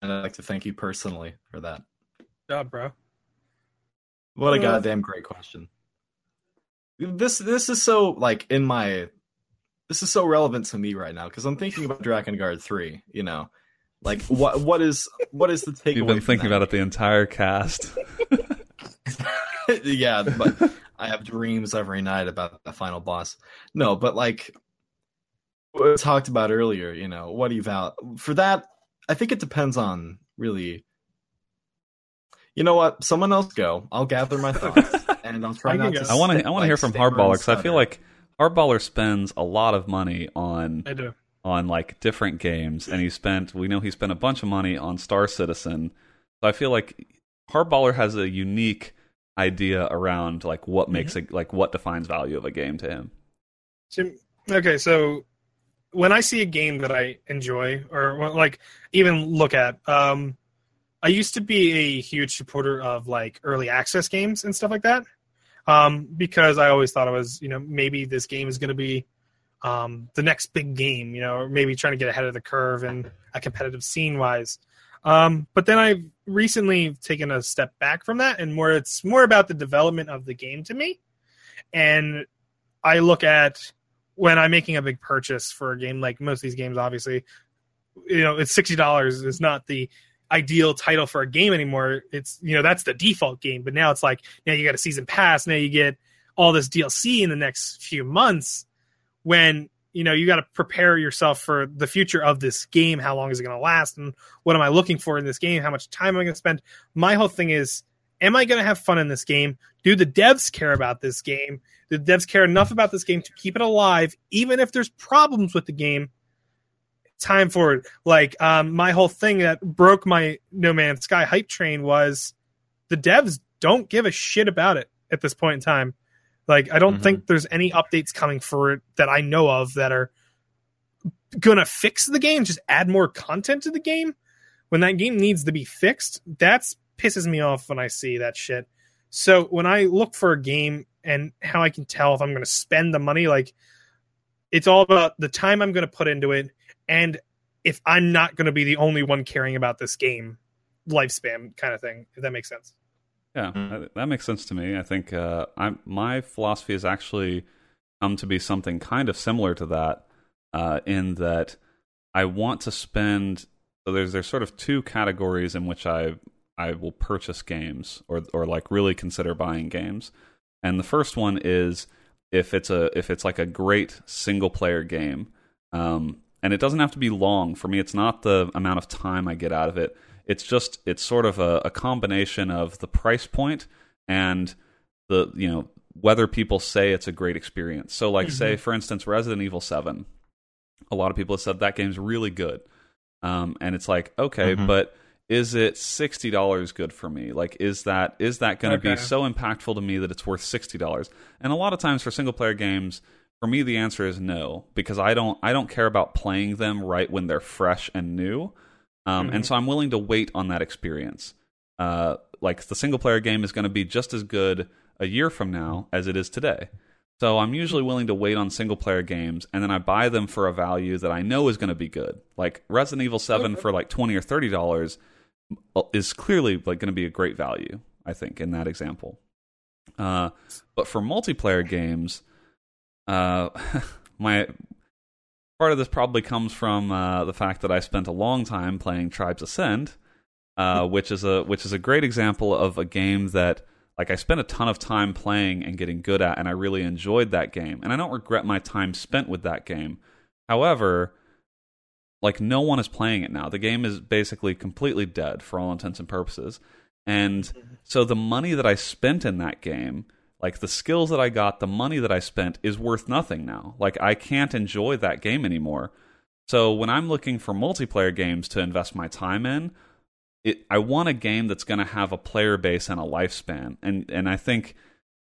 And I'd like to thank you personally for that. Good job, bro. What a Uh, goddamn great question. This this is so like in my this is so relevant to me right now because I'm thinking about Drakengard 3, you know. Like what what is what is the takeaway? You've been from thinking that? about it the entire cast. yeah, but I have dreams every night about the final boss. No, but like what we talked about earlier, you know, what do you val for that? I think it depends on really. You know what? Someone else go. I'll gather my thoughts, and I'll try I not to. I want to. I want to hear from stammer Hardballer because I feel like Hardballer spends a lot of money on on like different games, and he spent. We know he spent a bunch of money on Star Citizen. So I feel like Hardballer has a unique idea around like what makes Mm-hmm. it like what defines value of a game to him. Okay, so when I see a game that I enjoy or like even look at, um, I used to be a huge supporter of like early access games and stuff like that, um, because I always thought it was you know maybe this game is going to be um, the next big game, you know, or maybe trying to get ahead of the curve and a competitive scene wise. Um, but then I've recently taken a step back from that, and more it's more about the development of the game to me, and I look at when I'm making a big purchase for a game, like most of these games, obviously, you know, it's sixty dollars It's not the ideal title for a game anymore. It's you know that's the default game, but now it's like now you got a season pass, now you get all this DLC in the next few months. When you know you got to prepare yourself for the future of this game. How long is it going to last, and what am I looking for in this game? How much time am I going to spend? My whole thing is, am I going to have fun in this game? Do the devs care about this game? Do the devs care enough about this game to keep it alive, even if there's problems with the game. Time for it. Like um, my whole thing that broke my No Man's Sky hype train was the devs don't give a shit about it at this point in time. Like I don't Mhm. think there's any updates coming for it that I know of that are gonna fix the game. Just add more content to the game when that game needs to be fixed. That's pisses me off when I see that shit. So when I look for a game and how I can tell if I'm going to spend the money, like it's all about the time I'm going to put into it, and if I'm not going to be the only one caring about this game lifespan kind of thing. If that makes sense. Yeah, Mm. that, that makes sense to me. I think uh, I'm, my philosophy has actually come to be something kind of similar to that, uh, in that I want to spend. So there's there's sort of two categories in which I I will purchase games or or like really consider buying games, and the first one is if it's a if it's like a great single player game, um, and it doesn't have to be long. For me, it's not the amount of time I get out of it. It's just it's sort of a, a combination of the price point and the you know whether people say it's a great experience. So like say for instance resident evil 7 a lot of people have said that game's really good. Um, and it's like okay Mhm. but is it $60 good for me? Like is that is that going to be so impactful to me that it's worth $60 and a lot of times for single player games for me the answer is no because i don't i don't care about playing them right when they're fresh and new um, and Mhm. so I'm willing to wait on that experience. Uh, like the single player game is going to be just as good a year from now as it is today. So I'm usually willing to wait on single player games, and then I buy them for a value that I know is going to be good. Like Resident Evil Seven for like twenty or thirty dollars is clearly like going to be a great value. I think in that example. Uh, but for multiplayer games, uh, my part of this probably comes from uh, the fact that I spent a long time playing Tribes Ascend, uh, which is a which is a great example of a game that like I spent a ton of time playing and getting good at, and I really enjoyed that game, and I don't regret my time spent with that game. However, like no one is playing it now. The game is basically completely dead for all intents and purposes. And so the money that I spent in that game, like the skills that I got, the money that I spent is worth nothing now. Like I can't enjoy that game anymore. So when I'm looking for multiplayer games to invest my time in, it, I want a game that's going to have a player base and a lifespan. And and I think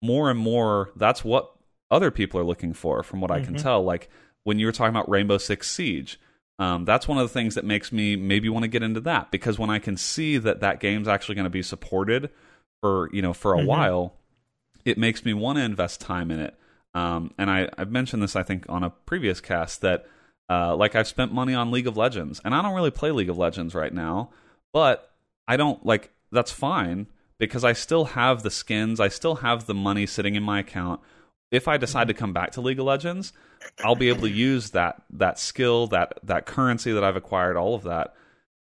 more and more that's what other people are looking for from what I can Mhm. tell. Like when you were talking about Rainbow Six Siege, um, that's one of the things that makes me maybe want to get into that because when I can see that that game's actually going to be supported for you know for a Mhm. while, it makes me want to invest time in it. Um, and I, I've mentioned this I think on a previous cast that uh, like I've spent money on League of Legends, and I don't really play League of Legends right now, but I don't like that's fine because I still have the skins, I still have the money sitting in my account. If I decide to come back to League of Legends, I'll be able to use that that skill, that that currency that I've acquired, all of that.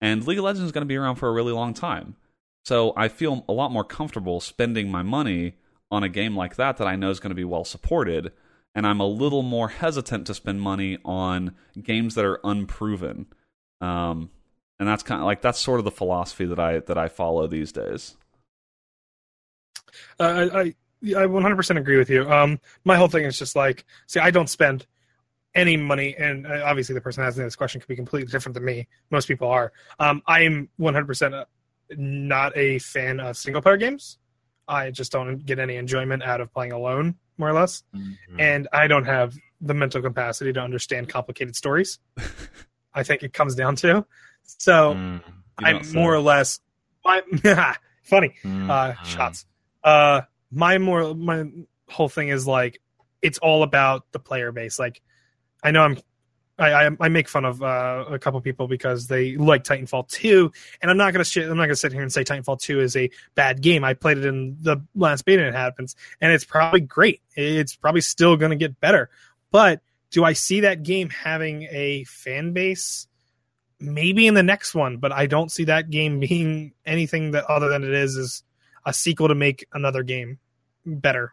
And League of Legends is going to be around for a really long time. So I feel a lot more comfortable spending my money on a game like that that I know is going to be well supported, and I'm a little more hesitant to spend money on games that are unproven. Um, and that's kind of like that's sort of the philosophy that I that I follow these days. Uh, I, I I 100% agree with you. Um, my whole thing is just like, see, I don't spend any money, and uh, obviously the person asking this question could be completely different than me. Most people are. Um, I'm 100% not a fan of single player games. I just don't get any enjoyment out of playing alone, more or less. Mm-hmm. And I don't have the mental capacity to understand complicated stories. I think it comes down to. So Mm, I'm say. more or less. My, funny mm, uh, mm. shots. Uh, my more my whole thing is like it's all about the player base. Like I know I'm. I, I, I make fun of uh, a couple people because they like Titanfall 2, and I'm not gonna shit, I'm not gonna sit here and say Titanfall 2 is a bad game. I played it in the last beta and it happens, and it's probably great. It's probably still gonna get better. But do I see that game having a fan base? Maybe in the next one, but I don't see that game being anything that other than it is is a sequel to make another game better.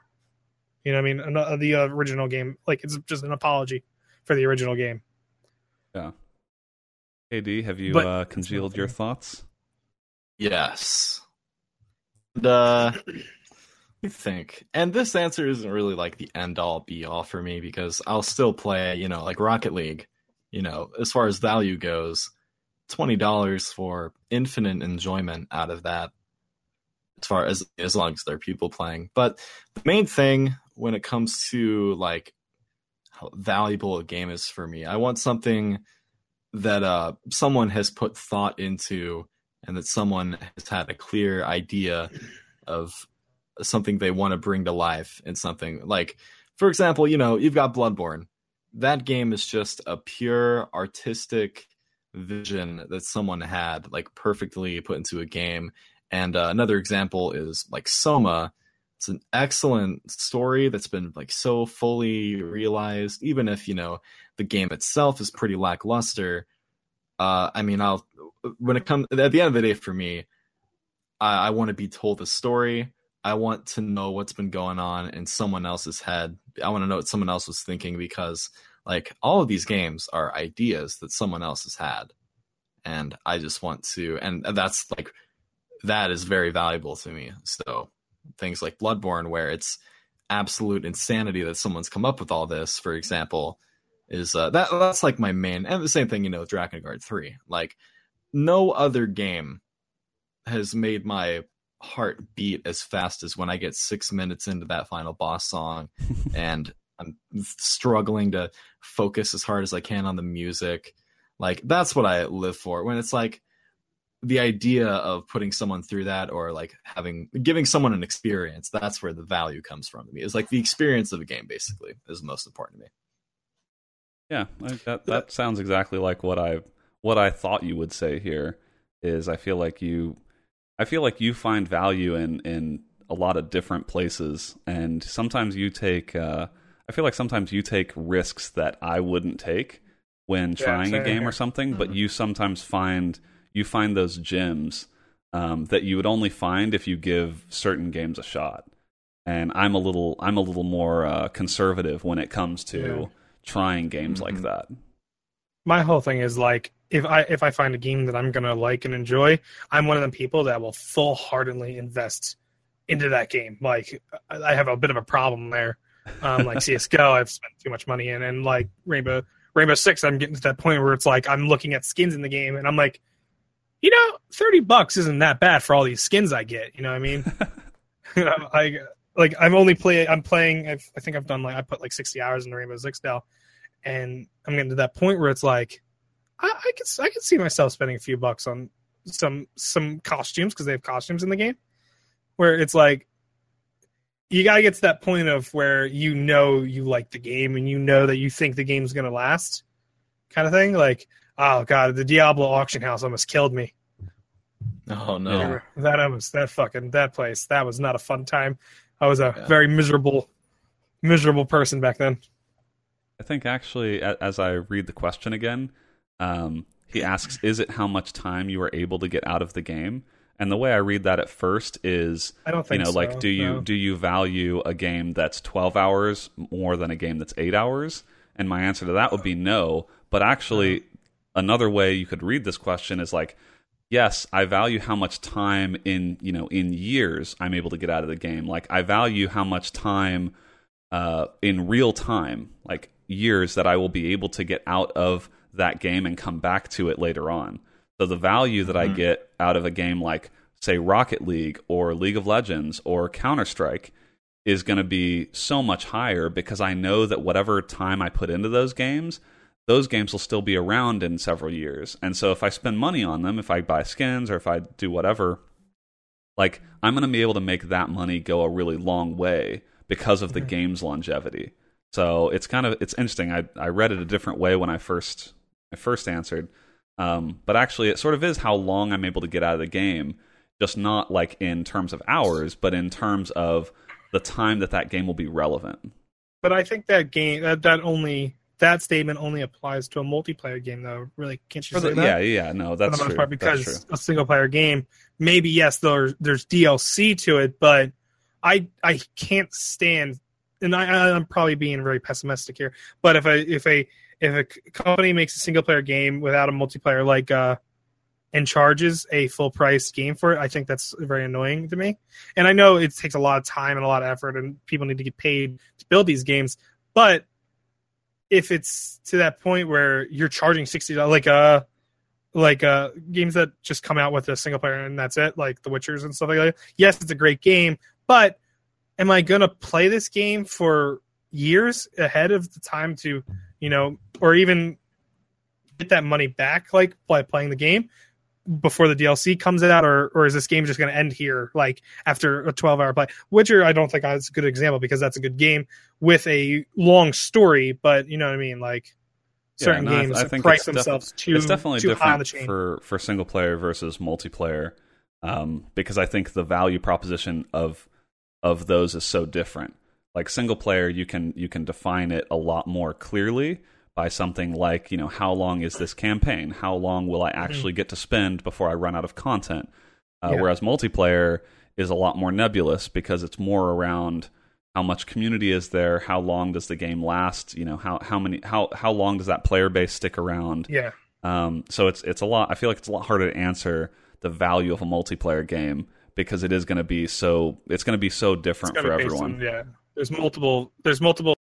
You know what I mean? The original game, like it's just an apology for the original game. KD, have you But- uh, congealed your thoughts? Yes. And, uh, let think. And this answer isn't really like the end all be all for me because I'll still play, you know, like Rocket League. You know, as far as value goes, twenty dollars for infinite enjoyment out of that. As far as as long as there are people playing, but the main thing when it comes to like how valuable a game is for me, I want something that uh someone has put thought into and that someone has had a clear idea of something they want to bring to life in something. Like for example you know you've got bloodborne. That game is just a pure artistic vision that someone had like perfectly put into a game. And uh, another example is like soma it's an excellent story that's been like so fully realized even if you know the game itself is pretty lackluster. Uh i mean i'll when it comes at the end of the day for me i, I want to be told a story. I want to know what's been going on in someone else's head. I want to know what someone else was thinking because like all of these games are ideas that someone else has had. And i just want to and that's like that is very valuable to me. So things like bloodborne where it's absolute insanity that someone's come up with all this for example is uh, that that's like my main and the same thing you know with Drakengard 3 like no other game has made my heart beat as fast as when I get 6 minutes into that final boss song and I'm struggling to focus as hard as I can on the music. Like that's what I live for. When it's like the idea of putting someone through that or like having giving someone an experience that's where the value comes from to me is like the experience of a game basically is most important to me Yeah, like that that sounds exactly like what I what I thought you would say here is I feel like you I feel like you find value in in a lot of different places, and sometimes you take. Uh, I feel like sometimes you take risks that I wouldn't take when Yeah, trying a game here. or something, but Mhm. you sometimes find you find those gems um, that you would only find if you give certain games a shot. And I'm a little I'm a little more uh, conservative when it comes to Yeah. trying games like Mhm. that. my whole thing is like if I if I find a game that I'm gonna like and enjoy, I'm one of the people that will full heartedly invest into that game. Like I I have a bit of a problem there. Um, like CS:GO, I've spent too much money in, and like Rainbow Rainbow Six, I'm getting to that point where it's like I'm looking at skins in the game, and I'm like, you know, thirty bucks isn't that bad for all these skins I get. You know what I mean? you know, I like I'm only play I'm playing. I've, I think I've done like I put like sixty hours into Rainbow Six now, and I'm getting to that point where it's like I, I could I could see myself spending a few bucks on some some costumes because they have costumes in the game, where it's like you gotta get to that point of where you know you like the game and you know that you think the game's gonna last, kind of thing. Like oh god, the Diablo auction house almost killed me. Oh no. Yeah. That almost that fucking that place that was not a fun time. I was a Yeah. very miserable miserable person back then. I think actually, as I read the question again, um, he asks, "Is it how much time you are able to get out of the game?" And the way I read that at first is, I don't think you know, so, like, do you no. do you value a game that's twelve hours more than a game that's eight hours? And my answer to that would be no. But actually. Another way you could read this question is like, yes, I value how much time in you know in years I'm able to get out of the game. Like, I value how much time uh, in real time, like years that I will be able to get out of that game and come back to it later on. So the value that I Mhm. get out of a game like, say, Rocket League or League of Legends or Counter Strike is going to be so much higher because I know that whatever time I put into those games, those games will still be around in several years. And so if I spend money on them, if I buy skins or if I do whatever, like I'm going to be able to make that money go a really long way because of the Mhm. game's longevity. So it's kind of it's interesting. I I read it a different way when I first I first answered, um, but actually it sort of is how long I'm able to get out of the game, just not like in terms of hours, but in terms of the time that that game will be relevant. But I think that game that, that only that statement only applies to a multiplayer game though. Really, can't you For say the- that? yeah, yeah, no, that's For the most true. part, because a single player game, maybe yes, there's there's DLC to it, but I I can't stand, and I I'm probably being very pessimistic here, but if a if a if a company makes a single player game without a multiplayer like uh and charges a full price game for it, I think that's very annoying to me. And I know it takes a lot of time and a lot of effort, and people need to get paid to build these games. But if it's to that point where you're charging sixty dollars, like uh, like uh, games that just come out with a single player and that's it, like The Witchers and stuff like that. Yes, it's a great game, but am I gonna play this game for years ahead of the time to, you know, or even get that money back, like by playing the game? Before the DLC comes out, or or is this game just going to end here, like after a twelve hour play? Witcher, I don't think that's a good example because that's a good game with a long story, but you know what I mean, like Yeah, certain no, I- games I think price themselves too it's definitely too high on the different chain. for for single player versus multiplayer um, because I think the value proposition of of those is so different. Like single player, you can you can define it a lot more clearly by something like you know how long is this campaign? How long will I actually get to spend before I run out of content? Uh, Yeah. Whereas multiplayer is a lot more nebulous because it's more around how much community is there, how long does the game last, you know how how many how how long does that player base stick around? yeah, Um, so it's it's a lot. I feel like it's a lot harder to answer the value of a multiplayer game because it is going to be so it's going to be so different for everyone. on- yeah, there's multiple. There's multiple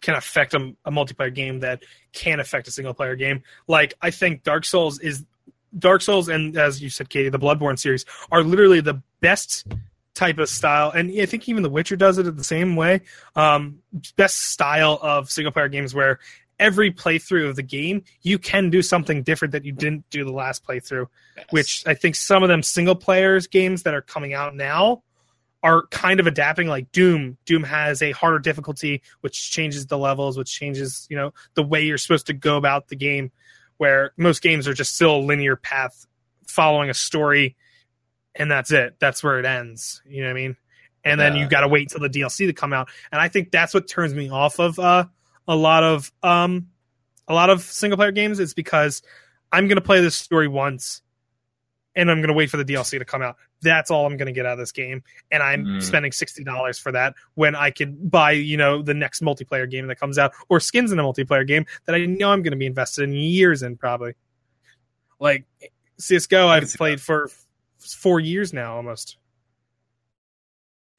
can affect a, a multiplayer game that can affect a single player game. Like I think Dark Souls is Dark Souls and as you said, KD, the Bloodborne series are literally the best type of style, and I think even The Witcher does it the same way. Um, best style of single player games where every playthrough of the game you can do something different that you didn't do the last playthrough which I think some of them single players games that are coming out now are kind of adapting like Doom. Doom has a harder difficulty, which changes the levels, which changes, you know, the way you're supposed to go about the game, where most games are just still a linear path following a story and that's it. That's where it ends. You know what I mean? and then Yeah. you got to wait until the DLC to come out. And I think that's what turns me off of uh, a lot of um, a lot of single player games. Is because I'm going to play this story once, and I'm going to wait for the DLC to come out. That's all I'm going to get out of this game, and I'm Mm. spending sixty dollars for that when I could buy you know the next multiplayer game that comes out or skins in a multiplayer game that I know I'm going to be invested in years in probably. Like CS:GO, I've played for f- four years now almost.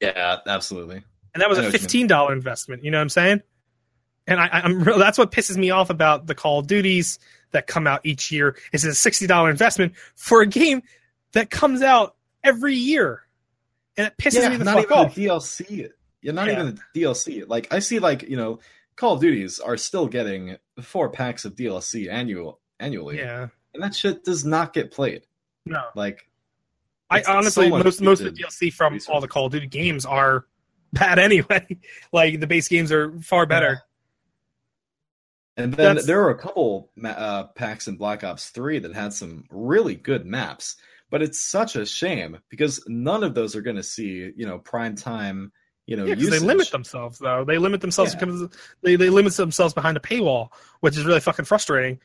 Yeah, absolutely. and that was a what you mean. fifteen dollar investment. You know what I'm saying? And I, I'm real. That's what pisses me off about the Call of Duties that come out each year. Is a sixty dollar investment for a game that comes out every year, and it pisses me the not fuck even off. the DLC. Yeah, not Yeah. even the DLC. Like I see, like you know, Call of Duties are still getting four packs of DLC annual annually, Yeah, and that shit does not get played. no. Like, I it's so honestly most most of the DLC from all the Call of Duty games are bad anyway. like the base games are far better. And then That's- there were a couple uh, packs in Black Ops 3 that had some really good maps, but it's such a shame because none of those are going to see, you know, prime time, you know, Yeah, they limit themselves though. They limit themselves Yeah. because they they limit themselves behind a paywall, which is really fucking frustrating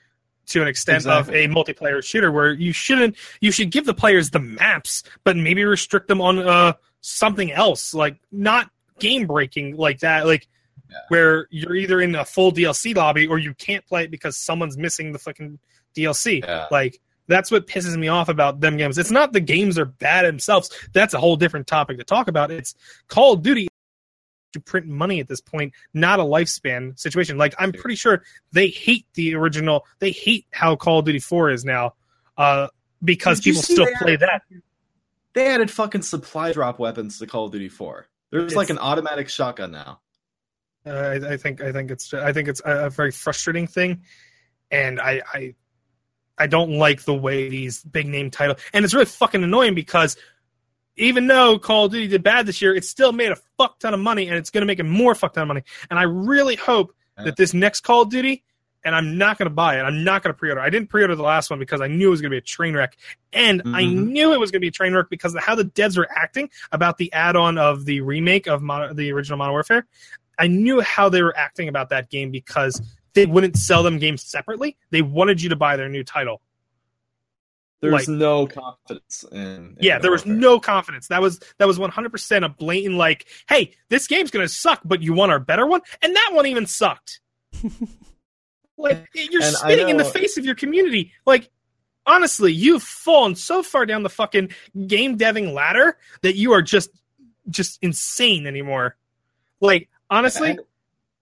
to an extent Exactly. of a multiplayer shooter where you shouldn't you should give the players the maps, but maybe restrict them on uh something else, like not game breaking like that, like Yeah. where you're either in a full DLC lobby or you can't play it because someone's missing the fucking DLC. Yeah. Like that's what pisses me off about them games. It's not the games are bad themselves. That's a whole different topic to talk about. It's Call of Duty to print money at this point, not a lifespan situation. Like I'm pretty sure they hate the original. They hate how Call of Duty 4 is now, uh, because people still play added- that. They added fucking supply drop weapons to Call of Duty 4. There's It's- like an automatic shotgun now. Uh, I, I think I think it's I think it's a, a very frustrating thing, and I, I I don't like the way these big name titles, and it's really fucking annoying because even though Call of Duty did bad this year, it still made a fuck ton of money and it's going to make it more fuck ton of money. And I really hope that this next Call of Duty, and I'm not going to buy it. I'm not going to pre-order. I didn't pre-order the last one because I knew it was going to be a train wreck, and I Mhm. knew it was going to be a train wreck because of how the devs were acting about the add-on of the remake of Modern, the original Modern Warfare. I knew how they were acting about that game because they wouldn't sell them games separately. They wanted you to buy their new title. There's Like- no confidence in. in Yeah, there was no confidence. That was that was 100% a blatant like, "Hey, this game's going to suck, but you want our better one?" And that one even sucked. like you're And spitting in the face of your community. Like honestly, you've fallen so far down the fucking game deving ladder that you are just just insane anymore. Like honestly,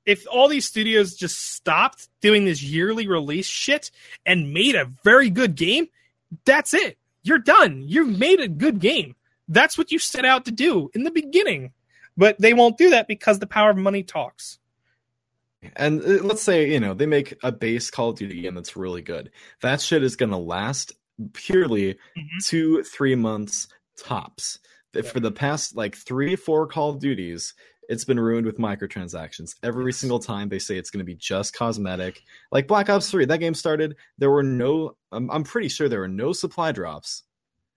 if all these studios just stopped doing this yearly release shit and made a very good game, that's it. You're done. You've made a good game. That's what you set out to do in the beginning. But they won't do that because the power of money talks. And uh, let's say, you know, they make a base Call of Duty game that's really good. That shit is going to last purely Mhm. two, three months tops. Th- For the past like three, four Call of Duties, it's been ruined with microtransactions. Every Yes. single time they say it's going to be just cosmetic. Like Black Ops 3, that game started, there were no, I'm, I'm pretty sure there were no supply drops.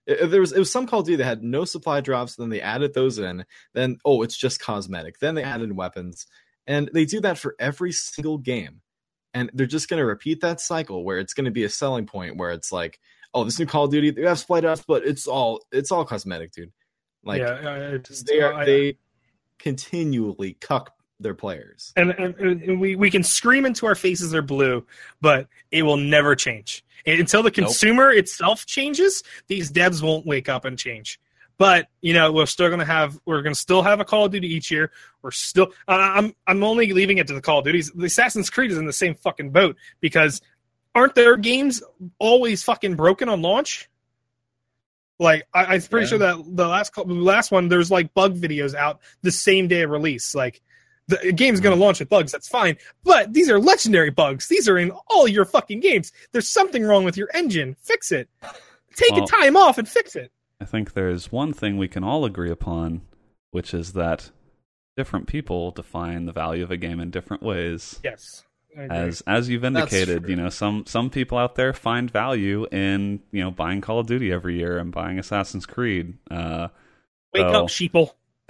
There was, it was some Call of Duty that had no supply drops, then they added those in. Then, oh, it's just cosmetic. Then they added weapons. And they do that for every single game. And they're just going to repeat that cycle where it's going to be a selling point where it's like, oh, this new Call of Duty, they have supply drops, but it's all it's all cosmetic, dude. Like yeah, just- they are I- they continually cuck their players. and, and, and we, we can scream into our faces they're blue, but it will never change. Until the consumer itself changes, these devs won't wake up and change. But you know, we're still gonna have we're gonna still have a Call of Duty each year. We're still I'm I'm only leaving it to the Call of Duties. The Assassin's Creed is in the same fucking boat because aren't their games always fucking broken on launch? Like I, I'm pretty Yeah. sure that the last the last one there's like bug videos out the same day of release. Like the game's going to mm. launch with bugs. That's fine. But these are legendary bugs. These are in all your fucking games. There's something wrong with your engine. Fix it. Take Well- a time off and fix it. I think there's one thing we can all agree upon, which is that different people define the value of a game in different ways. Yes. I agree. As as you've indicated, you know, some some people out there find value in you know buying Call of Duty every year and buying Assassin's Creed. Uh, Wake oh. up, sheeple.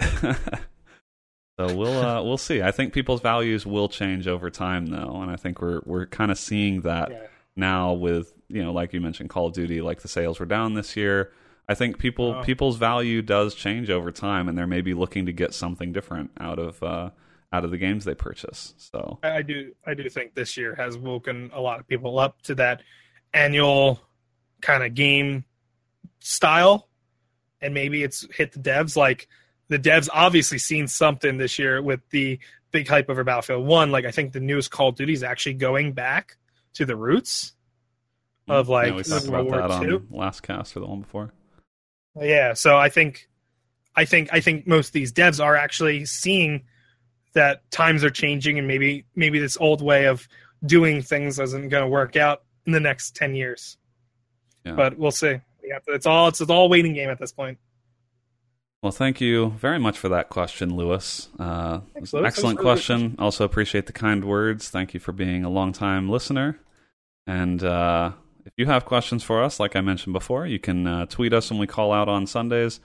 so we'll uh, we'll see. I think people's values will change over time, though, and I think we're we're kind of seeing that Yeah. now with you know, like you mentioned, Call of Duty. Like the sales were down this year. I think people Oh. people's value does change over time, and they're maybe looking to get something different out of uh, out of the games they purchase. So I do I do think this year has woken a lot of people up to that annual kind of game style and maybe it's hit the devs like the devs obviously seen something this year with the big hype over Battlefield 1 like I think the newest Call of Duty is actually going back to the roots mm, of like yeah, we talked World about War that II. on last cast or the one before. Yeah, so I think, I think, I think most of these devs are actually seeing that times are changing, and maybe maybe this old way of doing things isn't going to work out in the next ten years. Yeah. But we'll see. We to, it's all it's, it's all waiting game at this point. Well, thank you very much for that question, Lewis. Uh, an Lewis. Excellent question. Also appreciate the kind words. Thank you for being a longtime listener. And uh, if you have questions for us, like I mentioned before, you can uh, tweet us when we call out on Sundays,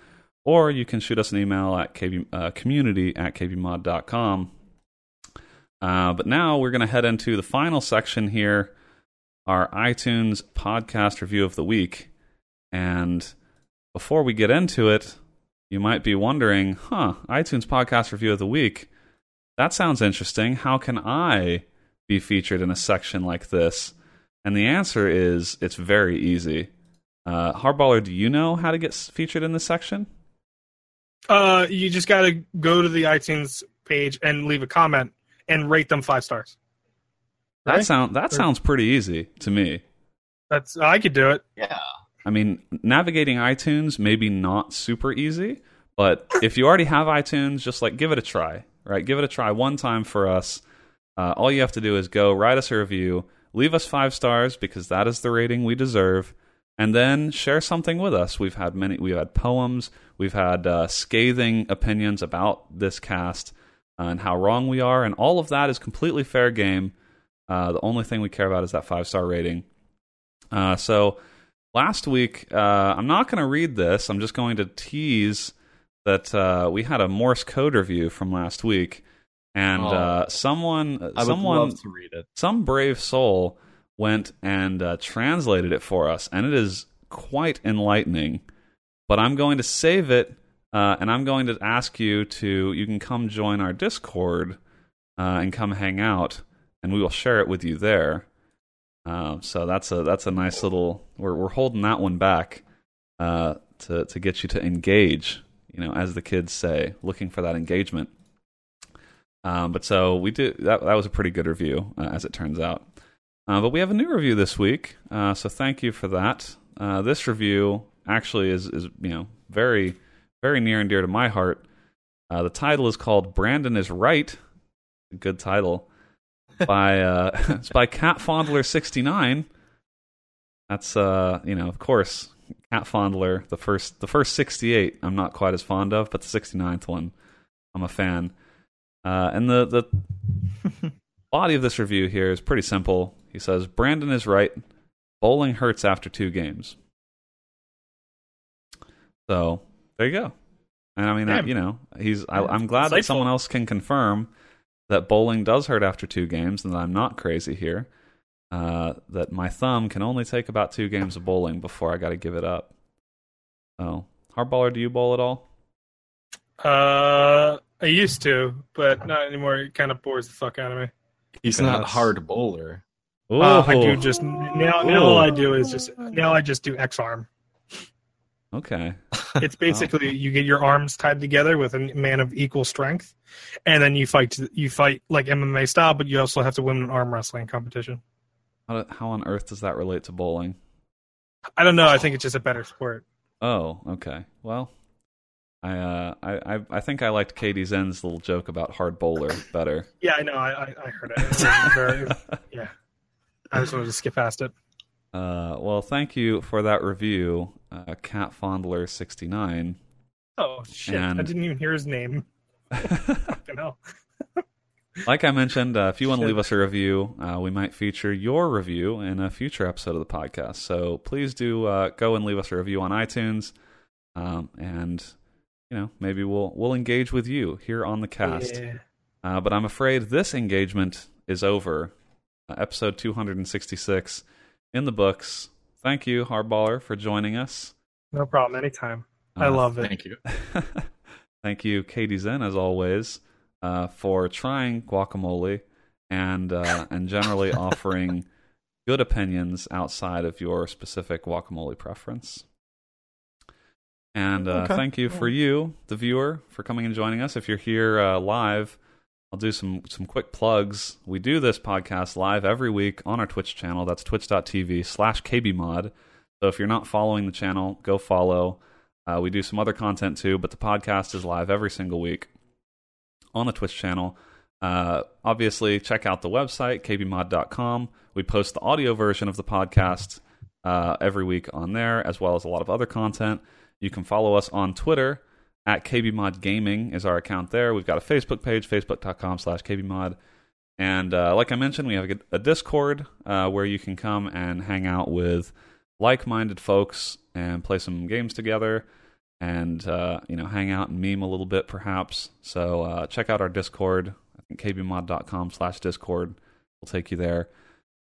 or you can shoot us an email at kb, uh, community at kbmod.com. Uh, but now we're going to head into the final section here, our iTunes podcast review of the week. And before we get into it, you might be wondering, huh, iTunes Podcast Review of the Week. That sounds interesting. How can I be featured in a section like this? And the answer is it's very easy. Uh, do you know how to get featured in this section? Uh, you just got to go to the iTunes page and leave a comment and rate them five stars. That Right? sound that sounds pretty easy to me. That's I could do it. Yeah. I mean, navigating iTunes maybe not super easy, but if you already have iTunes, just like give it a try, right? Give it a try one time for us. Uh, all you have to do is go write us a review, leave us five stars because that is the rating we deserve, and then share something with us. We've had many, we've had poems, we've had uh, scathing opinions about this cast and how wrong we are, and all of that is completely fair game. Uh, the only thing we care about is that five star rating. Uh, so last week, uh, I'm not going to read this. I'm just going to tease that uh, we had a Morse code review from last week, and Oh. uh, someone, someone, love to read it. some brave soul went and uh, translated it for us, and it is quite enlightening. But I'm going to save it, uh, and I'm going to ask you to. You can come join our Discord uh, and come hang out, and we will share it with you there. Um, so that's a that's a nice little. We're we're holding that one back uh, to to get you to engage. You know, as the kids say, looking for that engagement. Um, but so we did that. That was a pretty good review, uh, as it turns out. Uh, but we have a new review this week, uh, so thank you for that. Uh, this review actually is is you know very very near and dear to my heart. Uh, the title is called "Brandon is Right." A good title by uh, it's by Cat Fondler sixty nine. That's uh you know of course Cat Fondler the first the first sixty eight I'm not quite as fond of, but the 69th one I'm a fan. Uh, and the the body of this review here is pretty simple. He says Brandon is right. Bowling hurts after two games. So there you go. And I mean, I, you know, he's. I, I'm glad that someone else can confirm that bowling does hurt after two games, and that I'm not crazy here. Uh, that my thumb can only take about two games of bowling before I got to give it up. Oh, hardballer, do you bowl at all? Uh, I used to, but not anymore. It kind of bores the fuck out of me. He's not that's- hard bowler. Uh, I do just now. Now all I do is just now I just do X arm. Okay. It's basically you get your arms tied together with a man of equal strength, and then you fight. You fight like MMA style, but you also have to win an arm wrestling competition. How, how on earth does that relate to bowling? I don't know. I think it's just a better sport. Oh, okay. Well, I uh, I, I I think I liked KD Zen's little joke about hard bowler better. Yeah, I know. I I, I heard it. It very- yeah, I just wanted to skip past it. Uh, well, thank you for that review, uh, Cat Fondler sixty nine. Oh shit! I didn't even hear his name. Fucking hell. Like I mentioned, uh, if you want to leave us a review, uh, we might feature your review in a future episode of the podcast. So please do uh, go and leave us a review on iTunes, um, and you know, maybe we'll we'll engage with you here on the cast. Yeah. Uh, but I'm afraid this engagement is over. Uh, episode 266 in the books. Thank you, Hardballer, for joining us. No problem. Anytime. I Uh, love it. Thank you. Thank you, KD Zen, as always, uh, for trying guacamole and uh, and generally offering good opinions outside of your specific guacamole preference. And uh, Okay. thank you for you, the viewer, for coming and joining us. If you're here uh, live, I'll do some some quick plugs. We do this podcast live every week on our Twitch channel. That's twitch.tv slash kbmod. So if you're not following the channel, go follow. Uh, we do some other content too, but the podcast is live every single week on the Twitch channel. Uh, obviously, check out the website, kbmod.com. We post the audio version of the podcast uh, every week on there, as well as a lot of other content. You can follow us on Twitter at kbmodgaming is our account there. We've got a Facebook page, facebook.com slash kbmod. And uh, like I mentioned, we have a, Discord uh, where you can come and hang out with like-minded folks and play some games together and uh, you know hang out and meme a little bit perhaps so uh, check out our discord i think kbmod.com slash discord will take you there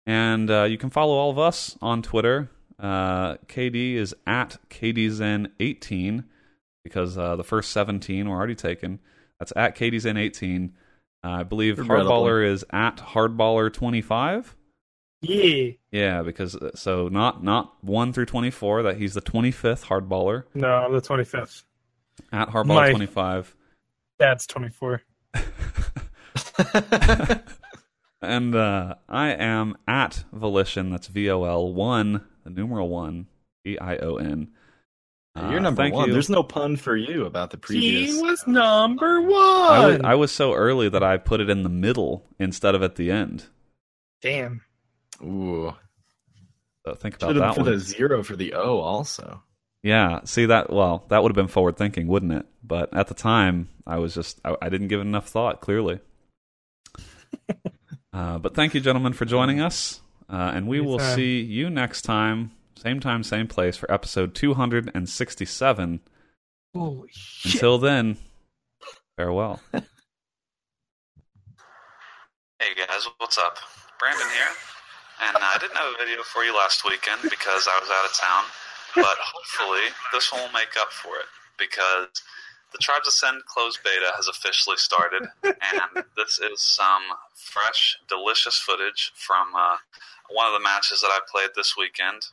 and uh, you can follow all of us on twitter uh, kd is at kdzen18 because uh, the first 17 were already taken that's at kdzen18 uh, i believe Regrettable. hardballer is at hardballer25 Yeah. yeah, because uh, so not not one through twenty four. That he's the twenty fifth hardballer No, I'm the 25th. at hardballer My- twenty five, That's 24. and uh, I am at volition. That's V O L one, the numeral one, V I O N. You're Uh, number thank one. you. There's no pun for you about the previous. He was number one. I was, I was so early that I put it in the middle instead of at the end. Damn. Ooh. So think about Should have that put one. a zero for the O also. Yeah, see that? Well, that would have been forward thinking, wouldn't it? But at the time, I was just I, I didn't give it enough thought. Clearly. uh, but thank you, gentlemen, for joining us, uh, and we will Anytime. see you next time, same time, same place for episode two hundred and sixty-seven. Holy shit. Until then, farewell. Hey guys, what's up? Brandon here. And I didn't have a video for you last weekend because I was out of town, but hopefully this one will make up for it because the Tribes Ascend closed beta has officially started, and this is some fresh, delicious footage from uh, one of the matches that I played this weekend